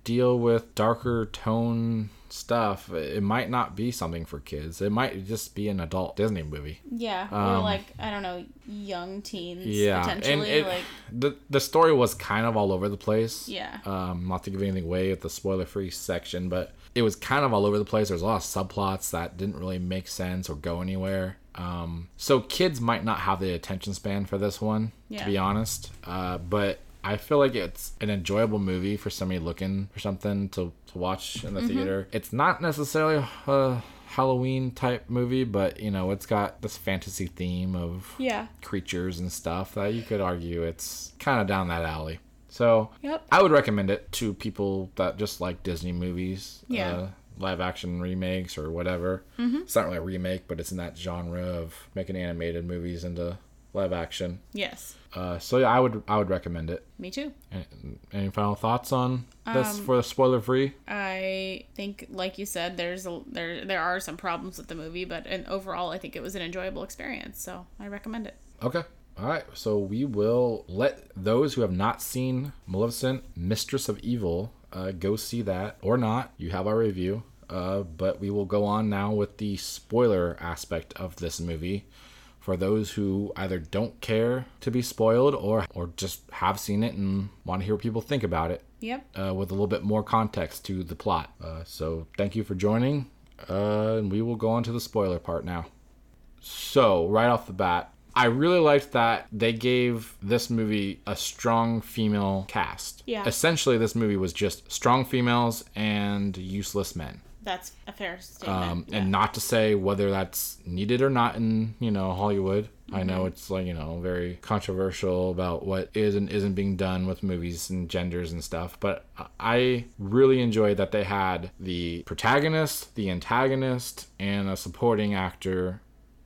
deal with darker tone stuff, it might not be something for kids. It might just be an adult Disney movie. Yeah. or like I don't know, young teens Um, Yeah, and potentially. it, like the the story was kind of all over the place. Yeah. Um, not to give anything away at the spoiler free section, but it was kind of all over the place. There's a lot of subplots that didn't really make sense or go anywhere. Um, so kids might not have the attention span for this one, Yeah. to be honest. Uh, but I feel like it's an enjoyable movie for somebody looking for something to, to watch in the theater. It's not necessarily a Halloween type movie, but you know, it's got this fantasy theme of Yeah. creatures and stuff that you could argue it's kind of down that alley. So Yep. I would recommend it to people that just like Disney movies, Yeah. uh, live action remakes or whatever. Mm-hmm. It's not really a remake, but it's in that genre of making animated movies into live action. Yes. Uh, so yeah, I would I would recommend it. Me too. Any, any final thoughts on this Um, for the spoiler free? I think, like you said, there's a, there there are some problems with the movie, but and overall, I think it was an enjoyable experience. So I recommend it. Okay. All right. So we will let those who have not seen Maleficent, Mistress of Evil, uh, go see that or not. You have our review. Uh, but we will go on now with the spoiler aspect of this movie. For those who either don't care to be spoiled or or just have seen it and want to hear what people think about it, Yep. uh, with a little bit more context to the plot. Uh, so thank you for joining, uh, and we will go on to the spoiler part now. So right off the bat, I really liked that they gave this movie a strong female cast. Yeah. Essentially, this movie was just strong females and useless men. That's a fair statement. Um, yeah. And not to say whether that's needed or not in you know Hollywood. I know Mm-hmm. it's like you know very controversial about what is and isn't being done with movies and genders and stuff. But I really enjoyed that they had the protagonist, the antagonist, and a supporting actor.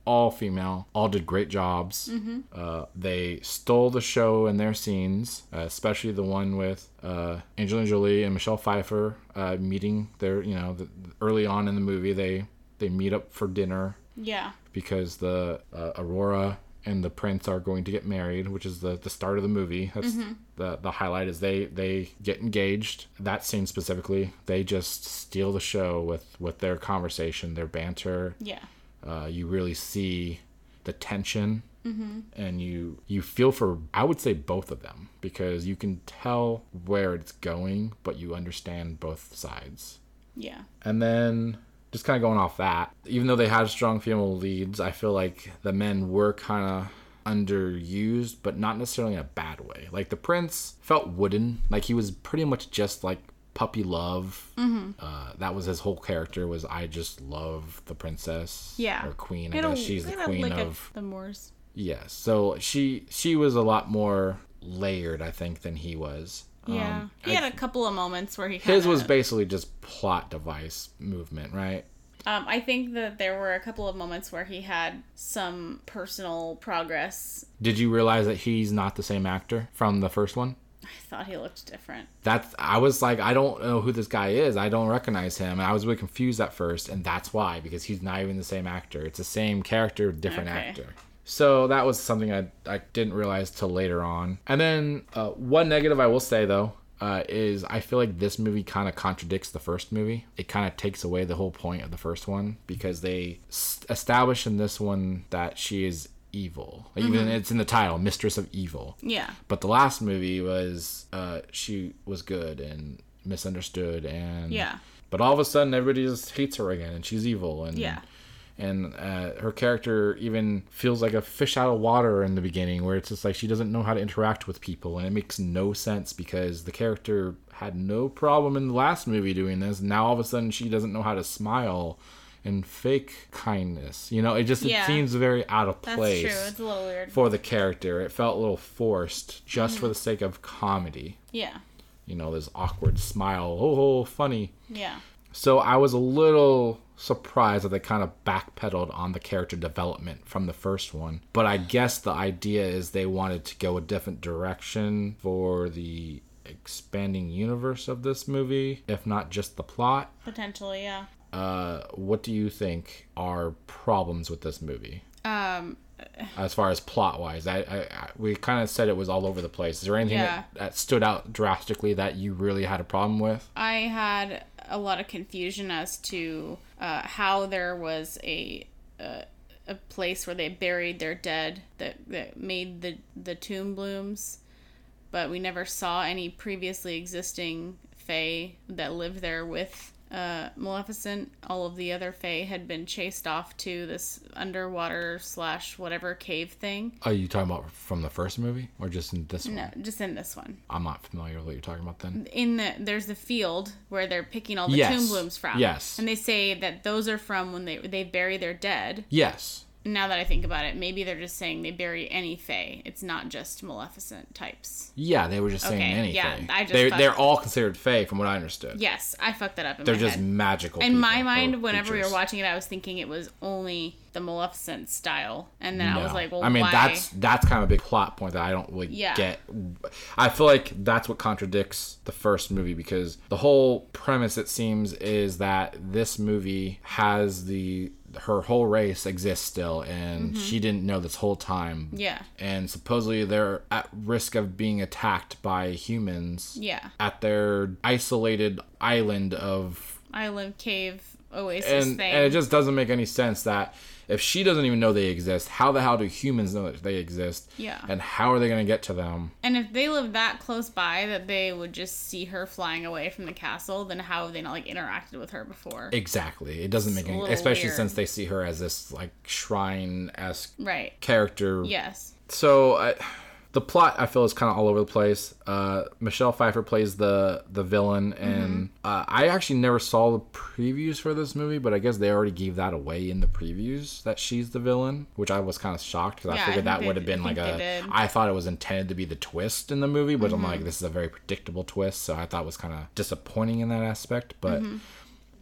All female, all did great jobs. Mm-hmm. Uh, they stole the show in their scenes, especially the one with uh, Angelina Jolie and Michelle Pfeiffer uh, meeting. Their, you know, the, early on in the movie, they they meet up for dinner yeah. because the uh, Aurora and the prince are going to get married, which is the, the start of the movie. That's the the highlight is they they get engaged. That scene specifically, they just steal the show with with their conversation, their banter. Yeah. Uh, you really see the tension, and you you feel for I would say both of them because you can tell where it's going, but you understand both sides. Yeah. And then just kind of going off that, even though they had strong female leads, I feel like the men were kind of underused, but not necessarily in a bad way. Like the prince felt wooden, like he was pretty much just like puppy love. Mm-hmm. Uh, that was his whole character. Was I just love the princess? Yeah. or queen. I guess she's the queen of. the Moors. Yes. So she she was a lot more layered, I think, than he was. Yeah. Um, he I- had a couple of moments where he his kinda, was basically just plot device movement, right? Um, I think that there were a couple of moments where he had some personal progress. Did you realize that he's not the same actor from the first one? I thought he looked different. That's I was like, I don't know who this guy is. I don't recognize him. And I was really confused at first, and that's why because he's not even the same actor. It's the same character, different Okay. actor. So that was something I I didn't realize till later on. And then uh, one negative I will say though uh, is I feel like this movie kind of contradicts the first movie. It kind of takes away the whole point of the first one because they s- establish in this one that she is evil. Like, Even it's in the title, Mistress of Evil. Yeah. But the last movie was uh, she was good and misunderstood and Yeah. But all of a sudden, everybody just hates her again, and she's evil. And Yeah. And uh, her character even feels like a fish out of water in the beginning, where it's just like she doesn't know how to interact with people, and it makes no sense because the character had no problem in the last movie doing this. Now all of a sudden, she doesn't know how to smile and fake kindness. You know, it just Yeah. it seems very out of That's place true. It's a little weird. for the character. It felt a little forced just Mm-hmm. for the sake of comedy. yeah. You know, this awkward smile, oh, oh, funny. Yeah. So I was a little surprised that they kind of backpedaled on the character development from the first one. But I guess the idea is they wanted to go a different direction for the expanding universe of this movie, if not just the plot. Potentially, yeah. Uh, what do you think are problems with this movie? Um, as far as plot wise. I, I, I we kind of said it was all over the place. Is there anything Yeah. that, that stood out drastically that you really had a problem with? I had a lot of confusion as to uh, how there was a, a a place where they buried their dead that, that made the the tomb blooms, but we never saw any previously existing fae that lived there with uh, Maleficent. All of the other fae had been chased off to this underwater slash whatever cave thing. Are you talking about from the first movie or just in this one? No, just in this one. I'm not familiar with what you're talking about then. in the there's the field where they're picking all the Yes. tomb blooms from. Yes. And they say that those are from when they they bury their dead. Yes. Now that I think about it, maybe they're just saying they bury any Fae. It's not just Maleficent types. Yeah, they were just saying Okay, any yeah. I just they're, they're all considered Fae, from what I understood. Yes, I fucked that up in They're just head. magical. In my mind, whenever we were watching it, I was thinking it was only the Maleficent style, and then I was like, well, I mean, why? that's that's kind of a big plot point that I don't really Yeah. get. I feel like that's what contradicts the first movie because the whole premise, it seems, is that this movie has the her whole race exists still, and she didn't know this whole time. Mm-hmm. Yeah. And supposedly they're at risk of being attacked by humans. Yeah. At their isolated island of island cave oasis and, thing. and it just doesn't make any sense that if she doesn't even know they exist, how the hell do humans know that they exist? Yeah. And how are they going to get to them? and if they live that close by that they would just see her flying away from the castle, then how have they not like interacted with her before? Exactly. It doesn't make It's a any, especially weird. since they see her as this like shrine esque right. character. Yes. So I, the plot I feel is kind of all over the place. Uh, Michelle Pfeiffer plays the the villain, and Mm-hmm. uh, I actually never saw the previews for this movie, but I guess they already gave that away in the previews that she's the villain, which I was kind of shocked because Yeah, I I figured think that would have been like a. I thought it was intended to be the twist in the movie, but I'm Mm-hmm. like, this is a very predictable twist, so I thought it was kind of disappointing in that aspect, but. Mm-hmm.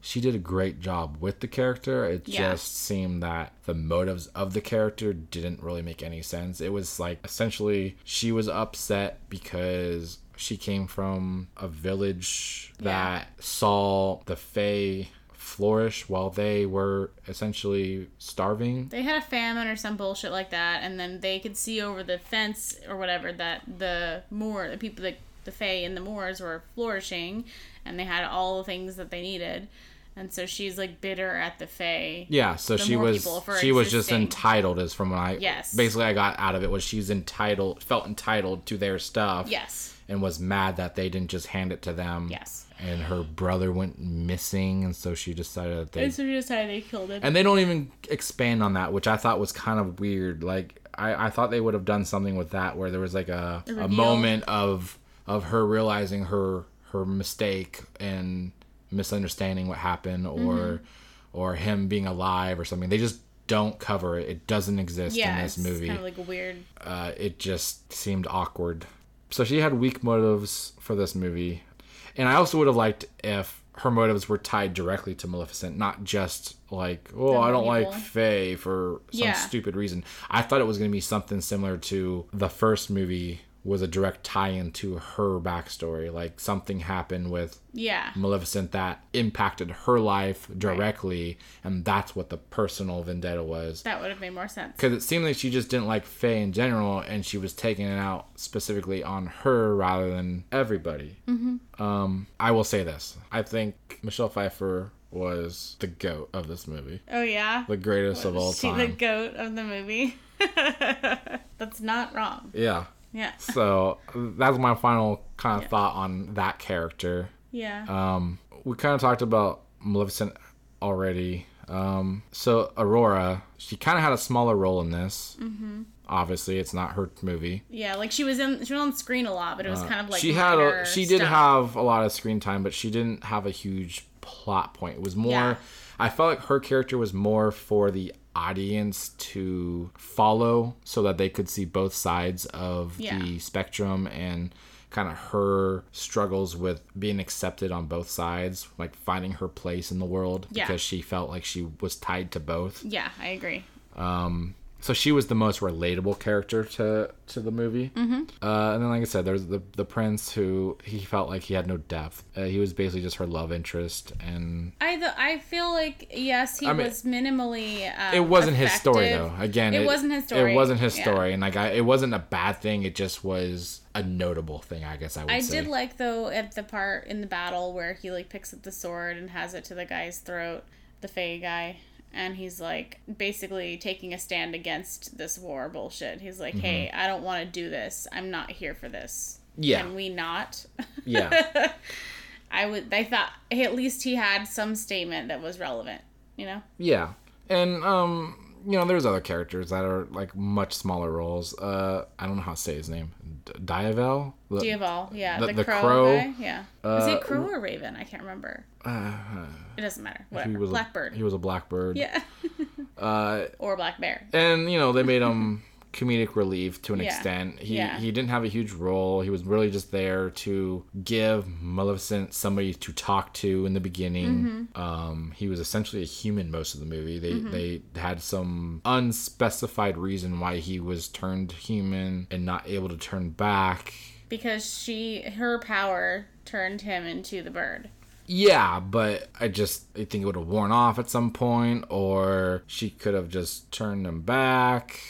She did a great job with the character. It Yeah. just seemed that the motives of the character didn't really make any sense. It was like essentially she was upset because she came from a village Yeah. that saw the Fae flourish while they were essentially starving. They had a famine or some bullshit like that, and then they could see over the fence or whatever that the Moor, the people that the Fae and the Moors were flourishing, and they had all the things that they needed. And so she's like bitter at the Fae. Yeah, so she was she was just entitled is from what I Yes. basically I got out of it was she's entitled felt entitled to their stuff. Yes. and was mad that they didn't just hand it to them. Yes. And her brother went missing, and so she decided that they. And so she decided they killed him. And they don't even expand on that, which I thought was kind of weird. Like I, I thought they would have done something with that, where there was like a, a reveal. moment of of her realizing her her mistake and misunderstanding what happened, or Mm-hmm. or him being alive or something. They just don't cover it. It doesn't exist yeah, in this it's movie kind of like weird. uh, it just seemed awkward. So she had weak motives for this movie. And I also would have liked if her motives were tied directly to Maleficent, not just like, oh, I don't like. Fae for some Yeah. stupid reason. I thought it was going to be something similar to the first movie was a direct tie-in to her backstory. Like something happened with Yeah. Maleficent that impacted her life directly, and that's what the personal vendetta was That would have made more sense. because it seemed like she just didn't like Fae in general, and she was taking it out specifically on her rather than everybody. Mm-hmm. Um, I will say this: I think Michelle Pfeiffer was the goat of this movie, Oh yeah. the greatest of all she the goat of the movie? That's not wrong. yeah. Yeah. So that's my final kind of thought on that character. Yeah. Um, we kind of talked about Maleficent already. Um, so Aurora, she kind of had a smaller role in this. Mm-hmm. Obviously, it's not her movie. yeah, like she was in she was on screen a lot, but it was kind of like Uh, she had a she did stuff. have a lot of screen time, but she didn't have a huge plot point. It was more Yeah. I felt like her character was more for the audience to follow so that they could see both sides of Yeah. the spectrum and kind of her struggles with being accepted on both sides, like finding her place in the world Yeah. because she felt like she was tied to both. Yeah, I agree. Um, So she was the most relatable character to to the movie. Mm-hmm. Uh, and then, like I said, there's the the prince who he felt like he had no depth. Uh, he was basically just her love interest, and I th- I feel like yes, he I mean, was minimally. Um, it wasn't his story though. Again, It wasn't his story. It wasn't his Yeah. story, and like I, it wasn't a bad thing. It just was a notable thing, I guess I would I say. did like though at the part in the battle where he like picks up the sword and has it to the guy's throat, the Fae guy, and he's like basically taking a stand against this war bullshit. He's like, "Hey, I don't want to do this. I'm not here for this. Mm-hmm. Yeah. Can we not?" yeah, I would. I thought hey, at least he had some statement that was relevant. You know? yeah, and um, you know, there's other characters that are like much smaller roles. Uh, I don't know how to say his name. D- Diavel. The- Diaval, yeah, the- the, the crow, crow, guy, yeah. Was he uh, crow or raven? I can't remember. Uh, It doesn't matter. he was Blackbird. A, he was a blackbird. yeah. Uh, or Black Bear. and you know they made him comedic relief to an Yeah. extent. He Yeah. he didn't have a huge role. He was really just there to give Maleficent somebody to talk to in the beginning. Mm-hmm. Um, he was essentially a human most of the movie. They they had some unspecified reason why he was turned human and not able to turn back. Because she her power turned him into the bird. Yeah, but I just I think it would have worn off at some point, or she could have just turned him back.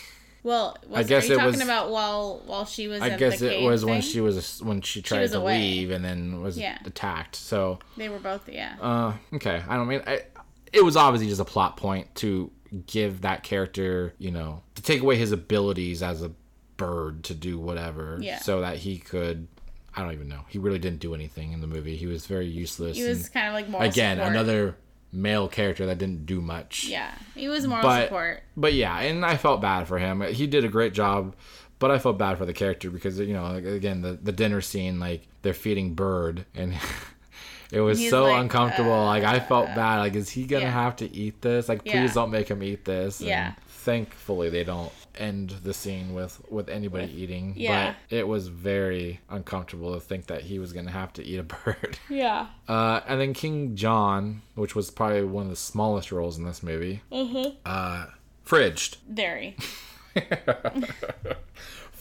Well, was, guess are you it talking was- about while while she was I guess the it was when she was when she tried was to away. leave and then was Yeah. attacked. So, They were both yeah. uh, okay, I don't mean I. It was obviously just a plot point to give that character, you know, to take away his abilities as a bird to do whatever, Yeah. so that he could. I don't even know. He really didn't do anything in the movie. He was very useless. he was kind of like more again support. another male character that didn't do much. Yeah, he was moral But- support. But yeah, and I felt bad for him. He did a great job, but I felt bad for the character because you know, like, again, the the dinner scene, like they're feeding Bird, and it was He's so like, uncomfortable. like I felt bad. Like, is he gonna yeah. have to eat this? Like, please Yeah. don't make him eat this. And Yeah. Thankfully, they don't end the scene with with anybody eating. yeah. But it was very uncomfortable to think that he was gonna have to eat a bird. Yeah. Uh, and then King John, which was probably one of the smallest roles in this movie, Mhm. uh, fridged. Very.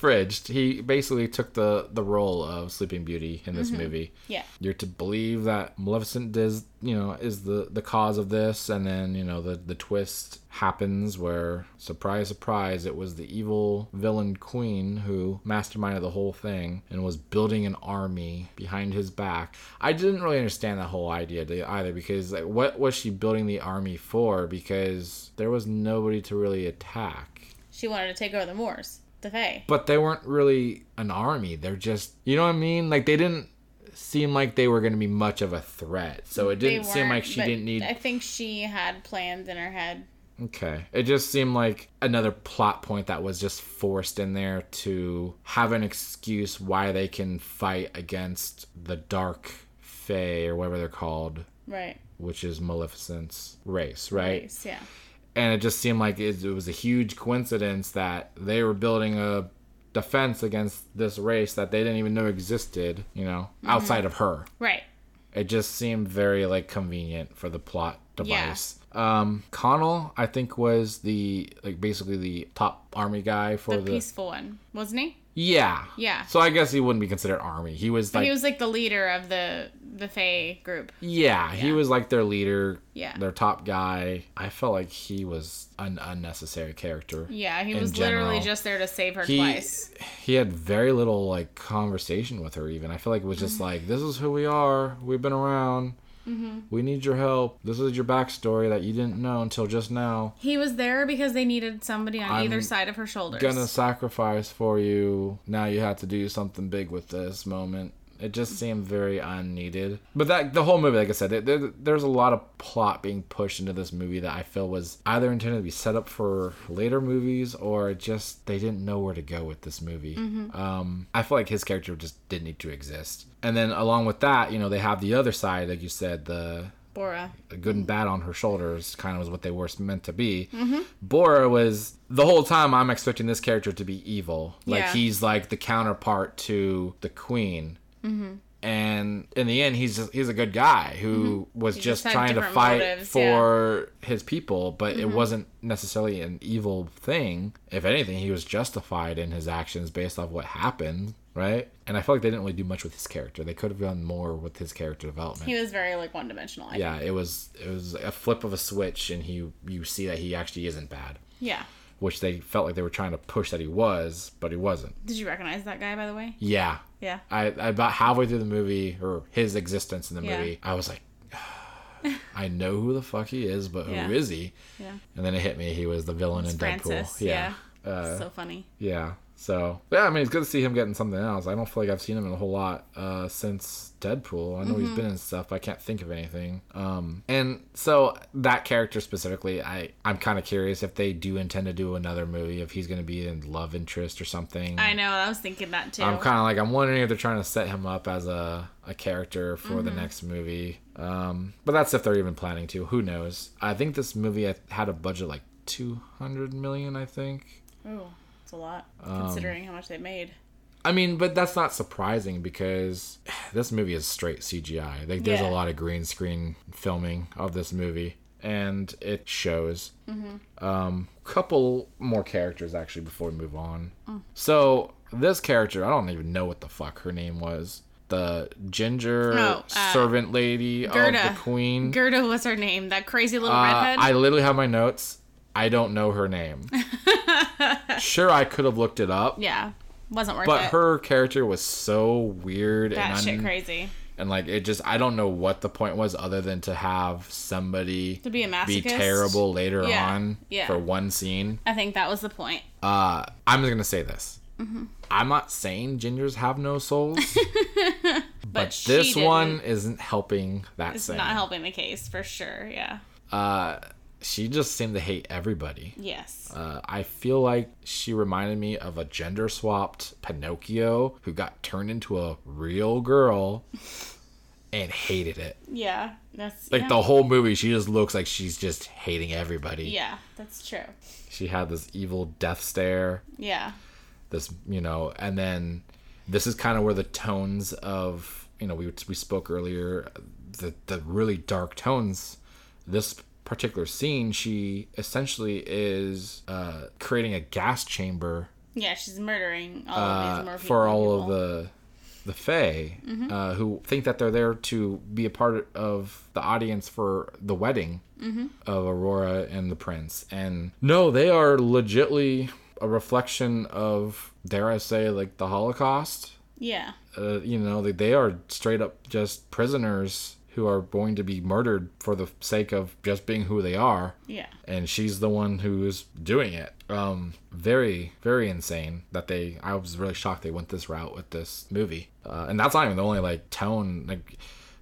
Fridged. He basically took the the role of Sleeping Beauty in this mm-hmm. movie. Yeah. You're to believe that Maleficent does, you know, is the the cause of this, and then you know the the twist happens where surprise surprise it was the evil villain queen who masterminded the whole thing and was building an army behind his back i didn't really understand that whole idea either because like what was she building the army for because there was nobody to really attack She wanted to take over the Moors, the but they weren't really an army. They're just, you know what I mean? Like they didn't seem like they were going to be much of a threat. So it didn't seem like she didn't need. I think she had plans in her head. Okay. It just seemed like another plot point that was just forced in there to have an excuse why they can fight against the dark fae or whatever they're called, Right. which is Maleficent's race, right? Race, yeah. And it just seemed like it, it was a huge coincidence that they were building a defense against this race that they didn't even know existed you know outside of her Right. it just seemed very like convenient for the plot device um Conall i think was the like basically the top army guy for The the, peaceful one, wasn't he? Yeah Yeah. so i guess he wouldn't be considered army he was like he was like the leader of the the Fae group. yeah, he was like their leader Yeah. their top guy i felt like he was an unnecessary character Yeah, he was literally just there to save her he twice. he had very little like conversation with her even i feel like it was just Mm-hmm. like this is who we are we've been around Mm-hmm. we need your help. This is your backstory that you didn't know until just now. He was there because they needed somebody on I'm either side of her shoulders. gonna sacrifice for you. Now you have to do something big with this moment it just seemed very unneeded but that the whole movie like i said there, there, there's a lot of plot being pushed into this movie that i feel was either intended to be set up for later movies or just they didn't know where to go with this movie um, i feel like his character just didn't need to exist and then along with that you know they have the other side like you said the Borra. good and bad on her shoulders kind of was what they were meant to be. Borra was the whole time I'm expecting this character to be evil. Like Yeah. he's like the counterpart to the queen. Mm-hmm. And in the end, he's just, he's a good guy who mm-hmm. was He just just trying to fight motives, for his people, but it mm-hmm. wasn't necessarily an evil thing. If anything, he was justified in his actions based off what happened, right? And I feel like they didn't really do much with his character. They could have done more with his character development He was very like one dimensional. I yeah it was it was a flip of a switch and he you see that he actually isn't bad Yeah. Which they felt like they were trying to push that he was but he wasn't Did you recognize that guy by the way? yeah Yeah. i, I about halfway through the movie or his existence in the Yeah. movie i was like i know who the fuck he is but who is he Yeah. and then it hit me he was the villain It's in Francis. deadpool yeah Yeah. Uh, so funny. yeah so yeah i mean it's good to see him getting something else. I don't feel like i've seen him in a whole lot uh since deadpool. I know he's been in stuff but i can't think of anything. Um and so that character specifically i i'm kind of curious if they do intend to do another movie if he's going to be in love interest or something. I know. I was thinking that too. i'm kind of like i'm wondering if they're trying to set him up as a a character for the next movie. Um but that's if they're even planning to. Who knows? I think this movie had a budget like 200 million, I think. Oh, it's a lot Um, considering how much they made. I mean, but that's not surprising because this movie is straight CGI. Like, there's Yeah. a lot of green screen filming of this movie, and it shows. Um, couple more characters actually before we move on. So this character, I don't even know what the fuck her name was. The ginger Oh, uh, servant lady of Gerda. the queen. Gerda was her name. That crazy little Uh, redhead. I literally have my notes. I don't know her name. sure, I could have looked it up, yeah, wasn't worth but it. her character was so weird that and shit un- crazy. and like it just I don't know what the point was other than to have somebody To be a be terrible later Yeah, on yeah. for one scene. I think that was the point. Uh, I'm just gonna say this. Mm-hmm. I'm not saying gingers have no souls, But, but this one isn't helping that saying. not helping the case for sure. Yeah. Uh, she just seemed to hate everybody. Yes. Uh, I feel like she reminded me of a gender swapped Pinocchio who got turned into a real girl and hated it. yeah. That's Like yeah. the whole movie, she just looks like she's just hating everybody. Yeah, that's true. She had this evil death stare. Yeah. This, you know, and then this is kind of where the tones of, you know, we we spoke earlier, the the really dark tones. This particular scene, she essentially is uh, creating a gas chamber Yeah, she's murdering all of uh, these more for people- all of the the Fae Mm-hmm. uh, who think that they're there to be a part of the audience for the wedding Mm-hmm. of Aurora and the prince. And no, they are legitly a reflection of, dare I say, like the Holocaust. Yeah. Uh, you know, they, they are straight up just prisoners who are going to be murdered for the sake of just being who they are Yeah. and she's the one who's doing it. Um, very, very insane that they. I was really shocked they went this route with this movie, uh, and that's not even the only like tone. Like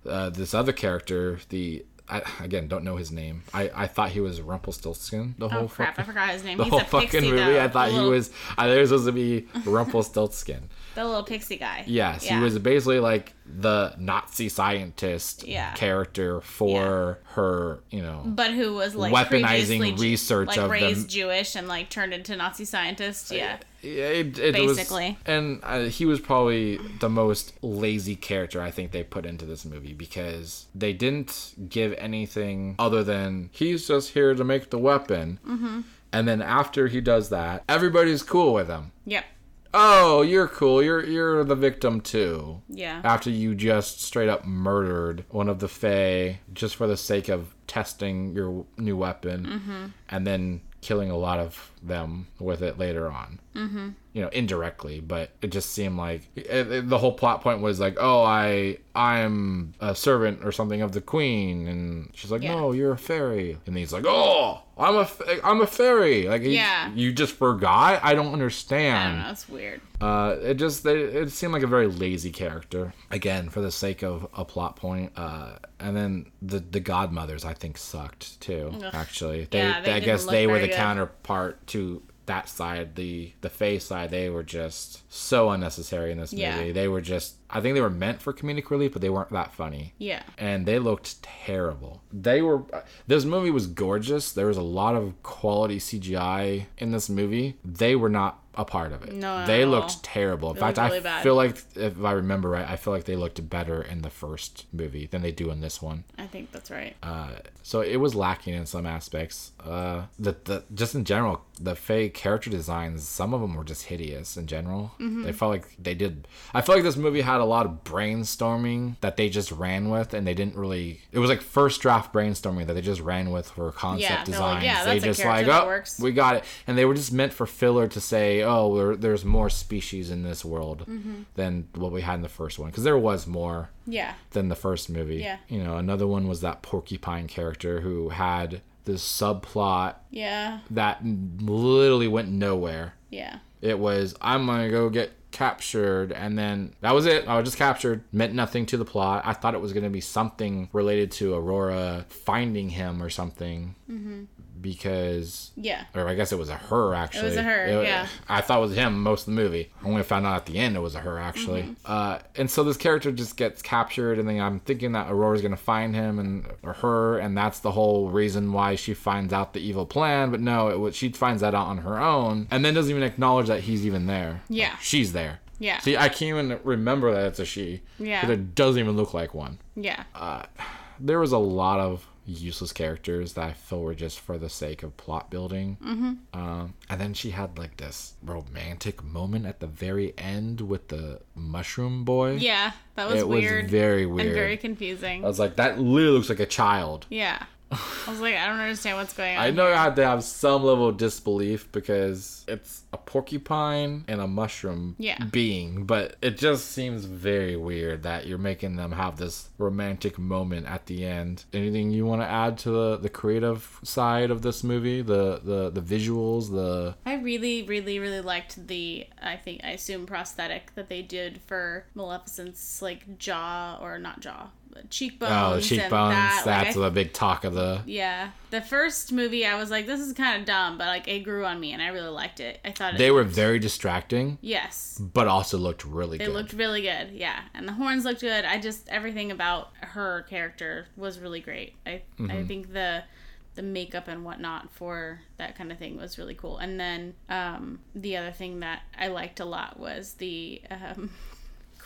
uh, this other character, the I again don't know his name. I I thought he was Rumpelstiltskin the oh, whole Oh crap! I fucking forgot his name. the He's whole a pixie fucking movie. though. I thought the he little, was. I thought he was supposed to be Rumpelstiltskin. the little pixie guy. Yes, Yeah. he was basically like the Nazi scientist Yeah. character for her. You know, But who was like Weaponizing research like of raised them. Jewish and like turned into Nazi scientist. Yeah. Yeah, it, it Basically. was, and uh, he was probably the most lazy character I think they put into this movie because they didn't give anything other than he's just here to make the weapon, mm-hmm. and then after he does that, everybody's cool with him. Yep. Oh, you're cool. You're you're the victim too. Yeah. After you just straight up murdered one of the Fae just for the sake of testing your new weapon, Mm-hmm. and then killing a lot of them with it later on. Mm-hmm. You know, indirectly, but it just seemed like it, it- the whole plot point was like, oh, I I'm a servant or something of the queen, and she's like, Yeah. no, you're a fairy, and he's like, oh, I'm a I'm a fairy. Like, he- Yeah. you just forgot. I don't understand. I. It's weird. Uh, it just they, it seemed like a very lazy character again for the sake of a plot point. Uh, and then the the godmothers I think sucked too. Actually, they, Yeah, they I guess they were the good. counterpart to that side, the the Fae side. They were just so unnecessary in this movie. Yeah. They were just I think they were meant for comedic relief, but they weren't that funny Yeah. and they looked terrible. They were. Uh, this movie was gorgeous. There was a lot of quality CGI in this movie. They were not a part of it. No, they looked terrible. In They fact, looked I bad. feel like if I remember right, I feel like they looked better in the first movie than they do in this one. I think that's right. Uh, so it was lacking in some aspects. Uh, the, the just in general, the fake character designs, some of them were just hideous in general. Mm-hmm. They felt like they did. I feel like this movie had a lot of brainstorming that they just ran with, and they didn't really. It was like first draft brainstorming that they just ran with for concept Yeah, designs. like, yeah, they that's a just character like, that oh, works." we got it, and they were just meant for filler to say, oh, there, there's more species in this world Mm-hmm. than what we had in the first one, because there was more Yeah. than the first movie. Yeah. You know, another one was that porcupine character who had this subplot Yeah. that literally went nowhere. Yeah. It was I'm gonna go get captured, and then that was it. I was just captured. Meant nothing to the plot. I thought it was gonna be something related to Aurora finding him or something. Mm-hmm. Because Yeah. or I guess it was a her actually. It was a her, yeah. I thought it was him most of the movie. I only found out at the end it was a her actually. Mm-hmm. Uh, and so this character just gets captured, and then I'm thinking that Aurora's gonna find him and or her, and that's the whole reason why she finds out the evil plan. But no, it was she finds that out on her own, and then doesn't even acknowledge that he's even there. Yeah. Like, she's there. Yeah. See, I can't even remember that it's a she. Yeah. 'cause it doesn't even look like one Yeah. there was a lot of useless characters that I feel were just for the sake of plot building. Mm-hmm. Um, and then she had like this romantic moment at the very end with the mushroom boy. yeah. That was it was very weird. and very confusing. I was like, that literally looks like a child. yeah. I was like, I don't understand what's going on. I know I had to have some level of disbelief because it's a porcupine and a mushroom Yeah. being, but it just seems very weird that you're making them have this romantic moment at the end. Anything you want to add to the, the creative side of this movie? The, the the visuals, the I really, really, really liked the I think I assume prosthetic that they did for Maleficent's like jaw or not jaw, cheekbones. oh cheekbones. that. That's I- the big talk of the yeah. The first movie I was like, this is kind of dumb, but like it grew on me and I really liked it. I thought it they were very distracting, yes. but also looked really good. They good. looked really good, yeah, and the horns looked good. I just everything about her character was really great. I Mm-hmm. I think the the makeup and whatnot for that kind of thing was really cool. And then um, the other thing that I liked a lot was the um,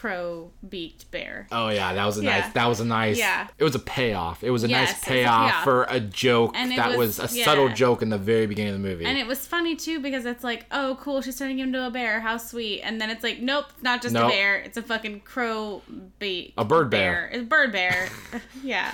crow beaked bear. Oh yeah, that was a Yeah. nice. That was a nice. Yeah. It was a payoff. It was a Yes, nice was a payoff, payoff. for a joke that was, was- a yeah. subtle joke in the very beginning of the movie. And it was funny too because it's like, oh, cool, she's turning him into a bear. How sweet. And then it's like, nope, not just Nope. a bear. It's a fucking crow beak. A bird bear. It's a bird bear. yeah.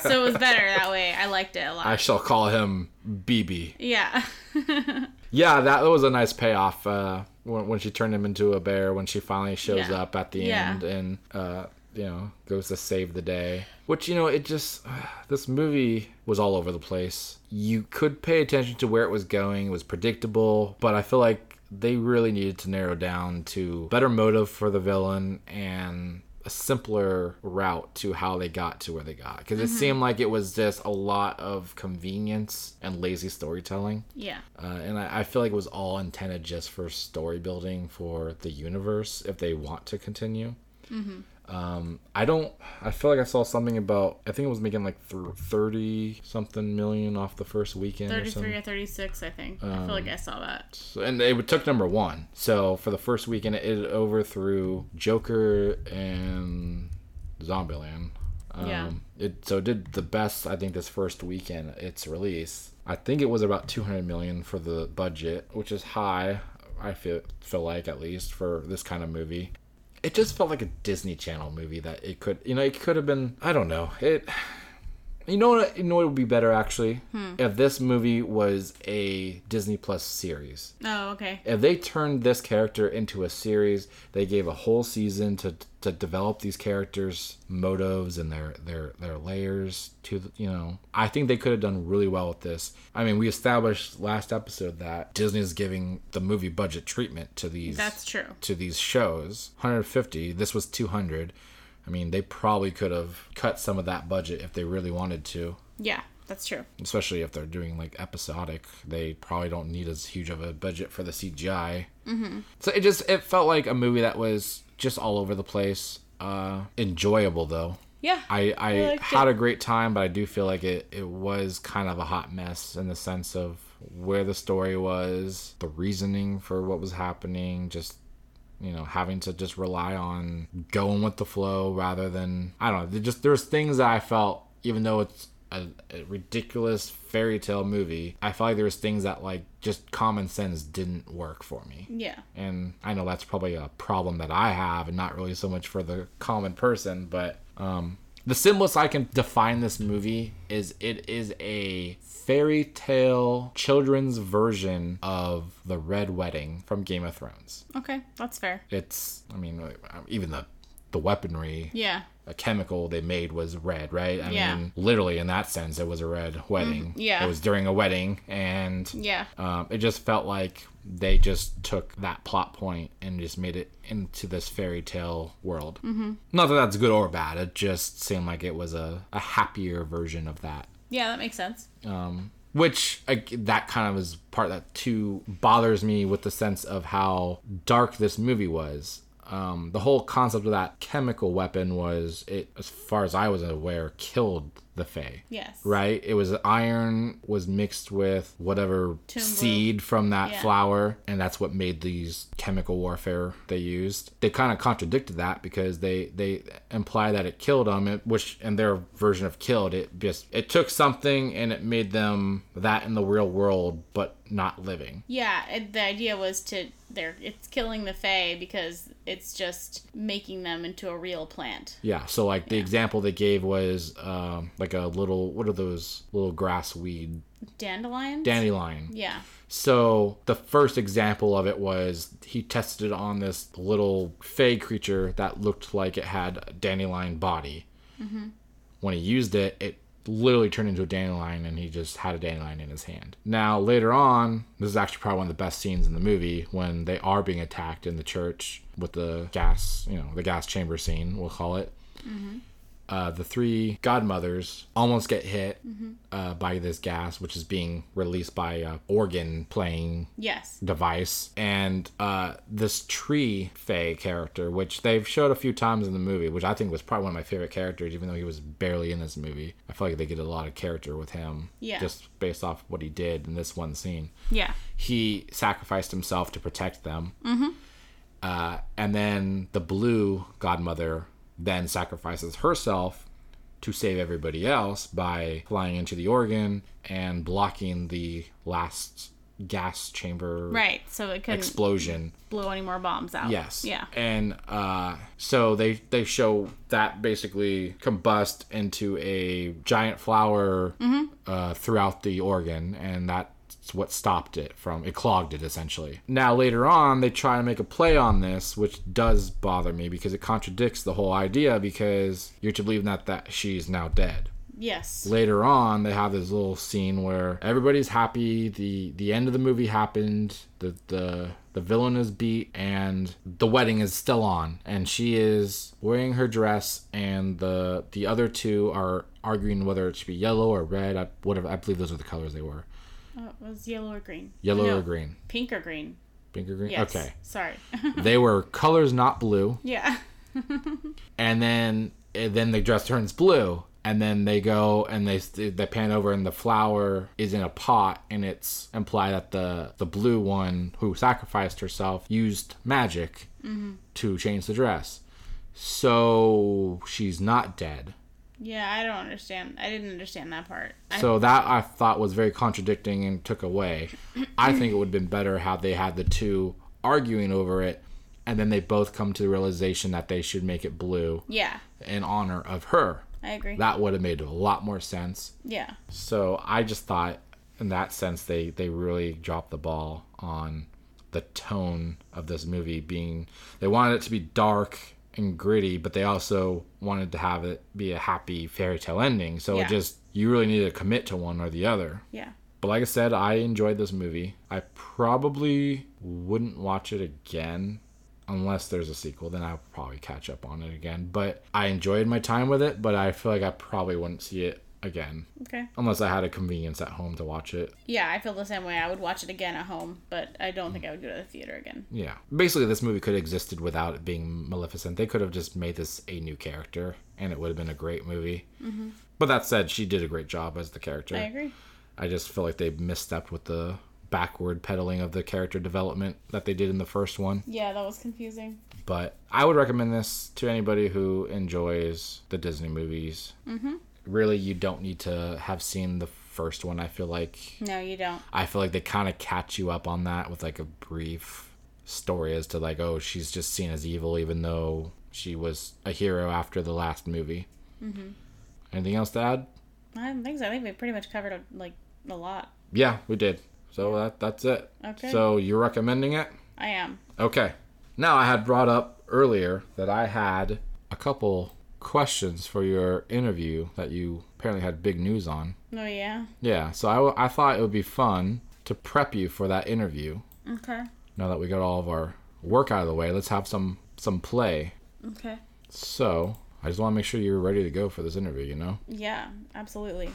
So it was better that way. I liked it a lot. I shall call him BB. yeah. Yeah, that was a nice payoff uh, when, when she turned him into a bear. When she finally shows Yeah. up at the Yeah. end and uh, you know goes to save the day. Which you know it just this movie was all over the place. You could pay attention to where it was going. It was predictable, but I feel like they really needed to narrow down to better motive for the villain and a simpler route to how they got to where they got because it seemed like it was just a lot of convenience and lazy storytelling yeah. uh, and I, I feel like it was all intended just for story building for the universe if they want to continue. Um, I don't. I feel like I saw something about. I think it was making like thirty something million off the first weekend or 33 something. or 36, I think. I feel like I saw that. So, and it took number one. So for the first weekend, it overthrew Joker and Zombieland. Um, Yeah. It so it did the best I think this first weekend its release. I think it was about 200 million for the budget, which is high. I feel feel like at least for this kind of movie. It just felt like a Disney Channel movie that it could, you know, it could have been. I don't know. It. You know what? You know what would be better actually hmm. if this movie was a Disney Plus series. Oh, okay. If they turned this character into a series, they gave a whole season to to develop these characters' motives and their their their layers to the, you know. I think they could have done really well with this. I mean, we established last episode that Disney is giving the movie budget treatment to these That's true. to these shows. 150. This was 200. I mean, they probably could have cut some of that budget if they really wanted to Yeah, that's true. especially if they're doing like episodic they probably don't need as huge of a budget for the cgi mm-hmm. so it just it felt like a movie that was just all over the place uh enjoyable though Yeah. i i, liked had it. a great time but i do feel like it it was kind of a hot mess in the sense of where the story was the reasoning for what was happening just you know having to just rely on going with the flow rather than i don't know just there's things that i felt even though it's a, a ridiculous fairy tale movie i felt like there was things that like just common sense didn't work for me yeah. and i know that's probably a problem that i have and not really so much for the common person but um the simplest i can define this movie is it is a fairy tale children's version of the red wedding from game of thrones Okay, that's fair. it's i mean even the the weaponry Yeah. a chemical they made was red, right? I Yeah. mean, literally in that sense, it was a red wedding. yeah. It was during a wedding, and Yeah. um, it just felt like they just took that plot point and just made it into this fairy tale world. Mm-hmm. Not that that's good or bad. It just seemed like it was a, a happier version of that. Yeah, that makes sense. Um, which like, that kind of is part that too bothers me with the sense of how dark this movie was um, the whole concept of that chemical weapon was it as far as i was aware killed the Fae. Yes. Right? It was iron was mixed with whatever seed from that Yeah. flower, and that's what made these chemical warfare they used. They kind of contradicted that because they they imply that it killed them, it- which in their version of killed it just it took something and it made them that in the real world, but not living. Yeah, the idea was to they're it's killing the Fae because it's just making them into a real plant. Yeah. So like the example they gave was um, like a little what are those little grass weed Dandelion. dandelion. yeah. So the first example of it was he tested it on this little fae creature that looked like it had a dandelion body. When he used it, it literally turned into a dandelion, and he just had a dandelion in his hand. Now later on, this is actually probably one of the best scenes in the movie when they are being attacked in the church with the gas, you know, the gas chamber scene, we'll call it mm-hmm. Uh, the three godmothers almost get hit uh, by this gas, which is being released by a organ playing Yes. device, and uh, this tree Fae character, which they've showed a few times in the movie, which I think was probably one of my favorite characters, even though he was barely in this movie. I feel like they get a lot of character with him, Yeah. just based off what he did in this one scene Yeah. he sacrificed himself to protect them. Mm-hmm. Uh, and then the blue godmother then sacrifices herself to save everybody else by flying into the organ and blocking the last gas chamber Right. So it couldn't explosion. blow any more bombs out. Yes. Yeah. And uh, so they they show that basically combust into a giant flower Mm-hmm. uh, throughout the organ, and that's what stopped it from it clogged it essentially. Now later on, they try to make a play on this, which does bother me because it contradicts the whole idea because you're to believe that that she's now dead Yes. later on they have this little scene where everybody's happy the the end of the movie happened the the the villain is beat and the wedding is still on and she is wearing her dress and the the other two are arguing whether it should be yellow or red I, whatever i believe those are the colors they were Oh, it was yellow or green? yellow No, or green Pink or green? pink or green Yes. okay Sorry. they were colors not blue yeah. and then then the dress turns blue and then they go and they they pan over and the flower is in a pot and it's implied that the the blue one who sacrificed herself used magic mm-hmm. to change the dress so she's not dead Yeah, I don't understand. I didn't understand that part. I, so that I thought was very contradicting and took away. I think it would have been better had they had the two arguing over it, and then they both come to the realization that they should make it blue yeah, in honor of her. I agree. That would have made a lot more sense. yeah. So I just thought, in that sense, they they really dropped the ball on the tone of this movie. Being they wanted it to be dark and gritty, but they also wanted to have it be a happy fairy tale ending. So Yeah. it just you really need to commit to one or the other. Yeah. But like I said, I enjoyed this movie. I probably wouldn't watch it again unless there's a sequel. Then I'll probably catch up on it again. But I enjoyed my time with it, but I feel like I probably wouldn't see it again Okay. unless I had a convenience at home to watch it. Yeah, I feel the same way. I would watch it again at home, but I don't think I would go to the theater again. Yeah. Basically, this movie could have existed without it being Maleficent. They could have just made this a new character, and it would have been a great movie. Mm-hmm. But that said, she did a great job as the character. I agree. I just feel like they misstepped with the backward pedaling of the character development that they did in the first one. Yeah, that was confusing. But I would recommend this to anybody who enjoys the Disney movies. Mm-hmm. Really, you don't need to have seen the first one. I feel like No, you don't. I feel like they kind of catch you up on that with like a brief story as to like, oh, she's just seen as evil, even though she was a hero after the last movie. Mm-hmm. Anything else to add? I don't think so. I think we pretty much covered like a lot. Yeah, we did. So that that's it. Okay. So you're recommending it? I am. Okay. Now, I had brought up earlier that I had a couple questions for your interview that you apparently had big news on. Oh yeah. Yeah, so I, w- I thought it would be fun to prep you for that interview. Okay. Now that we got all of our work out of the way, let's have some some play. Okay. So, I just want to make sure you're ready to go for this interview, you know? Yeah, absolutely.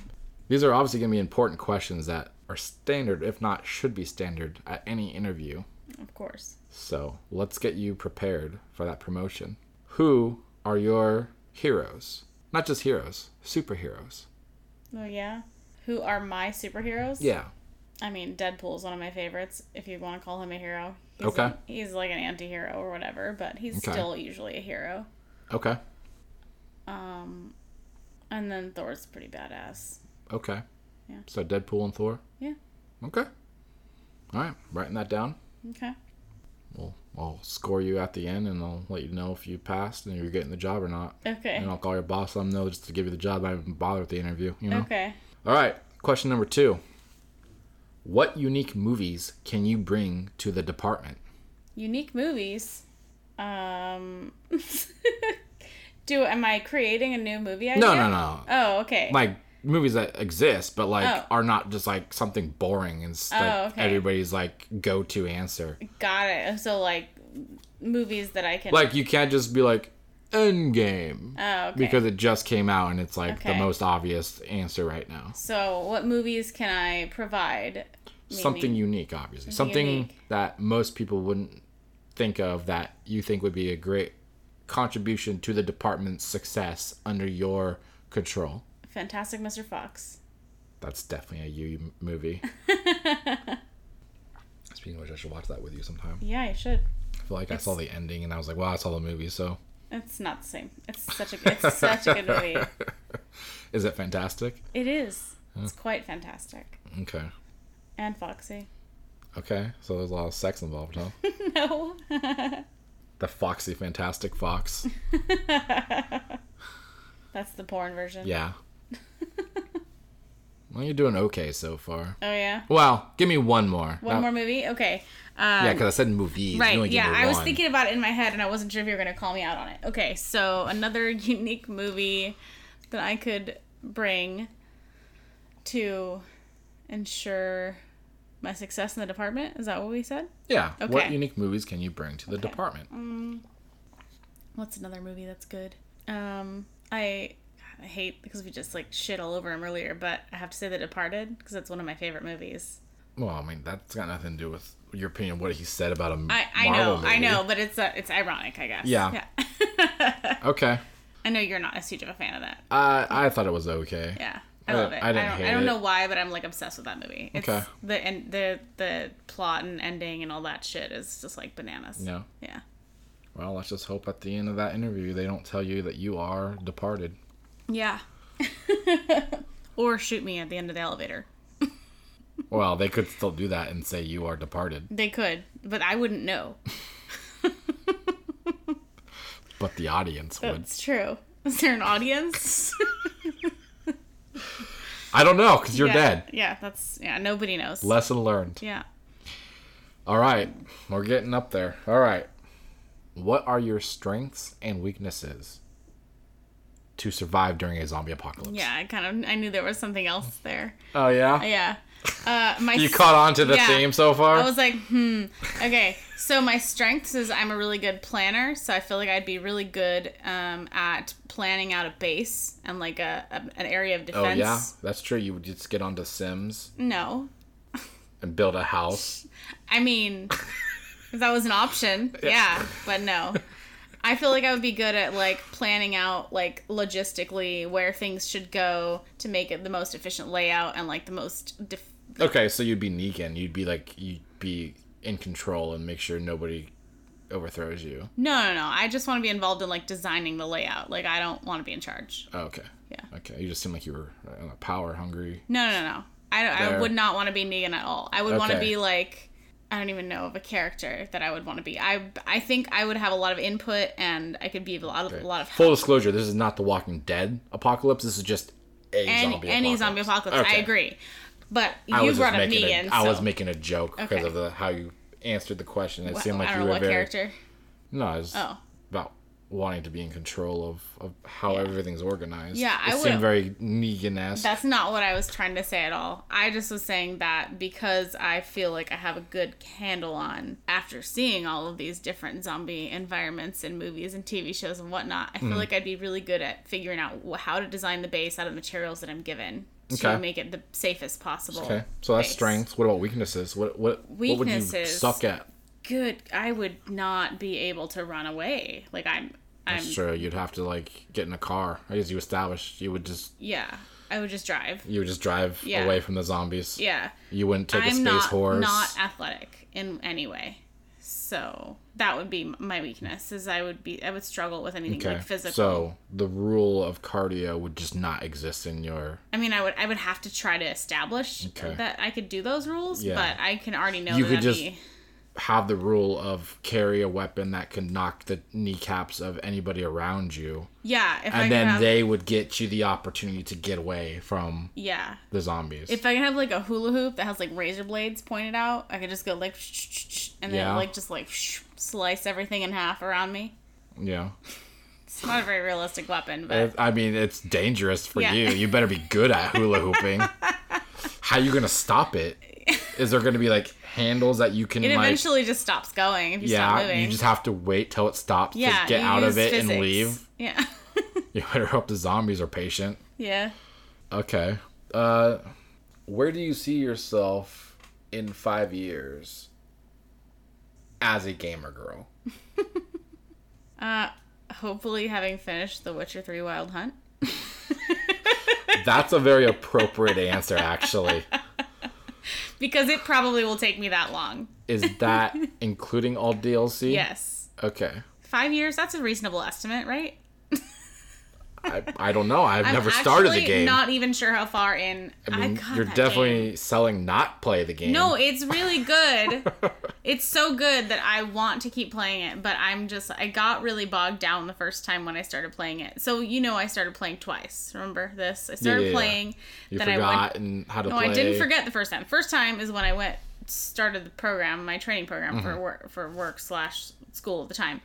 These are obviously going to be important questions that are standard, if not should be standard, at any interview. Of course. So let's get you prepared for that promotion. Who are your heroes? Not just heroes, superheroes. Oh yeah. Who are my superheroes? Yeah. I mean, Deadpool is one of my favorites. If you want to call him a hero. He's Okay. a- he's like an anti-hero or whatever, but he's Okay. still usually a hero. Okay. Um, and then Thor's pretty badass. Okay. Yeah. So Deadpool and Thor? Yeah. Okay. All right. Writing that down. Okay. We'll, I'll score you at the end and I'll let you know if you passed and you're getting the job or not. Okay. And I'll call your boss, let them know just to give you the job. I haven't bothered with the interview, you know? Okay. All right. Question number two What unique movies can you bring to the department? Unique movies. Um. Do am I creating a new movie idea? No, no, no. Oh, okay. Like movies that exist, but like Oh. are not just like something boring and s- Oh, okay. everybody's like go to answer. Got it. So like movies that I can. Like you can't just be like Endgame Oh, okay. because it just came out and it's like the most obvious answer right now. So what movies can I provide? Maybe- Something unique, obviously. Something unique. that most people wouldn't think of that you think would be a great contribution to the department's success under your control. Fantastic Mr. Fox. That's definitely a you movie. Speaking of which, I should watch that with you sometime. Yeah, you should. I feel like I saw the ending and I was like, "Wow, I saw the movie." So, It's not the same. It's such a it's such a good movie. is it fantastic? It is. It's quite fantastic. Okay, And Foxy. okay. So there's a lot of sex involved, huh? no. the Foxy Fantastic Fox. That's the porn version. Yeah. well, you're doing okay so far. Oh yeah. Well, give me one more. One more movie? Okay. Um, Yeah, because I said movies. Right. Yeah, I was one. thinking about it in my head, and I wasn't sure if you were going to call me out on it. Okay, so another unique movie that I could bring to ensure my success in the department. Is that what we said? Yeah. What unique movies can you bring to the Okay. department? What's another movie that's good? Um, I I hate because we just like shit all over him earlier, but I have to say The Departed because it's one of my favorite movies. Well, I mean, that's got nothing to do with your opinion of what he said about a I, I know, I know, but it's uh, it's ironic, I guess. Yeah. Yeah. Okay. I know you're not as huge of a fan of that. I I thought it was okay. Yeah. I love it. I I, didn't don't, I don't it. know why, but I'm like obsessed with that movie. It's Okay. The and the the plot and ending and all that shit is just like bananas. No. Yeah. Well, let's just hope at the end of that interview they don't tell you that you are departed. Yeah. or shoot me at the end of the elevator. Well, they could still do that and say you are departed, They could, but I wouldn't know. but the audience would. That's true. Is there an audience? I don't know because you're yeah. dead. Yeah, that's yeah. Nobody knows. Lesson learned. yeah. All right, we're getting up there. All right. What are your strengths and weaknesses to survive during a zombie apocalypse? Yeah. I kind of I knew there was something else there. Oh yeah. Yeah. Uh, my You caught on to the yeah. theme so far. I was like, hmm. Okay, so my strengths is I'm a really good planner, so I feel like I'd be really good um, at planning out a base and like a, a an area of defense. oh yeah, that's true. You would just get onto Sims No, and build a house. I mean, if that was an option, yeah, but no. I feel like I would be good at like planning out like logistically where things should go to make it the most efficient layout and like the most def- Okay, so you'd be Negan. You'd be like you'd be in control and make sure nobody overthrows you. No, no, no. I just want to be involved in like designing the layout. Like I don't want to be in charge. Oh, okay. Yeah. Okay. You just seem like you were uh, power hungry. No, no, no. I, I would not want to be Negan at all. I would want to be like I don't even know of a character that I would want to be. I I think I would have a lot of input and I could be a lot of a lot of Full disclosure: This is not the Walking Dead apocalypse. This is just a Any, zombie any apocalypse. zombie apocalypse. I agree. But I you was brought up Negan. a, I was making a joke because Okay. of the how you answered the question. It Wha- seemed like I you were very character. no. It was Oh. Wanting to be in control of, of how everything's organized. Yeah, it I seemed very Negan-esque. That's not what I was trying to say at all. I just was saying that because I feel like I have a good handle on after seeing all of these different zombie environments in movies and TV shows and whatnot. I feel Mm-hmm. like I'd be really good at figuring out how to design the base out of the materials that I'm given to Okay. make it the safest possible. Okay, so that's base. strengths. What about weaknesses? What what what would you suck at? Good. I would not be able to run away. Like I'm. I'm. That's true. You'd have to like get in a car. I guess you established you would just Yeah. I would just drive. you would just drive Yeah. away from the zombies. Yeah. You wouldn't take I'm space not horse. not athletic in any way. So that would be my weakness. Is I would be I would struggle with anything okay. like physical. So the rule of cardio would just not exist in your. I mean, I would I would have to try to establish Okay. that I could do those rules, Yeah. but I can already know You that could just be have the rule of carry a weapon that can knock the kneecaps of anybody around you, yeah. If I and could then have, they would get you the opportunity to get away from yeah. the zombies. If I could have like a hula hoop that has like razor blades pointed out, I could just go like and then Yeah. like just like slice everything in half around me. yeah, It's not a very realistic weapon, but I mean it's dangerous for Yeah. you. You better be good at hula hooping. How you gonna stop it? Is there gonna be like handles that you can it like? eventually just stops going if you stop yeah, moving. you just have to wait till it stops yeah, to get out of it and leave. Yeah. You better hope the zombies are patient. yeah. Okay. Uh, where do you see yourself in five years as a gamer girl? Uh, hopefully having finished The Witcher 3 Wild Hunt. That's a very appropriate answer, actually. Because it probably will take me that long. Is that including all DLC? Yes. Okay. Five years, that's a reasonable estimate, right? I, I don't know. I've I'm never started the game. not even sure how far in. I mean, got you're definitely game. selling not play the game. No, it's really good. it's so good that I want to keep playing it, but I'm just I got really bogged down the first time when I started playing it. So you know I started playing twice. Remember this? I started yeah, yeah. playing. you then I forgot went and how to play. No, play. I didn't forget the first time. First time is when I went started the program, my training program Mm-hmm. for work for work slash school at the time,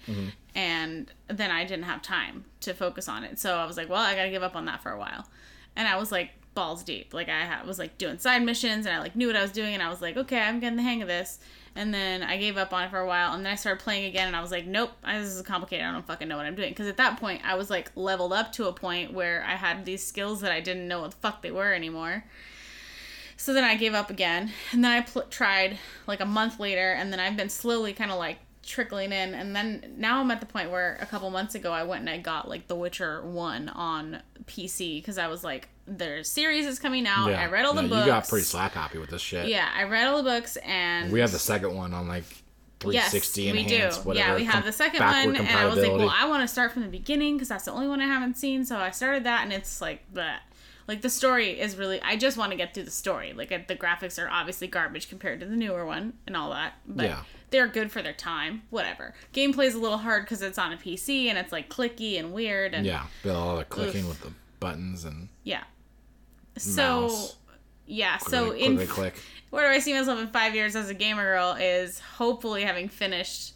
and then I didn't have time to focus on it. So I was like, well, I gotta give up on that for a while, and I was like balls deep. Like I was like doing side missions, and I like knew what I was doing, and I was like, okay, I'm getting the hang of this. And then I gave up on it for a while, and then I started playing again, and I was like, nope, this is complicated. I don't fucking know what I'm doing. Because at that point, I was like leveled up to a point where I had these skills that I didn't know what the fuck they were anymore. So then I gave up again, and then I pl- tried like a month later, and then I've been slowly kind of like trickling in, and then now I'm at the point where a couple months ago I went and I got like The Witcher One on PC because I was like, their series is coming out. I read all the yeah, books. You got pretty slack happy with this shit. Yeah, I read all the books, and We have the second one on like 360 yes, we do. whatever. Yeah, we have the second one, and I was like, well, I want to start from the beginning because that's the only one I haven't seen. So I started that, and it's like that. Like the story is really. I just want to get through the story. Like uh, the graphics are obviously garbage compared to the newer one and all that, but Yeah. they're good for their time. Whatever. Gameplay's a little hard because it's on a PC and it's like clicky and weird and Yeah, but all the clicking Oof. with the buttons and yeah. So mouse. yeah, so click, in click, click. where do I see myself in five years as a gamer girl is hopefully having finished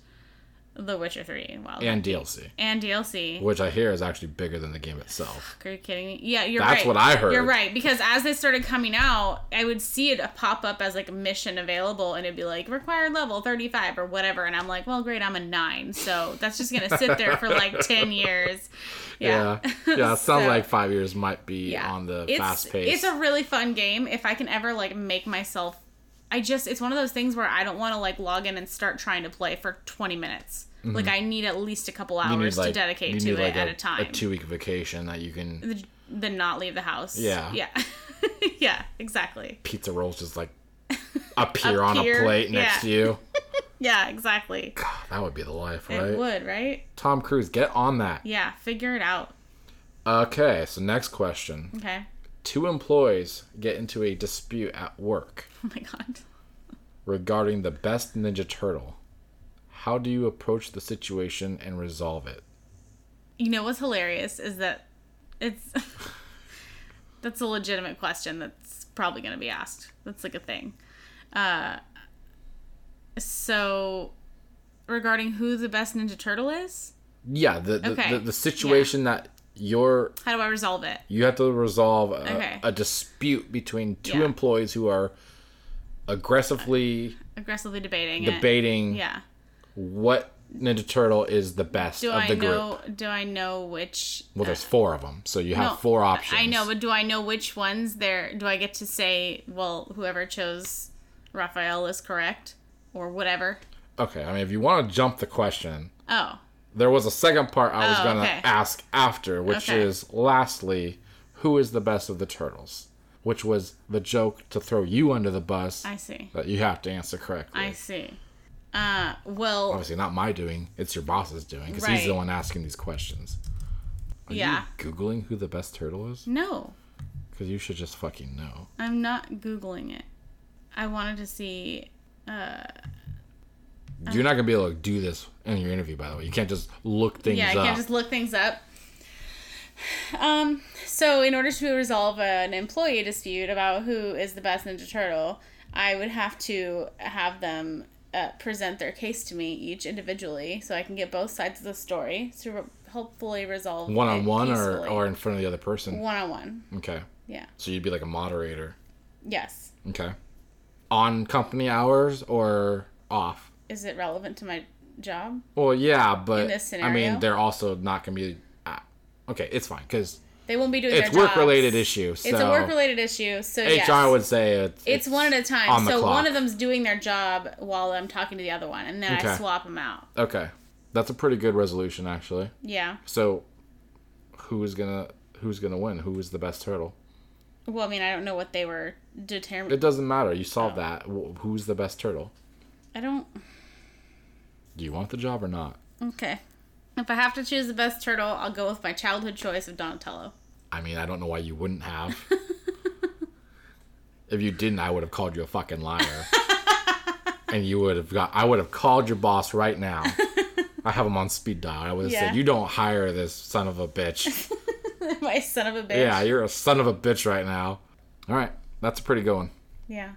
The Witcher 3 and Wild and Hunt DLC, and DLC. which I hear is actually bigger than the game itself. Are you kidding me? Yeah, you're That's right. what I heard. You're right because as they started coming out, I would see it pop up as like a mission available, and it'd be like required level 35 or whatever, and I'm like, well, great, I'm a nine, so that's just gonna sit there for like 10 years. Yeah, Yeah, yeah. It sounds So- like five years might be yeah. on the it's, fast pace. It's a really fun game. If I can ever like make myself, I just it's one of those things where I don't want to like log in and start trying to play for 20 minutes. Like I need at least a couple Mm-hmm. Hours need, like- to dedicate to it like, at a, time. A two week vacation that you can then not leave the house. Yeah. Yeah. yeah, exactly. pizza rolls just like appear on a plate next yeah. to you. Yeah, exactly. God, that would be the life, right? It would, right? Tom Cruise, get on that. Yeah, figure it out. Okay, so next question. Okay. Two employees get into a dispute at work Oh my god. regarding the best Ninja Turtle. How do you approach the situation and resolve it? You know what's hilarious is that it's that's a legitimate question that's probably going to be asked. That's like a thing. Uh so regarding who the best Ninja Turtle is? yeah, the the, Okay. the, the situation that you're How do I resolve it? you have to resolve a, Okay. a dispute between two Yeah. employees who are aggressively Aggressively debating. it. debating Yeah. What Ninja Turtle is the best Do of I the group. Do I know which? Well, there's uh, four of them, so you have No, four options. I know, but do I know which ones there? Do I get to say, well, whoever chose Raphael is correct, or whatever? okay, I mean, if you want to jump the question, Oh, there was a second part I was Oh, gonna okay. ask after, which Okay. is lastly, who is the best of the turtles? Which was the joke to throw you under the bus I see. that you have to answer correctly. I see. Uh, well, Obviously, not my doing; it's your boss's doing because he's the one asking these questions. Are Yeah. you googling who the best turtle is? no, Because you should just fucking know. I'm not googling it. I wanted to see. Uh, You're not gonna be able to do this in your interview, by the way. You can't just look things up. yeah, I up. can't just look things up. Um, so in order to resolve an employee dispute about who is the best Ninja Turtle, I would have to have them uh, present their case to me each individually, so I can get both sides of the story to re- hopefully resolve one on one or, or in front of the other person. one on one. Okay. Yeah. So you'd be like a moderator. Yes. Okay. On company hours or off? Is it relevant to my job? Well, yeah, but this I mean, they're also not gonna be. Uh, okay, it's fine because They won't be doing it's their work related issue. So It's a work related issue, so HR yes. would say it's, It's one at a time. on So clock. one of them's doing their job while I'm talking to the other one, and then Okay. I swap them out. Okay, that's a pretty good resolution actually. Yeah. So, who's gonna who's gonna win? Who is the best turtle? Well, I mean, I don't know what they were determined. It doesn't matter. You solved Oh. that. Who's the best turtle? I don't. Do you want the job or not? Okay. If I have to choose the best turtle, I'll go with my childhood choice of Donatello. I mean, I don't know why you wouldn't have. if you didn't, I would have called you a fucking liar. and you would have got. I would have called your boss right now. I have him on speed dial. I would have Yeah. said, "You don't hire this son of a bitch." my son of a bitch. yeah, you're a son of a bitch right now. All right, that's a pretty good one. Yeah.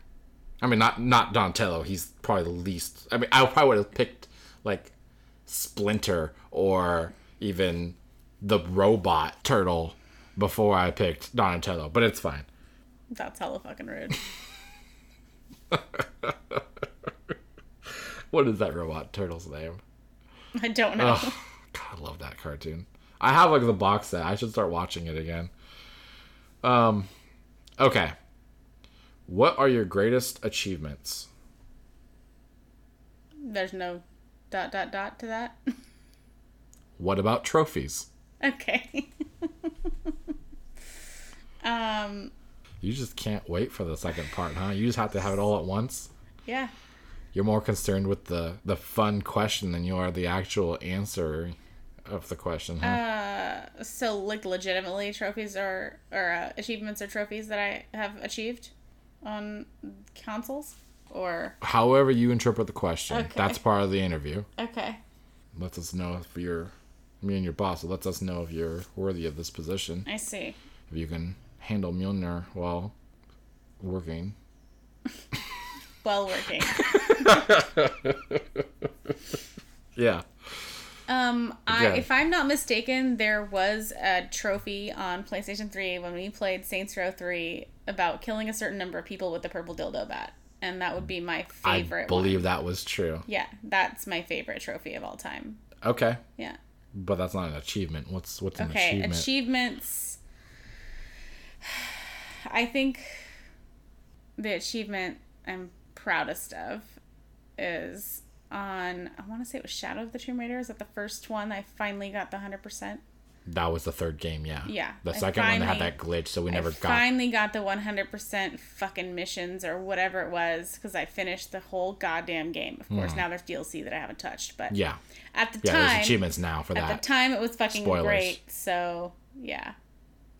I mean, not not Donatello. He's probably the least. I mean, I probably would have picked like Splinter or even the robot turtle before I picked Donatello. But it's fine. That's hella fucking rude. What is that robot turtle's name? I don't know. Oh, God, I love that cartoon. I have like the box set. I should start watching it again. Um, okay. What are your greatest achievements? There's no dot dot dot to that. What about trophies? okay. um. You just can't wait for the second part, huh? You just have to have it all at once. Yeah. You're more concerned with the the fun question than you are the actual answer of the question, huh? Uh, so like legitimately trophies or or uh, achievements or trophies that I have achieved on consoles or However you interpret the question, Okay. that's part of the interview. okay. Lets us know if you're me and your boss. It lets us know if you're worthy of this position. I see. If you can handle Mjolnir while working. Well working. Yeah. Um, I, Okay. if I'm not mistaken, there was a trophy on PlayStation 3 when we played Saints Row 3 about killing a certain number of people with the purple dildo bat, and that would be my favorite. I believe one. that was true. Yeah, that's my favorite trophy of all time. Okay. Yeah. But that's not an achievement. What's what's an achievement? Okay, achievement? achievements. I think the achievement I'm proudest of is on. I want to say it was Shadow of the Tomb Raider. Is that the first one? I finally got the hundred percent. That was the third game, yeah. Yeah, The I second one they had that glitch, so we I never got finally got the one hundred percent fucking missions or whatever it was because I finished the whole goddamn game. Of course, hmm. now there's DLC that I haven't touched, but. Yeah. at the Yeah, time, there's achievements now for at that. the time it was fucking Spoilers. great. So yeah,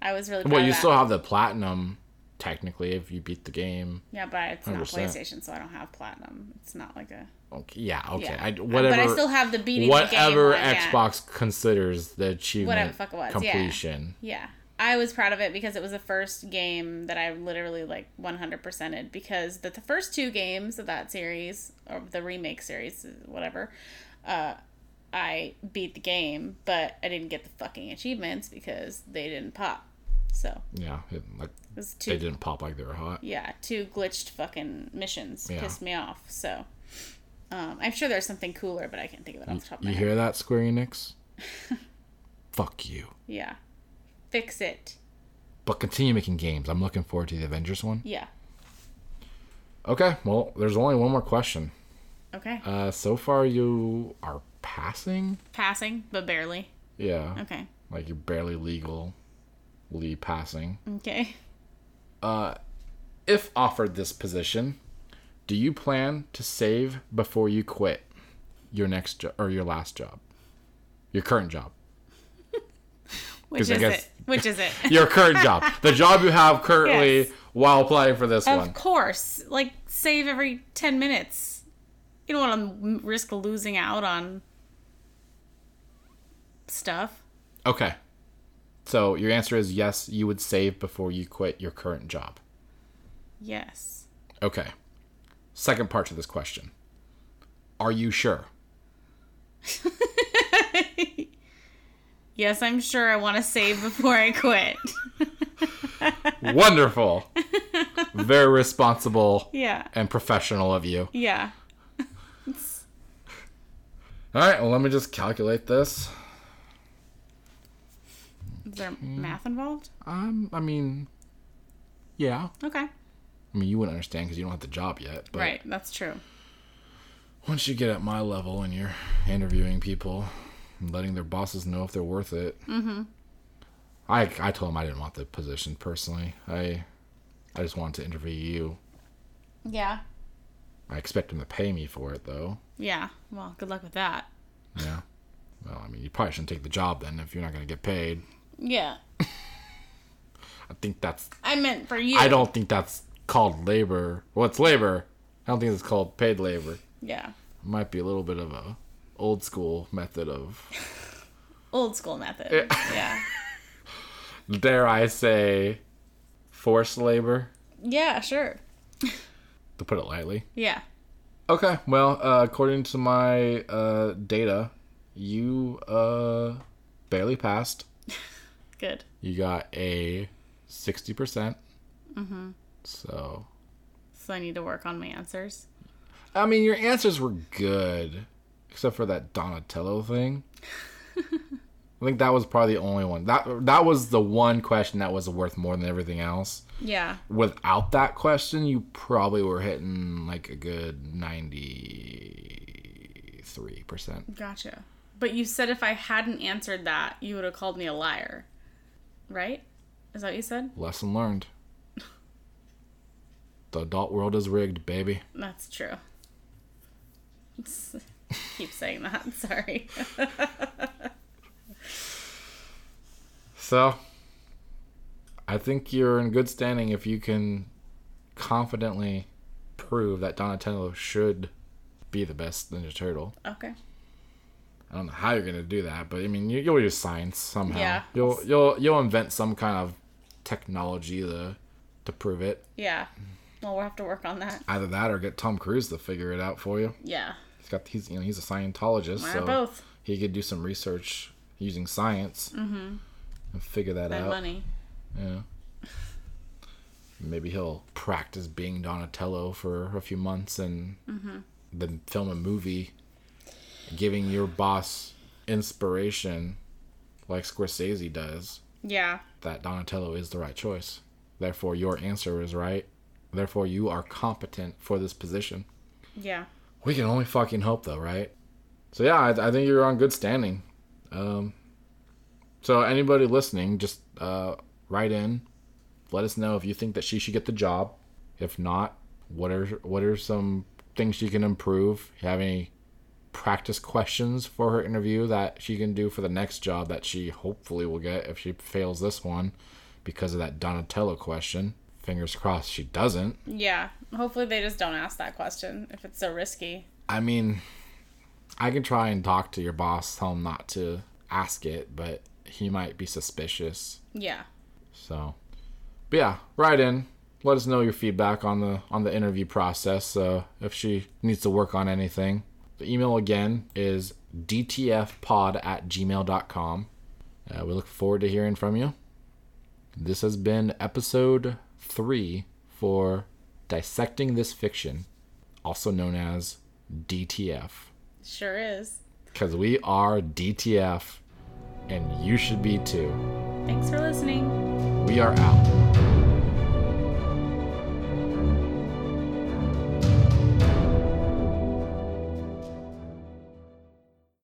I was really. Proud well, you still have the platinum technically if you beat the game. Yeah, but it's not 100%. PlayStation, so I don't have platinum. It's not like a Okay. Yeah, okay. yeah. I, whatever But I still have the beating the whatever yeah. Xbox considers the achievement Whatever the was, yeah. completion. Yeah, I was proud of it because it was the first game that I literally like 100%ed because the, the first two games of that series or the remake series, whatever, uh, I beat the game, but I didn't get the fucking achievements because they didn't pop. So Yeah, it, like it was they didn't pop like they were hot. yeah, two glitched fucking missions Yeah. pissed me off. So um, I'm sure there's something cooler, but I can't think of it off the top of my You head. hear that, Square Enix? Fuck you. Yeah. Fix it. But continue making games. I'm looking forward to the Avengers one. Yeah. Okay, well, there's only one more question. Okay. Uh, so far you are passing. Passing, but barely. Yeah, Okay. like you're barely legally passing. Okay. Uh, if offered this position, do you plan to save before you quit your next job or your last job, your current job, Which is guess- it? Which is it? your current job, the job you have currently Yes. while applying for this Of one? Of course. Like, save every 10 minutes. You don't want to risk losing out on stuff. Okay. So your answer is yes, you would save before you quit your current job. Yes. Okay. Second part to this question. Are you sure? Yes, I'm sure I want to save before I quit. Wonderful. Very responsible yeah. and professional of you. Yeah. All right, well, let me just calculate this. Is there math involved? Um, I mean, yeah. Okay. I mean, you wouldn't understand because you don't have the job yet. But Right. That's true. once you get at my level and you're interviewing people and letting their bosses know if they're worth it. Mm-hmm. I I told them I didn't want the position personally. I I just wanted to interview you. Yeah. I expect them to pay me for it though. Yeah. Well, good luck with that. Yeah. Well, I mean, you probably shouldn't take the job then if you're not going to get paid. Yeah. I think that's. I meant for you. I don't think that's called labor. Well, it's labor. I don't think it's called paid labor. Yeah. It might be a little bit of a old school method of, Old school method. yeah. dare I say, forced labor, Yeah, sure. to put it lightly. Yeah. Okay, well, uh, according to my uh, data, you uh, barely passed. Good. You got a 60%. Mm-hmm. So, So I need to work on my answers. I mean, your answers were good, except for that Donatello thing. I think that was probably the only one. That that was the one question that was worth more than everything else. Yeah. Without that question, you probably were hitting like a good ninety three percent. Gotcha. But you said if I hadn't answered that, you would have called me a liar. Right? Is that what you said? Lesson learned. The adult world is rigged, baby. That's true. Keep saying that. Sorry. So, I think you're in good standing if you can confidently prove that Donatello should be the best Ninja Turtle. okay. I don't know how you're gonna do that, but I mean, you, you'll use science somehow. Yeah. You'll you'll you'll invent some kind of technology to to prove it. Yeah. Well, we'll have to work on that. Either that or get Tom Cruise to figure it out for you. Yeah. He's got he's you know he's a Scientologist, Why so both? he could do some research using science mm-hmm. and figure that And out. money. Yeah. Maybe he'll practice being Donatello for a few months and mm-hmm. then film a movie, giving your boss inspiration, like Scorsese does, Yeah. that Donatello is the right choice. Therefore, your answer is right. Therefore, you are competent for this position. Yeah. We can only fucking hope, though, right? So yeah, I, I think you're on good standing. Um, so anybody listening, just uh, write in. Let us know if you think that she should get the job. If not, what are what are some things she can improve? You have any practice questions for her interview that she can do for the next job that she hopefully will get if she fails this one because of that Donatello question. Fingers crossed she doesn't. Yeah. Hopefully they just don't ask that question if it's so risky. I mean, I can try and talk to your boss, tell him not to ask it, but he might be suspicious. Yeah. So, but yeah, write in. Let us know your feedback on the on the interview process. Uh, if she needs to work on anything, The email again is dtfpod at gmail.com. Uh, we look forward to hearing from you. This has been episode three for Dissecting This Fiction, also known as DTF. Sure is. Because we are DTF, and you should be too. Thanks for listening. We are out.